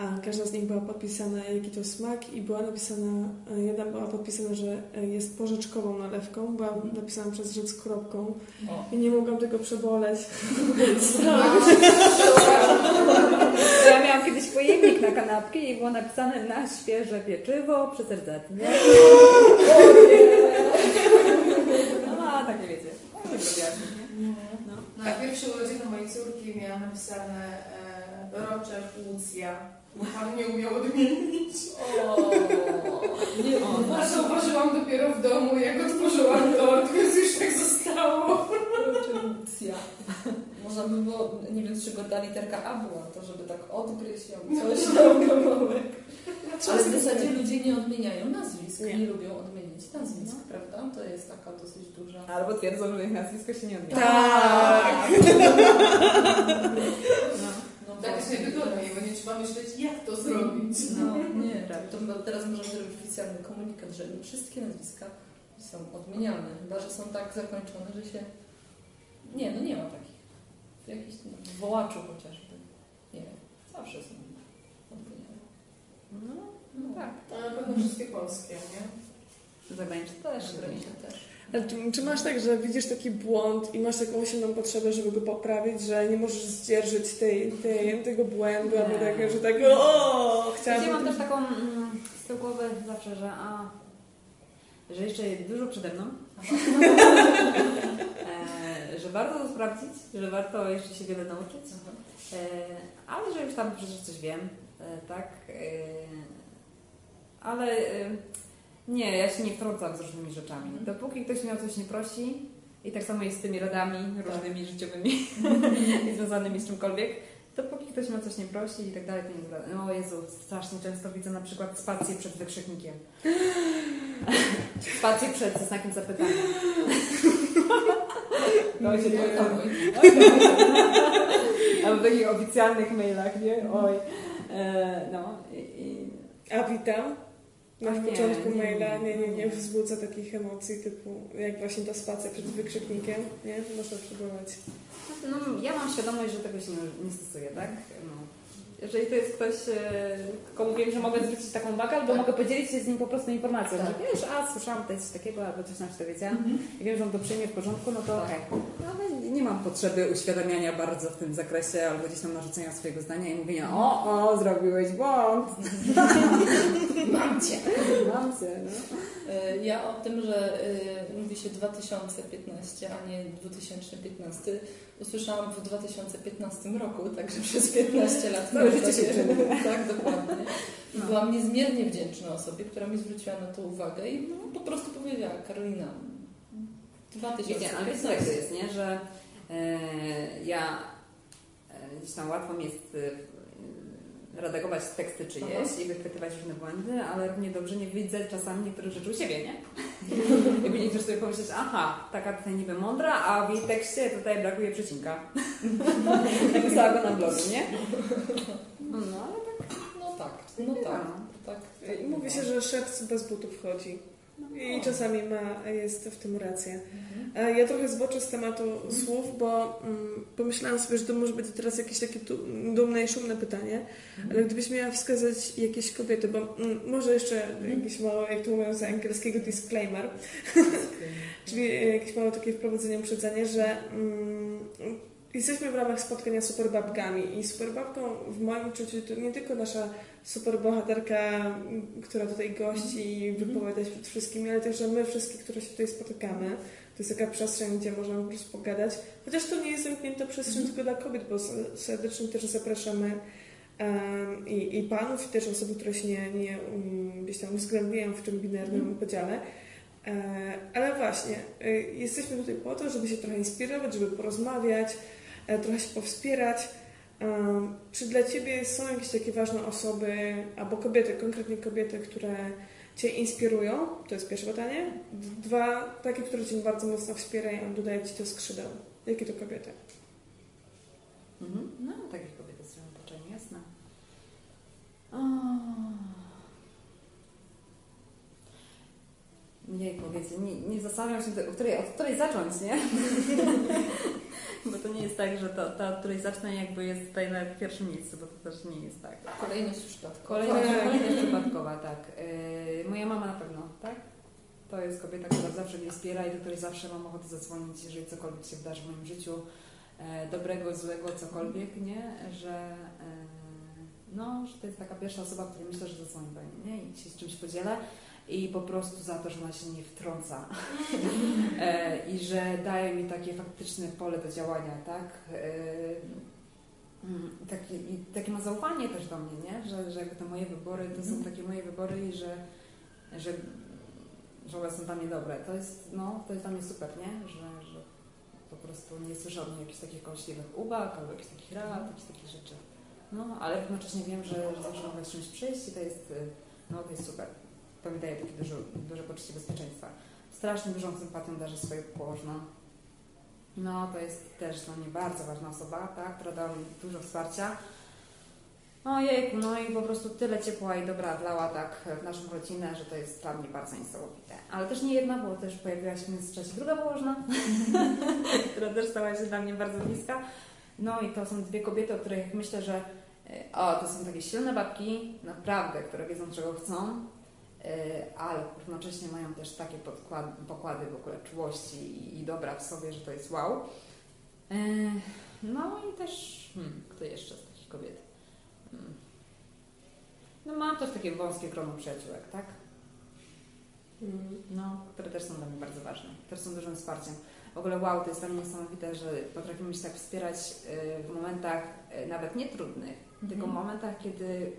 a każda z nich była podpisana, jaki to smak i była napisana, e, jedna była podpisana, że e, jest porzeczkową nalewką, była napisana przez rzecz z kropką O. i nie mogłam tego przeboleć. Ja miałam kiedyś pojemnik na kanapki i było napisane na świeże pieczywo przez RZ, nie? No, a takie wiecie. Tak nie? No. Na pierwsze urodziny mojej córki miałam napisane e, rocze Łucja, bo pan nie umiał odmienić. O. Nie, o, A zauważyłam dopiero w domu, jak otworzyłam tort, więc już tak zostało. Rewolucja. Można by było, nie wiem, z czego ta literka A była, to żeby tak odgryźć ją, coś tam kawałek. Ale w zasadzie ludzie nie odmieniają nazwisk, nie, Nie. lubią odmienić nazwisk, prawda? To jest taka dosyć duża... Albo twierdzą, że ich nazwisko się nie odmienia. Tak! No. No, Tak jest właśnie. najwygodniej, bo nie trzeba myśleć, jak to zrobić. No, nie, to ma- teraz możemy zrobić oficjalny komunikat, że wszystkie nazwiska są odmieniane, chyba że są tak zakończone, że się... Nie, no nie ma takich. W jakichś no, w wołaczu chociażby. Nie zawsze są odmieniane. No, no tak. A na pewno wszystkie polskie, nie? Zagraniczne też. Zagraniczne też. Czy, czy masz tak, że widzisz taki błąd i masz taką silną potrzebę, żeby go poprawić, że nie możesz zdzierżyć tej, tej, tego błędu, albo tak, że tak o, Ja chciałabym... mam też taką mm, z tyłu głowy zawsze, że a, że jeszcze dużo przede mną. e, że warto to sprawdzić, że warto jeszcze się wiele nauczyć. E, ale że już tam przecież coś wiem, e, tak. E, ale e, nie, ja się nie wtrącam z różnymi rzeczami. Dopóki ktoś mnie o coś nie prosi, i tak samo jest z tymi radami różnymi życiowymi i związanymi z czymkolwiek, dopóki ktoś mnie o coś nie prosi i tak dalej, to nie zgadza. O Jezu, strasznie często widzę na przykład spację przed wykrzyknikiem. spację przed ze znakiem zapytania. No się Nie. to Albo w takich oficjalnych mailach, nie? Oj. E, no i, i A witam. Na nie, początku nie, maila nie, nie, nie, nie nie. wzbudza takich emocji typu jak właśnie ta spacja przed wykrzyknikiem, nie? Można próbować. No, ja mam świadomość, że tego się nie, nie stosuje, tak? No. Jeżeli to jest ktoś, e, komu wiem, że mogę zwrócić taką uwagę, albo mogę podzielić się z nim po prostu informacją, Tak. że wiesz, a słyszałam tutaj coś takiego, albo coś tam się dowiedziałam i wiem, że on to przyjmie w porządku, no to Tak. okej. No, ale nie mam potrzeby uświadamiania bardzo w tym zakresie, albo gdzieś tam narzucenia swojego zdania i mówienia, o, o, zrobiłeś błąd. Mam cię! Mam cię, no. E, Ja o tym, że e, mówi się 2015, a nie 2015, usłyszałam w 2015 roku, także przez 15 lat. Całe życie się. Tak, dokładnie. I No. byłam niezmiernie wdzięczna osobie, która mi zwróciła na to uwagę i no, po prostu powiedziała, Karolina, Wiecie, ale wiecie, 2015. jak to jest, nie? Że e, ja e, gdzieś tam łatwo mi jest e, redagować teksty czyjeś Aha. i wychwytywać różne błędy, ale równie dobrze nie widzę czasami niektórych rzeczy u siebie, nie? Jakby nie chcesz sobie pomyśleć, aha, taka tutaj niby mądra, a w jej tekście tutaj brakuje przecinka. Napisała go na blogu, nie? No, ale tak. No tak, no tak. tak, tak I mówi się, że szewc bez butów chodzi. I czasami ma, jest w tym rację. E, Ja trochę zboczę z tematu słów, bo mm, pomyślałam sobie, że to może być teraz jakieś takie tu, dumne i szumne pytanie, ale gdybyś miała wskazać jakieś kobiety, bo mm, może jeszcze jakieś mało, jak to mówią z angielskiego, disclaimer, czyli jakieś mało takie wprowadzenie, uprzedzenie, że mm, jesteśmy w ramach spotkania superbabkami i superbabką w moim odczuciu to nie tylko nasza superbohaterka, która tutaj gości i wypowiada się przed wszystkimi, ale także my wszystkie, które się tutaj spotykamy. To jest taka przestrzeń, gdzie możemy po prostu pogadać. Chociaż to nie jest zamknięta przestrzeń tylko dla kobiet, bo serdecznie też zapraszamy em, i, i panów, i też osoby, które się nie, nie um, gdzieś tam uwzględniają w tym binarnym podziale. E, ale właśnie, e, jesteśmy tutaj po to, żeby się trochę inspirować, żeby porozmawiać, e, trochę się powspierać. Um, czy dla Ciebie są jakieś takie ważne osoby, albo kobiety, konkretnie kobiety, które Cię inspirują? To jest pierwsze pytanie. Dwa, takie, które Cię bardzo mocno wspierają, dodają Ci to skrzydeł. Jakie to kobiety? Mhm. No, takie kobiety z otoczeniu, jasne. O. Nie, powiedzcie, nie, nie zastanawiam się, od której, od której zacząć, nie? bo to nie jest tak, że to, ta, od której zacznę jakby jest tutaj na pierwszym miejscu, bo to też nie jest tak. Kolejność przypadkowa. Kolejność, Tak. kolejność przypadkowa, tak. Yy, moja mama na pewno, tak? To jest kobieta, która zawsze mnie wspiera i do której zawsze mam ochotę zadzwonić, jeżeli cokolwiek się wydarzy w moim życiu, e, dobrego, złego, cokolwiek, nie? Że, e, no, że to jest taka pierwsza osoba, której myślę, że zadzwoni do niej, nie? I się z czymś podzielę. I po prostu za to, że ona się nie wtrąca. e, I że daje mi takie faktyczne pole do działania, tak? E, Mm, Taki, i takie ma zaufanie też do mnie, nie? Że, że te moje wybory to są takie moje wybory i że, że, że one są dla mnie dobre. To jest, no, to jest dla mnie super, nie? Że, że po prostu nie słyszę od niej jakichś takich kąśliwych uwag albo jakichś takich rad, jakichś takich rzeczy. No, ale jednocześnie wiem, że, że zawsze mogę z czymś przyjść i to jest, y, no, to jest super. To mi takie duże, duże poczucie bezpieczeństwa. Strasznie dużą sympatią darzę swoje położną. No, to jest też dla mnie bardzo ważna osoba, tak, która dała mi dużo wsparcia. Ojejku, no i po prostu tyle ciepła i dobra wlała tak w naszą rodzinę, że to jest dla mnie bardzo niesamowite. Ale też nie jedna, bo też pojawiła się w międzyczasie druga położna, która też stała się dla mnie bardzo bliska. No i to są dwie kobiety, o których myślę, że e, o, to są takie silne babki, naprawdę, które wiedzą czego chcą, ale jednocześnie mają też takie pokłady w ogóle czułości i, i dobra w sobie, że to jest wow. E, no i też, hmm, kto jeszcze z takich kobiet? Hmm. No mam też takie wąskie grono przyjaciółek, tak? Mm. No, które też są dla mnie bardzo ważne, też są dużym wsparciem. W ogóle wow, to jest dla mnie niesamowite, że potrafimy się tak wspierać y, w momentach nawet nie trudnych, tylko w momentach, kiedy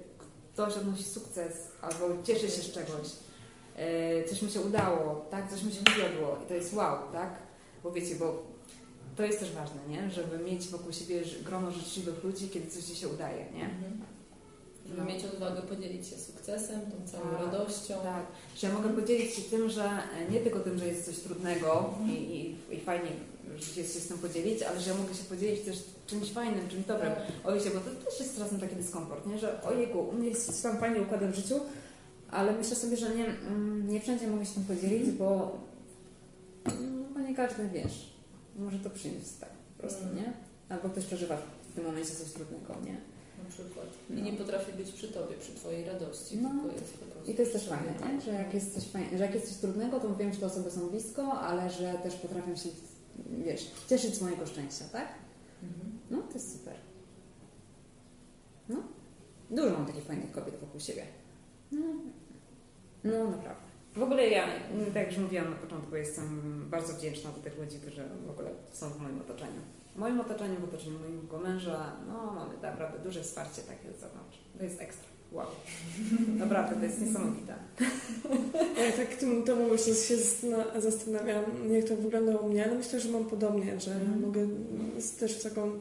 ktoś odnosi sukces albo cieszy się z czegoś, y, coś mu się udało, tak, coś mu się wywiodło i to jest wow, tak? Bo wiecie, bo to jest też ważne, nie? Żeby mieć wokół siebie grono życzliwych ludzi, kiedy coś ci się udaje, nie? Mhm. Żeby No. mieć odwagę podzielić się sukcesem, tą całą Tak, radością. Tak, że ja mogę podzielić się tym, że e, nie tylko tym, że jest coś trudnego i, i, i fajnie, że się z tym podzielić, ale że ja mogę się podzielić też czymś fajnym, czymś dobrym. Ojcie, bo to też jest czasem taki dyskomfort, nie? że ojejku, u mnie jest tam fajnie układem w życiu, ale myślę sobie, że nie, mm, nie wszędzie mogę się tym podzielić, bo, mm, nie każdy wiesz. Może to przynieść tak po prostu, nie? Albo ktoś przeżywa w tym momencie coś trudnego, nie? Na przykład. I No. nie potrafi być przy tobie, przy twojej radości. No. I to jest też fajne, nie? Że, jak jest coś fajne, że jak jest coś trudnego, to wiem, że te osoby są blisko, ale że też potrafią się, wiesz, cieszyć z mojego szczęścia, tak? Mhm. No, to jest super. No, dużo mam takich fajnych kobiet wokół siebie. No, no naprawdę. W ogóle ja, tak jak już mówiłam na początku, jestem bardzo wdzięczna do tych ludzi, którzy w ogóle są w moim otoczeniu. W moim otoczeniu, w otoczeniu mojego męża, no mamy naprawdę duże wsparcie takie z zewnątrz. To jest ekstra. Wow. Naprawdę, to jest niesamowite. Ja tak tym tobą jeszcze się zastana- zastanawiam, jak to wygląda u mnie, ale myślę, że mam podobnie, że Mhm. mogę z też z taką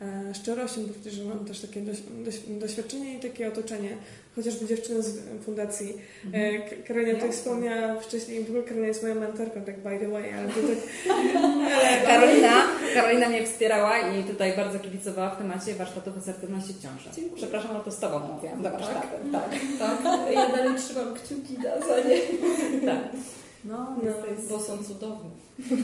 e, szczerością powiedzieć, że mam też takie doś, doś, doświadczenie i takie otoczenie. Chociażby dziewczyny z fundacji. E, K- Karolina tutaj wspomniała wcześniej, w ogóle Karolina jest moją mentorką, tak by the way, ale to tak... Ale, Karolina, Karolina mnie wspierała i tutaj bardzo kibicowała w temacie warsztatów asertywności w ciąży. Przepraszam, ale to z Tobą mówiłam za warsztatem. Tak, Tak, ja dalej trzymam kciuki za nie, tak. No, No, jest... bo są cudowne.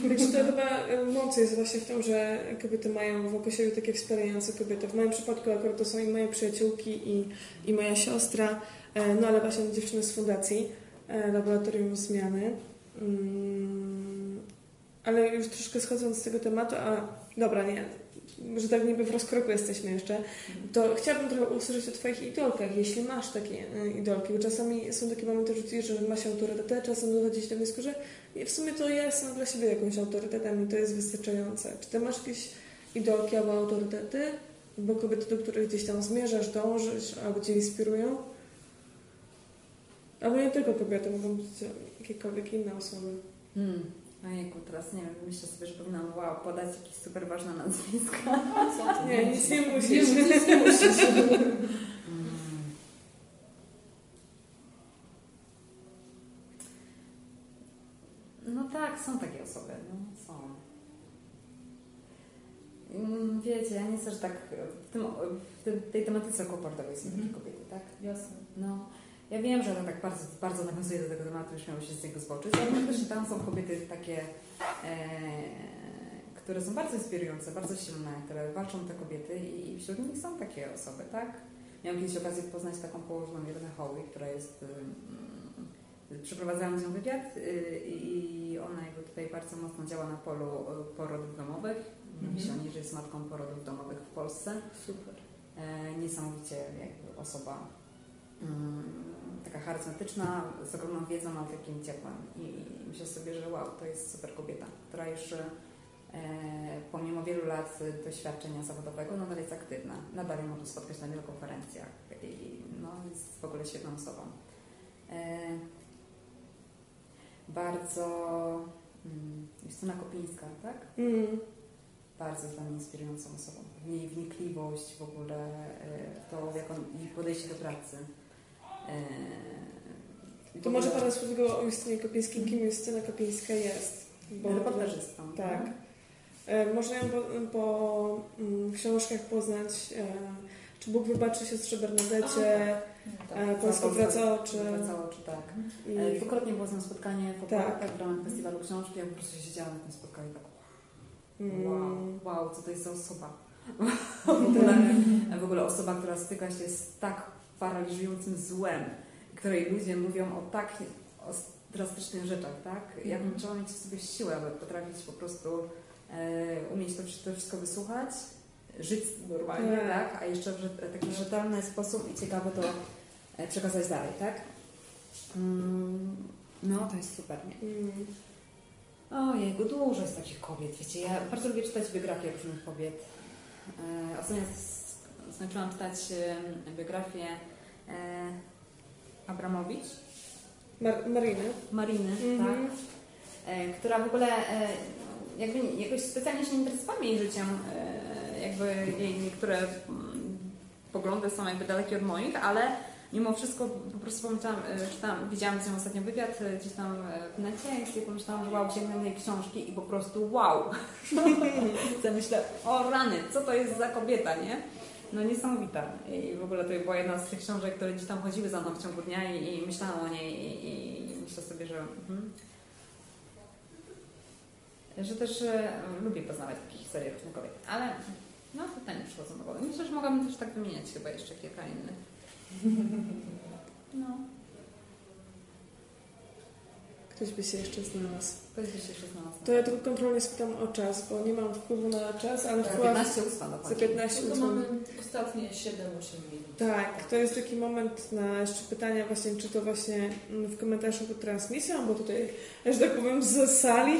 Także to chyba e, moc jest właśnie w tym, że kobiety mają wokół siebie takie wspierające kobiety. W moim przypadku akurat to są i moje przyjaciółki i, i moja siostra, e, no ale właśnie dziewczyny z fundacji, e, laboratorium zmiany. Mm, Ale już troszkę schodząc z tego tematu, a dobra, nie, że tak niby w rozkroku jesteśmy jeszcze, to chciałabym trochę usłyszeć o Twoich idolkach, jeśli masz takie e, idolki, bo czasami są takie momenty, że czujesz, że masz autorytet, czasem dochodzi do wniosku, że w sumie to ja jestem dla siebie jakimś autorytetem i to jest wystarczające. Czy Ty masz jakieś idolki albo autorytety, albo kobiety, do których gdzieś tam zmierzasz, dążysz, albo Cię inspirują? Albo nie tylko kobiety, mogą być jakiekolwiek inne osoby. Hmm. Ojejku, teraz nie wiem, myślę sobie, że powinnam wow, podać jakieś super ważne nazwiska. Co ty? Nie, nic nie musisz. Mm. No tak, są takie osoby, no są. Mm, Wiecie, ja nie chcę, że tak w, tym, w tej tematyce komfortowej są takie Mhm. kobiety, tak? Jasne. No, ja wiem, że to tak bardzo, bardzo nawiązuje do tego tematu, już miało się z niego zboczyć, ale faktycznie tam są kobiety takie, e, które są bardzo inspirujące, bardzo silne, które walczą te kobiety i, i wśród nich są takie osoby, tak? Miałam kiedyś okazję poznać taką położoną Irene Howie, która jest... y, Przeprowadzałam z nią wywiad y, i ona jakby tutaj bardzo mocno działa na polu y, porodów domowych. Mówi się o niej, że jest matką porodów domowych w Polsce. Super. E, niesamowicie jakby osoba taka charyzmatyczna, z ogromną wiedzą, ale takim ciepłem. I, myślę sobie, że wow, to jest super kobieta, która już e, pomimo wielu lat doświadczenia zawodowego nadal jest aktywna. Nadal ją można spotkać na wielu konferencjach i no, jest w ogóle świetną osobą. E, bardzo mm, Justyna Kopińska, tak? Mm. bardzo dla mnie inspirującą osobą. Jej wnikliwość w ogóle, e, to jak on, jej podejście do pracy. E, To może parę słów tylko o Justynie Kopińskiej, kim Justyna Kopińska jest. Bo- Reportażystą. Tak. E, Można ją po, po mm, książkach poznać, e, czy Bóg wybaczy siostrze Bernadecie, Tak. e, Polsko wraca oczy. Wraca oczy, tak. I, Dwukrotnie było z nią spotkanie w Tak. Opolkach w ramach festiwalu książki. Ja po prostu siedziałam na tym spotkaniu i tak mm, wow, wow, co to jest za osoba. w, ogóle, w ogóle osoba, która styka się z tak paraliżującym złem, której ludzie mówią o tak, o, drastycznych rzeczach, tak? Ja bym trzeba mieć w sobie siłę, aby potrafić po prostu e, umieć to, to wszystko wysłuchać, żyć normalnie, Tak. tak? A jeszcze w taki rzetelny sposób i ciekawy to e, przekazać dalej, tak? Mm, no, to jest super, nie? Mm. Ojej, dużo jest takich kobiet, wiecie, ja bardzo lubię czytać biografie różnych kobiet. E, ostatnio skończyłam czytać biografię e, Abramowicz, Mar- Mariny. Mariny, Mhm. tak? E, która w ogóle e, jakby jakoś specjalnie się nie interesowała jej życiem, jakby jej niektóre poglądy są jakby dalekie od moich, ale mimo wszystko po prostu pomyślałam, czytałam, widziałam z nią ostatnio wywiad gdzieś tam w necie i pomyślałam, że wow, sięgnę jej książki i po prostu wow. Co myślę, o rany, co to jest za kobieta, nie? No niesamowita. I w ogóle to była jedna z tych książek, które gdzieś tam chodziły za mną w ciągu dnia i, i myślałam o niej i, i myślę sobie, że mhm. że też e, lubię poznawać takie historie różnych kobiet, ale no tutaj nie przychodzą do głowy. Myślę, że mogłabym też tak wymieniać chyba jeszcze kilka innych. No, Ktoś by się jeszcze znalazł. To ja tylko kontrolnie spytam o czas, bo nie mam wpływu na czas, ale chyba 15 ósma za dochodzi. 15 No to minut. mamy ostatnie 7-8 minut. Tak, to jest taki moment na jeszcze pytania właśnie, czy to właśnie mm, w komentarzu pod transmisją, bo tutaj, że tak powiem, z sali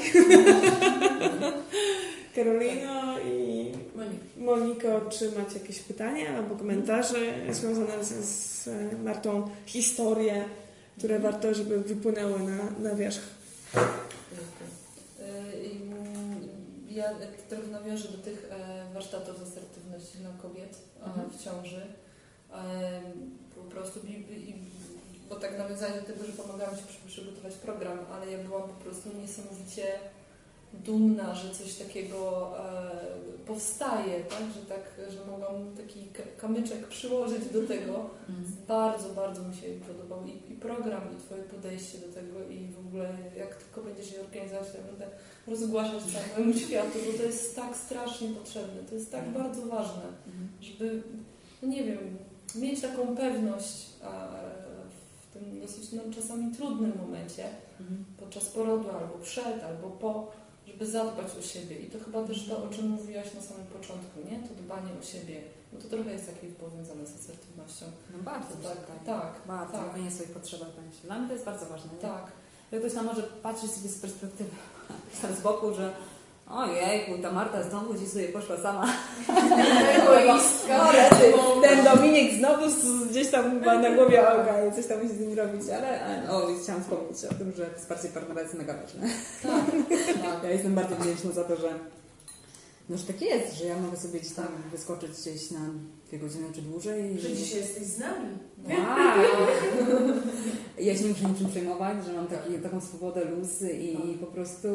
Karolino i Monika. Moniko, czy macie jakieś pytania albo komentarze związane z, z Martą, historie, które warto, żeby wypłynęły na, na wierzch. Ja trochę nawiążę do tych e, warsztatów z asertywności dla kobiet e, Mhm. w ciąży. E, Po prostu, bo tak nawiązanie do tego, że pomagałam przy- przygotować program, ale ja byłam po prostu niesamowicie dumna, że coś takiego e, powstaje, tak? Że, tak, że mogłam taki ka- kamyczek przyłożyć do tego. Mhm. Bardzo, bardzo mi się podobał i, i program, i Twoje podejście do tego i w ogóle jak tylko będziesz je organizować, to ja będę rozgłaszać całemu światu, bo to jest tak strasznie potrzebne, to jest tak Mhm. bardzo ważne, Mhm. żeby, no nie wiem, mieć taką pewność a, w tym dosyć no, czasami trudnym momencie, Mhm. podczas porodu, albo przed, albo po, żeby zadbać o siebie. I to chyba też to, o czym mówiłaś na samym początku, nie? To dbanie o siebie. No to trochę jest takie powiązane z asertywnością. No bardzo się Tak, tak, Bardzo, tak. mówienie swoich potrzebach to myślę. Dla mnie to jest bardzo ważne. nie? tak. Jak ktoś tam może patrzeć sobie z perspektywy z boku, że ojej, ta Marta znowu gdzieś sobie poszła sama. Egoistka. O, rety, ten Dominik znowu gdzieś tam ma na głowie oga i coś tam musi z nim robić, ale o, chciałam wspomnieć o tym, że wsparcie partnera jest mega ważne. Tak, tak. Ja jestem bardzo wdzięczna za to, że no, że tak jest, że ja mogę sobie gdzieś tam wyskoczyć gdzieś na dwie godziny czy dłużej. Że dzisiaj jesteś z nami. Wow. Ja się nie muszę niczym przejmować, że mam taki, taką swobodę, luz i po prostu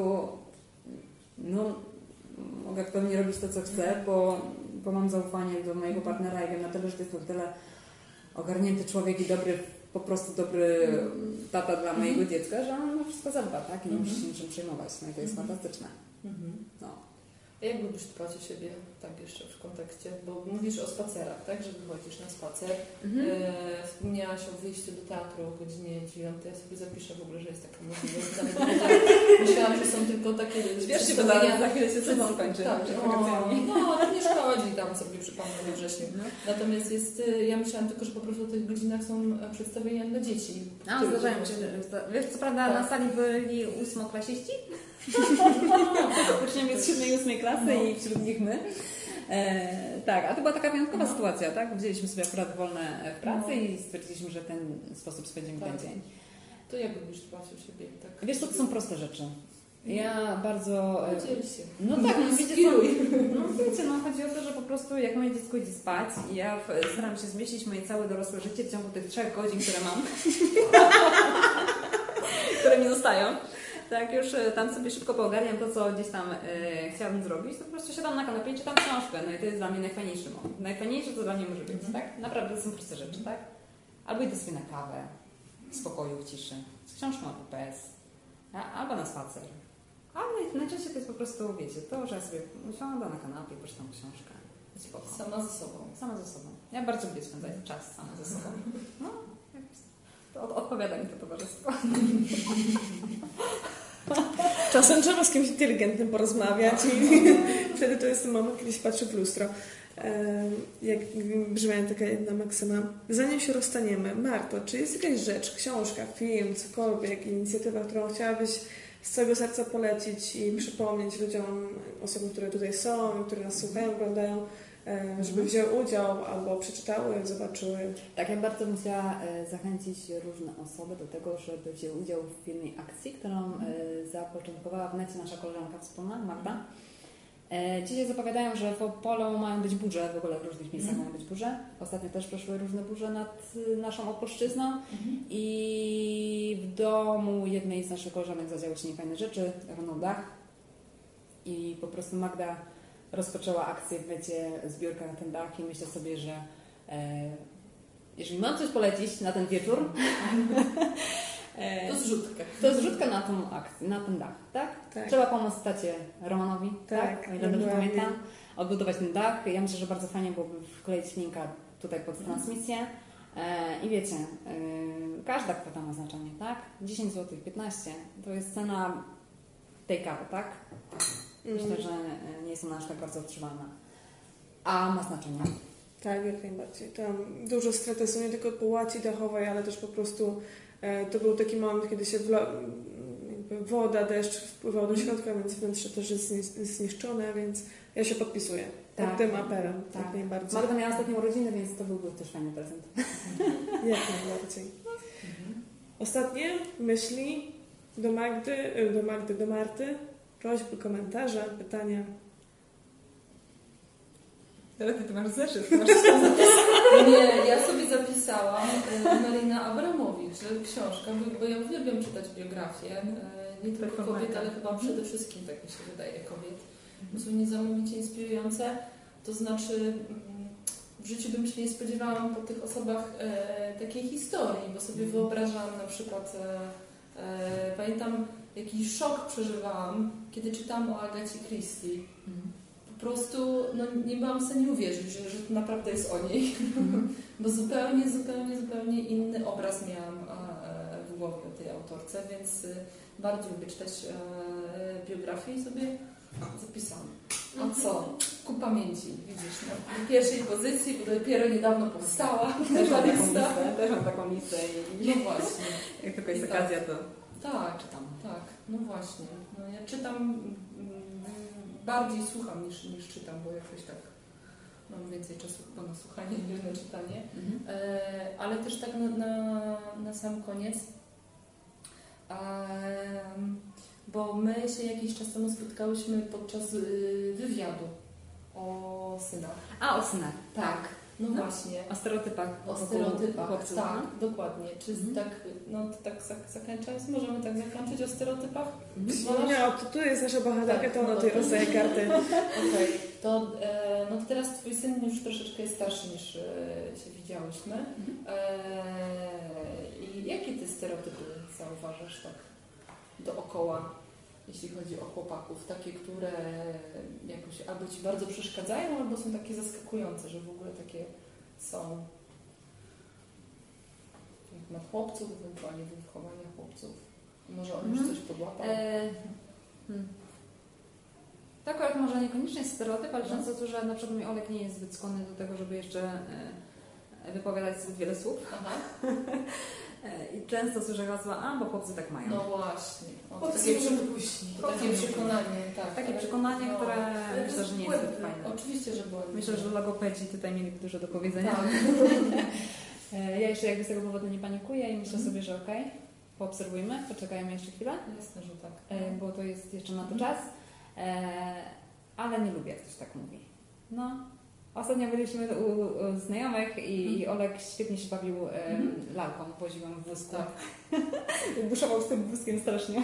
no, mogę aktualnie robić to, co chcę, bo, bo mam zaufanie do mojego partnera i wiem na tyle, że to jest na tyle ogarnięty człowiek i dobry, po prostu dobry tata dla mojego dziecka, że on wszystko zadba, tak? I nie muszę się niczym przejmować. No i to jest fantastyczne. Mhm. No. A jak lubisz dbać o siebie, tak jeszcze w kontekście, bo mówisz o spacerach, tak, że wychodzisz na spacer. Mhm. E, wspomniałaś o wyjściu do teatru o godzinie 9. Ja sobie zapiszę w ogóle, że jest taka możliwość. Nie wiedziałam. Myślałam, że są tylko takie Śpieszcie, bo wspomnienia. za chwilę się sezon kończy. Tak, o, no, również chodzi tam sobie przypomnę we wrześniu. No. Natomiast jest, y, ja myślałam tylko, że po prostu w tych godzinach są e, przedstawienia dla dzieci. A, zdarzają się, że- wiesz, co prawda Tak. na sali byli ósmoklasiści, uczniowie z 7 i 8 klasy No. i wśród nich my. E, tak, a to była taka wyjątkowa sytuacja, tak? Wzięliśmy sobie akurat wolne w pracy No. i stwierdziliśmy, że ten sposób spędzimy Tak. ten dzień. To jak lubisz dbać o siebie? Tak. Wiesz, co, to są proste rzeczy. Ja bardzo... e. No tak, no wiecie, co, no wiecie, no chodzi o to, że po prostu jak moje dziecko idzie spać i ja staram się zmieścić moje całe dorosłe życie w ciągu tych trzech godzin, które mam, które mi zostają, tak już e, tam sobie szybko poogarniam to, co gdzieś tam e, chciałabym zrobić, to po prostu siadam na kanapie i czytam książkę, no i to jest dla mnie najfajniejszy moment. Najfajniejsze, co dla mnie może być, Mhm. tak? Naprawdę to są proste rzeczy, tak? Albo idę sobie na kawę, w spokoju, w ciszy, z książką albo bez, a- albo na spacer. Ale najczęściej to jest po prostu, wiecie, to, że ja sobie usiądę na kanapie, poczytam książkę. i Spoko. Sama ze sobą. Sama ze sobą. Ja bardzo lubię spędzać czas sama ze sobą. No, od, odpowiada mi to towarzystwo. Czasem trzeba z kimś inteligentnym porozmawiać i wtedy to jest ten moment, kiedy się patrzy w lustro. Jak brzmi taka jedna maksyma. Zanim się rozstaniemy, Marto, czy jest jakaś rzecz, książka, film, cokolwiek, inicjatywa, którą chciałabyś z całego serca polecić i przypomnieć ludziom, osobom, które tutaj są, które nas słuchają, oglądają, żeby wzięły udział albo przeczytały, zobaczyły. Tak, ja bardzo bym chciała e, zachęcić różne osoby do tego, żeby wzięły udział w pilnej akcji, którą e, zapoczątkowała w necie nasza koleżanka wspólna, Magda. E, Dzisiaj zapowiadają, że w Opolu mają być burze, w ogóle w różnych miejscach mają być burze. Ostatnio też przeszły różne burze nad y, naszą Opolszczyzną i w domu jednej z naszych koleżanek zadziały się niefajne rzeczy, runął dach i po prostu Magda rozpoczęła akcję w necie zbiórka na ten dach i myślę sobie, że e, jeżeli mam coś polecić na ten wieczór, To zrzutkę. to zrzutka na tą akcję, na ten dach, tak? Tak. Trzeba pomóc tacie Romanowi, tak? Tak, O ile dobrze pamiętam. Odbudować ten dach. Ja myślę, że bardzo fajnie byłoby wkleić linka tutaj pod transmisję. E, I wiecie, e, każda kwota ma znaczenie, tak? 10 zł, 15 to jest cena tej kawy, tak? Myślę, że e, nie jest ona aż tak bardzo odczuwalna. A ma znaczenie. Tak, jak najbardziej. Tam dużo stresu, nie tylko po łaci dachowej, ale też po prostu e, to był taki moment, kiedy się wla, woda, deszcz wpływał do środka, więc wnętrze też jest zni- zniszczone, więc ja się podpisuję pod Tak. tym apelem, tak, Tak. najbardziej. Magda miała ostatnią urodziny, więc to byłby też fajny prezent. Jak najbardziej. Ostatnie myśli do Magdy, e, do Magdy, do Marty, prośby, komentarze, pytania. Ale ty, ty masz zeszyt, Nie, ja sobie zapisałam e, Marina Abramowicz, książka, bo, ja uwielbiam czytać biografię, e, nie tylko kobiet, ale chyba przede wszystkim, tak mi się wydaje, kobiet. Bo są niesamowicie inspirujące. To znaczy, mm, w życiu bym się nie spodziewałam po tych osobach e, takiej historii, bo sobie wyobrażam na przykład, pamiętam jaki szok przeżywałam, kiedy czytałam o Agacie Christie. Po prostu no, nie byłam w stanie uwierzyć, że, że to naprawdę jest o niej. Bo zupełnie, zupełnie, zupełnie inny obraz miałam e, w głowie o tej autorce, więc e, bardzo lubię czytać e, biografię i sobie zapisałam. A co? Ku pamięci, widzisz, na pierwszej pozycji, bo dopiero niedawno powstała Też mam ta taką listę, też mam taką listę i No właśnie. jak tylko jest I tak. okazja, to Tak, czytam. tak, no właśnie. No ja czytam, mm, bardziej słucham niż, niż czytam, bo jakoś tak mam więcej czasu chyba na słuchanie niż na czytanie. Mhm. E, ale też tak na, na, na sam koniec, em, bo my się jakiś czas temu spotkałyśmy podczas y, wywiadu o synach. A, o synach. Tak, no, No. właśnie. O stereotypach. O stereotypach, chłopców, tak, no? dokładnie. Czy Mhm. tak, no tak zak- zakończając, możemy tak zakończyć o stereotypach? Mhm. Nie, to tu jest nasza bohaterka, Tak, to ona no tutaj rozdaje karty. Okej, to, e, no to teraz Twój syn już troszeczkę jest starszy niż e, się widziałyśmy. E, I jakie Ty stereotypy zauważasz tak dookoła, jeśli chodzi o chłopaków? Takie, które jakoś albo Ci bardzo przeszkadzają, albo są takie zaskakujące, że w ogóle takie są. Jak na chłopców, ewentualnie do wychowania chłopców. Może on już Mhm. coś podłapał? E, hmm. To akurat może niekoniecznie jest stereotyp, ale No. często to, że na przykład mój Olek nie jest zbyt skłonny do tego, żeby jeszcze e, wypowiadać zbyt wiele słów. I często słyszę hasła, a bo chłopcy tak mają. No właśnie. O, takie, takie przekonanie, tak. Takie przekonanie, no, które myślę, że nie jest zbyt fajne. Oczywiście, że błędne. Myślę, że logopedzi tutaj mieli dużo do powiedzenia. Tak. E, Ja jeszcze jakby z tego powodu nie panikuję i myślę Mhm. sobie, że okej, poobserwujmy, poczekajmy jeszcze chwilę, Jasne, że tak. e, bo to jest jeszcze na to czas. E, Ale nie lubię, jak ktoś tak mówi. No. Ostatnio byliśmy u, u znajomych i, i Olek świetnie się bawił e, lalką, woziłem w wózku. Tak. Buszował z tym wózkiem strasznie.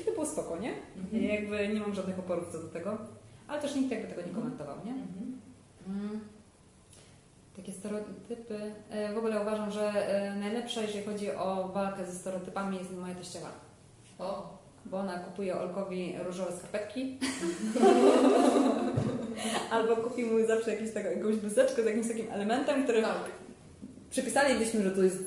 I to było spoko, nie? Mhm. Jakby nie mam żadnych oporów co do tego. Ale też nikt jakby tego nie komentował, nie? Mhm. Mm. Takie stereotypy. E, W ogóle uważam, że e, najlepsza, jeżeli chodzi o walkę ze stereotypami, jest moja teściowa. O, Bo ona kupuje Olkowi różowe skarpetki. Albo kupi mu zawsze jakieś taką, jakąś bluzeczkę z jakimś takim elementem, który tak. Przepisalibyśmy, że to jest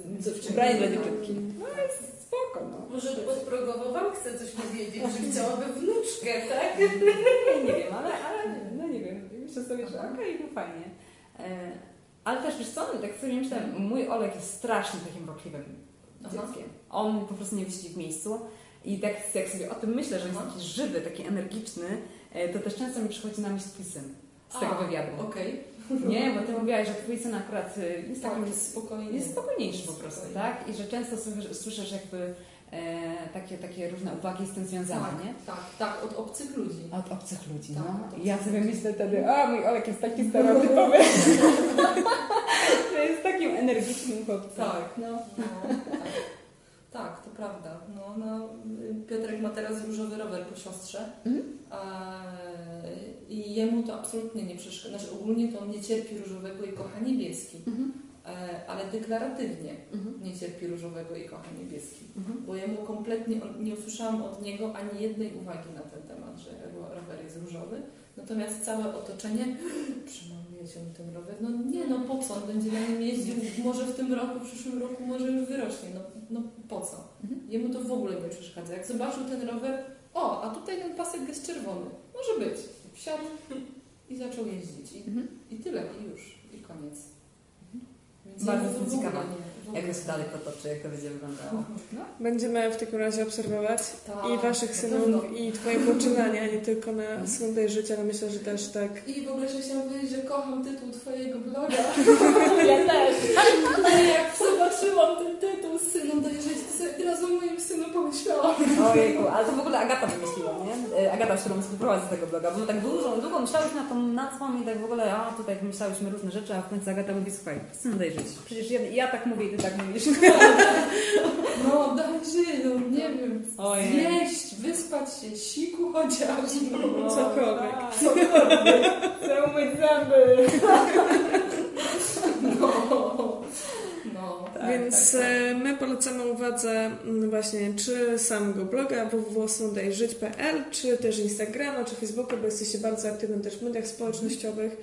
ubranie dla dziewczynki. No jest spoko, no. Może podprogowo Wam chce coś powiedzieć, że chciałaby wnuczkę, tak? Nie, nie wiem, ale, ale no nie wiem. Myślę sobie, że okej, no fajnie. E, ale też wiesz co, tak sobie myślałem, mój Olek jest strasznie takim rockliwym Aha. dzieckiem. On po prostu nie wisi w miejscu. I tak jak sobie o tym myślę, że jest taki żywy, taki energiczny, e, to też często mi przychodzi na myśl twój syn z tego A, wywiadu. Okej. Nie, bo ty mówiłaś, że twój syn akurat e, jest Tak, jest spokojny. jest spokojniejszy po prostu, tak? I że często słyszysz, jakby e, takie, takie różne uwagi z tym związane, Tak, nie? tak, tak, od obcych ludzi. Od obcych ludzi, Tak, no. obcych ja sobie ludzi. myślę wtedy, a mój Olek jest taki stereotypowy. że jest takim energicznym chłopcem. Tak. No. No, tak. tak, to prawda. No, no, Piotrek ma teraz różowy rower po siostrze mm. a, i jemu to absolutnie nie przeszkadza. Znaczy, ogólnie to on nie cierpi różowego i kocha niebieski, mm -hmm. ale deklaratywnie mm -hmm. nie cierpi różowego i kocha niebieski, -hmm. bo jemu kompletnie nie usłyszałam od niego ani jednej uwagi na ten temat, że rower jest różowy. Natomiast całe otoczenie przynajmniej 50 ten rower. No nie, no po co? On będzie na nim jeździł może w tym roku, w przyszłym roku, może już wyrośnie. No, no po co? Mhm. Jemu to w ogóle nie przeszkadza. Jak zobaczył ten rower, o, a tutaj ten pasek jest czerwony. Może być. Wsiadł i zaczął jeździć. I, mhm. i tyle, i już, i koniec. Mhm. Więc Bardzo ja to w ogóle nie jak to się dalej potoczy, jak to będzie wyglądało. No. Będziemy w takim razie obserwować Tak, i waszych na synów, pewno. i twoje poczynania, nie tylko na swojej życia, ale myślę, że też tak. I w ogóle, że chciałam powiedzieć, że kocham tytuł Twojego bloga. Ja też. Ale jak zobaczyłam ten tytuł z synem to sobie od razu o moim synu pomyślałam. Ojejku, ale to w ogóle Agata wymyśliła, nie? E, Agata, z którą współprowadzi tego bloga, bo my tak dużo, długo myślałyśmy nad tą nazwą i tak w ogóle, a tutaj myślałyśmy różne rzeczy, a w końcu Agata mówi, słuchaj, chcę daj żyć. Przecież ja, ja tak mówię ty tak mówisz. No daj żyć, no nie wiem, Ojej. zjeść, wyspać się, siku chociaż. No, Cokolwiek. tak. Cokolwiek. Chcę umyć zęby. No, no. Tak, Więc tak, tak. e, my polecamy uwadze mm, właśnie czy samego bloga www.sondajżyć.pl, czy też Instagrama, czy Facebooka, bo jesteście bardzo aktywni też w mediach społecznościowych.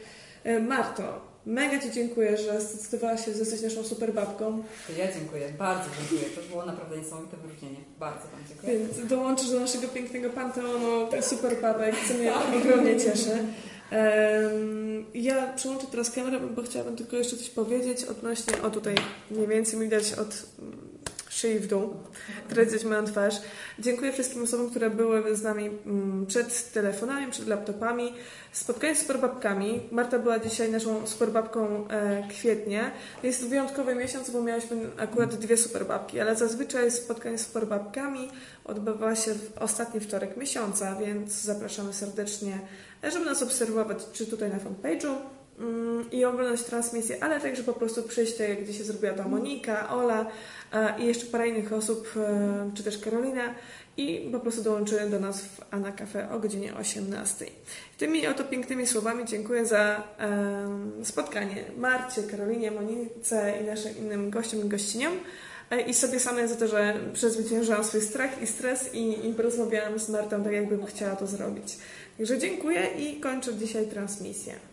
E, Marto, mega Ci dziękuję, że zdecydowałaś się zostać naszą super babką, To ja dziękuję, bardzo dziękuję. To było naprawdę niesamowite wyróżnienie. Bardzo Wam dziękuję. więc dołączysz do naszego pięknego panteonu super babek, co mnie ogromnie cieszy. Ja przełączę teraz kamerę, bo chciałabym tylko jeszcze coś powiedzieć odnośnie, o tutaj mniej więcej widać od szyi w dół, które gdzieś mają twarz. Dziękuję wszystkim osobom, które były z nami mm, przed telefonami, przed laptopami. Spotkanie z superbabkami. Marta była dzisiaj naszą superbabką e, kwietnia. Jest wyjątkowy miesiąc, bo miałyśmy akurat dwie superbabki, ale zazwyczaj spotkanie z superbabkami odbywa się w ostatni wtorek miesiąca, więc zapraszamy serdecznie, żeby nas obserwować, czy tutaj na fanpage'u, i oglądać transmisję, ale także po prostu przyjść, tak jak dzisiaj zrobiła to Monika, Ola e, i jeszcze parę innych osób, e, czy też Karolina i po prostu dołączy do nas w Ana Cafe o godzinie 18. Tymi oto pięknymi słowami dziękuję za spotkanie Marcie, Karolinie, Monice i naszym innym gościom i gościniom e, i sobie samej za to, że przezwyciężyłam swój strach i stres i, i porozmawiałam z Martą tak, jakbym chciała to zrobić. Także dziękuję i kończę dzisiaj transmisję.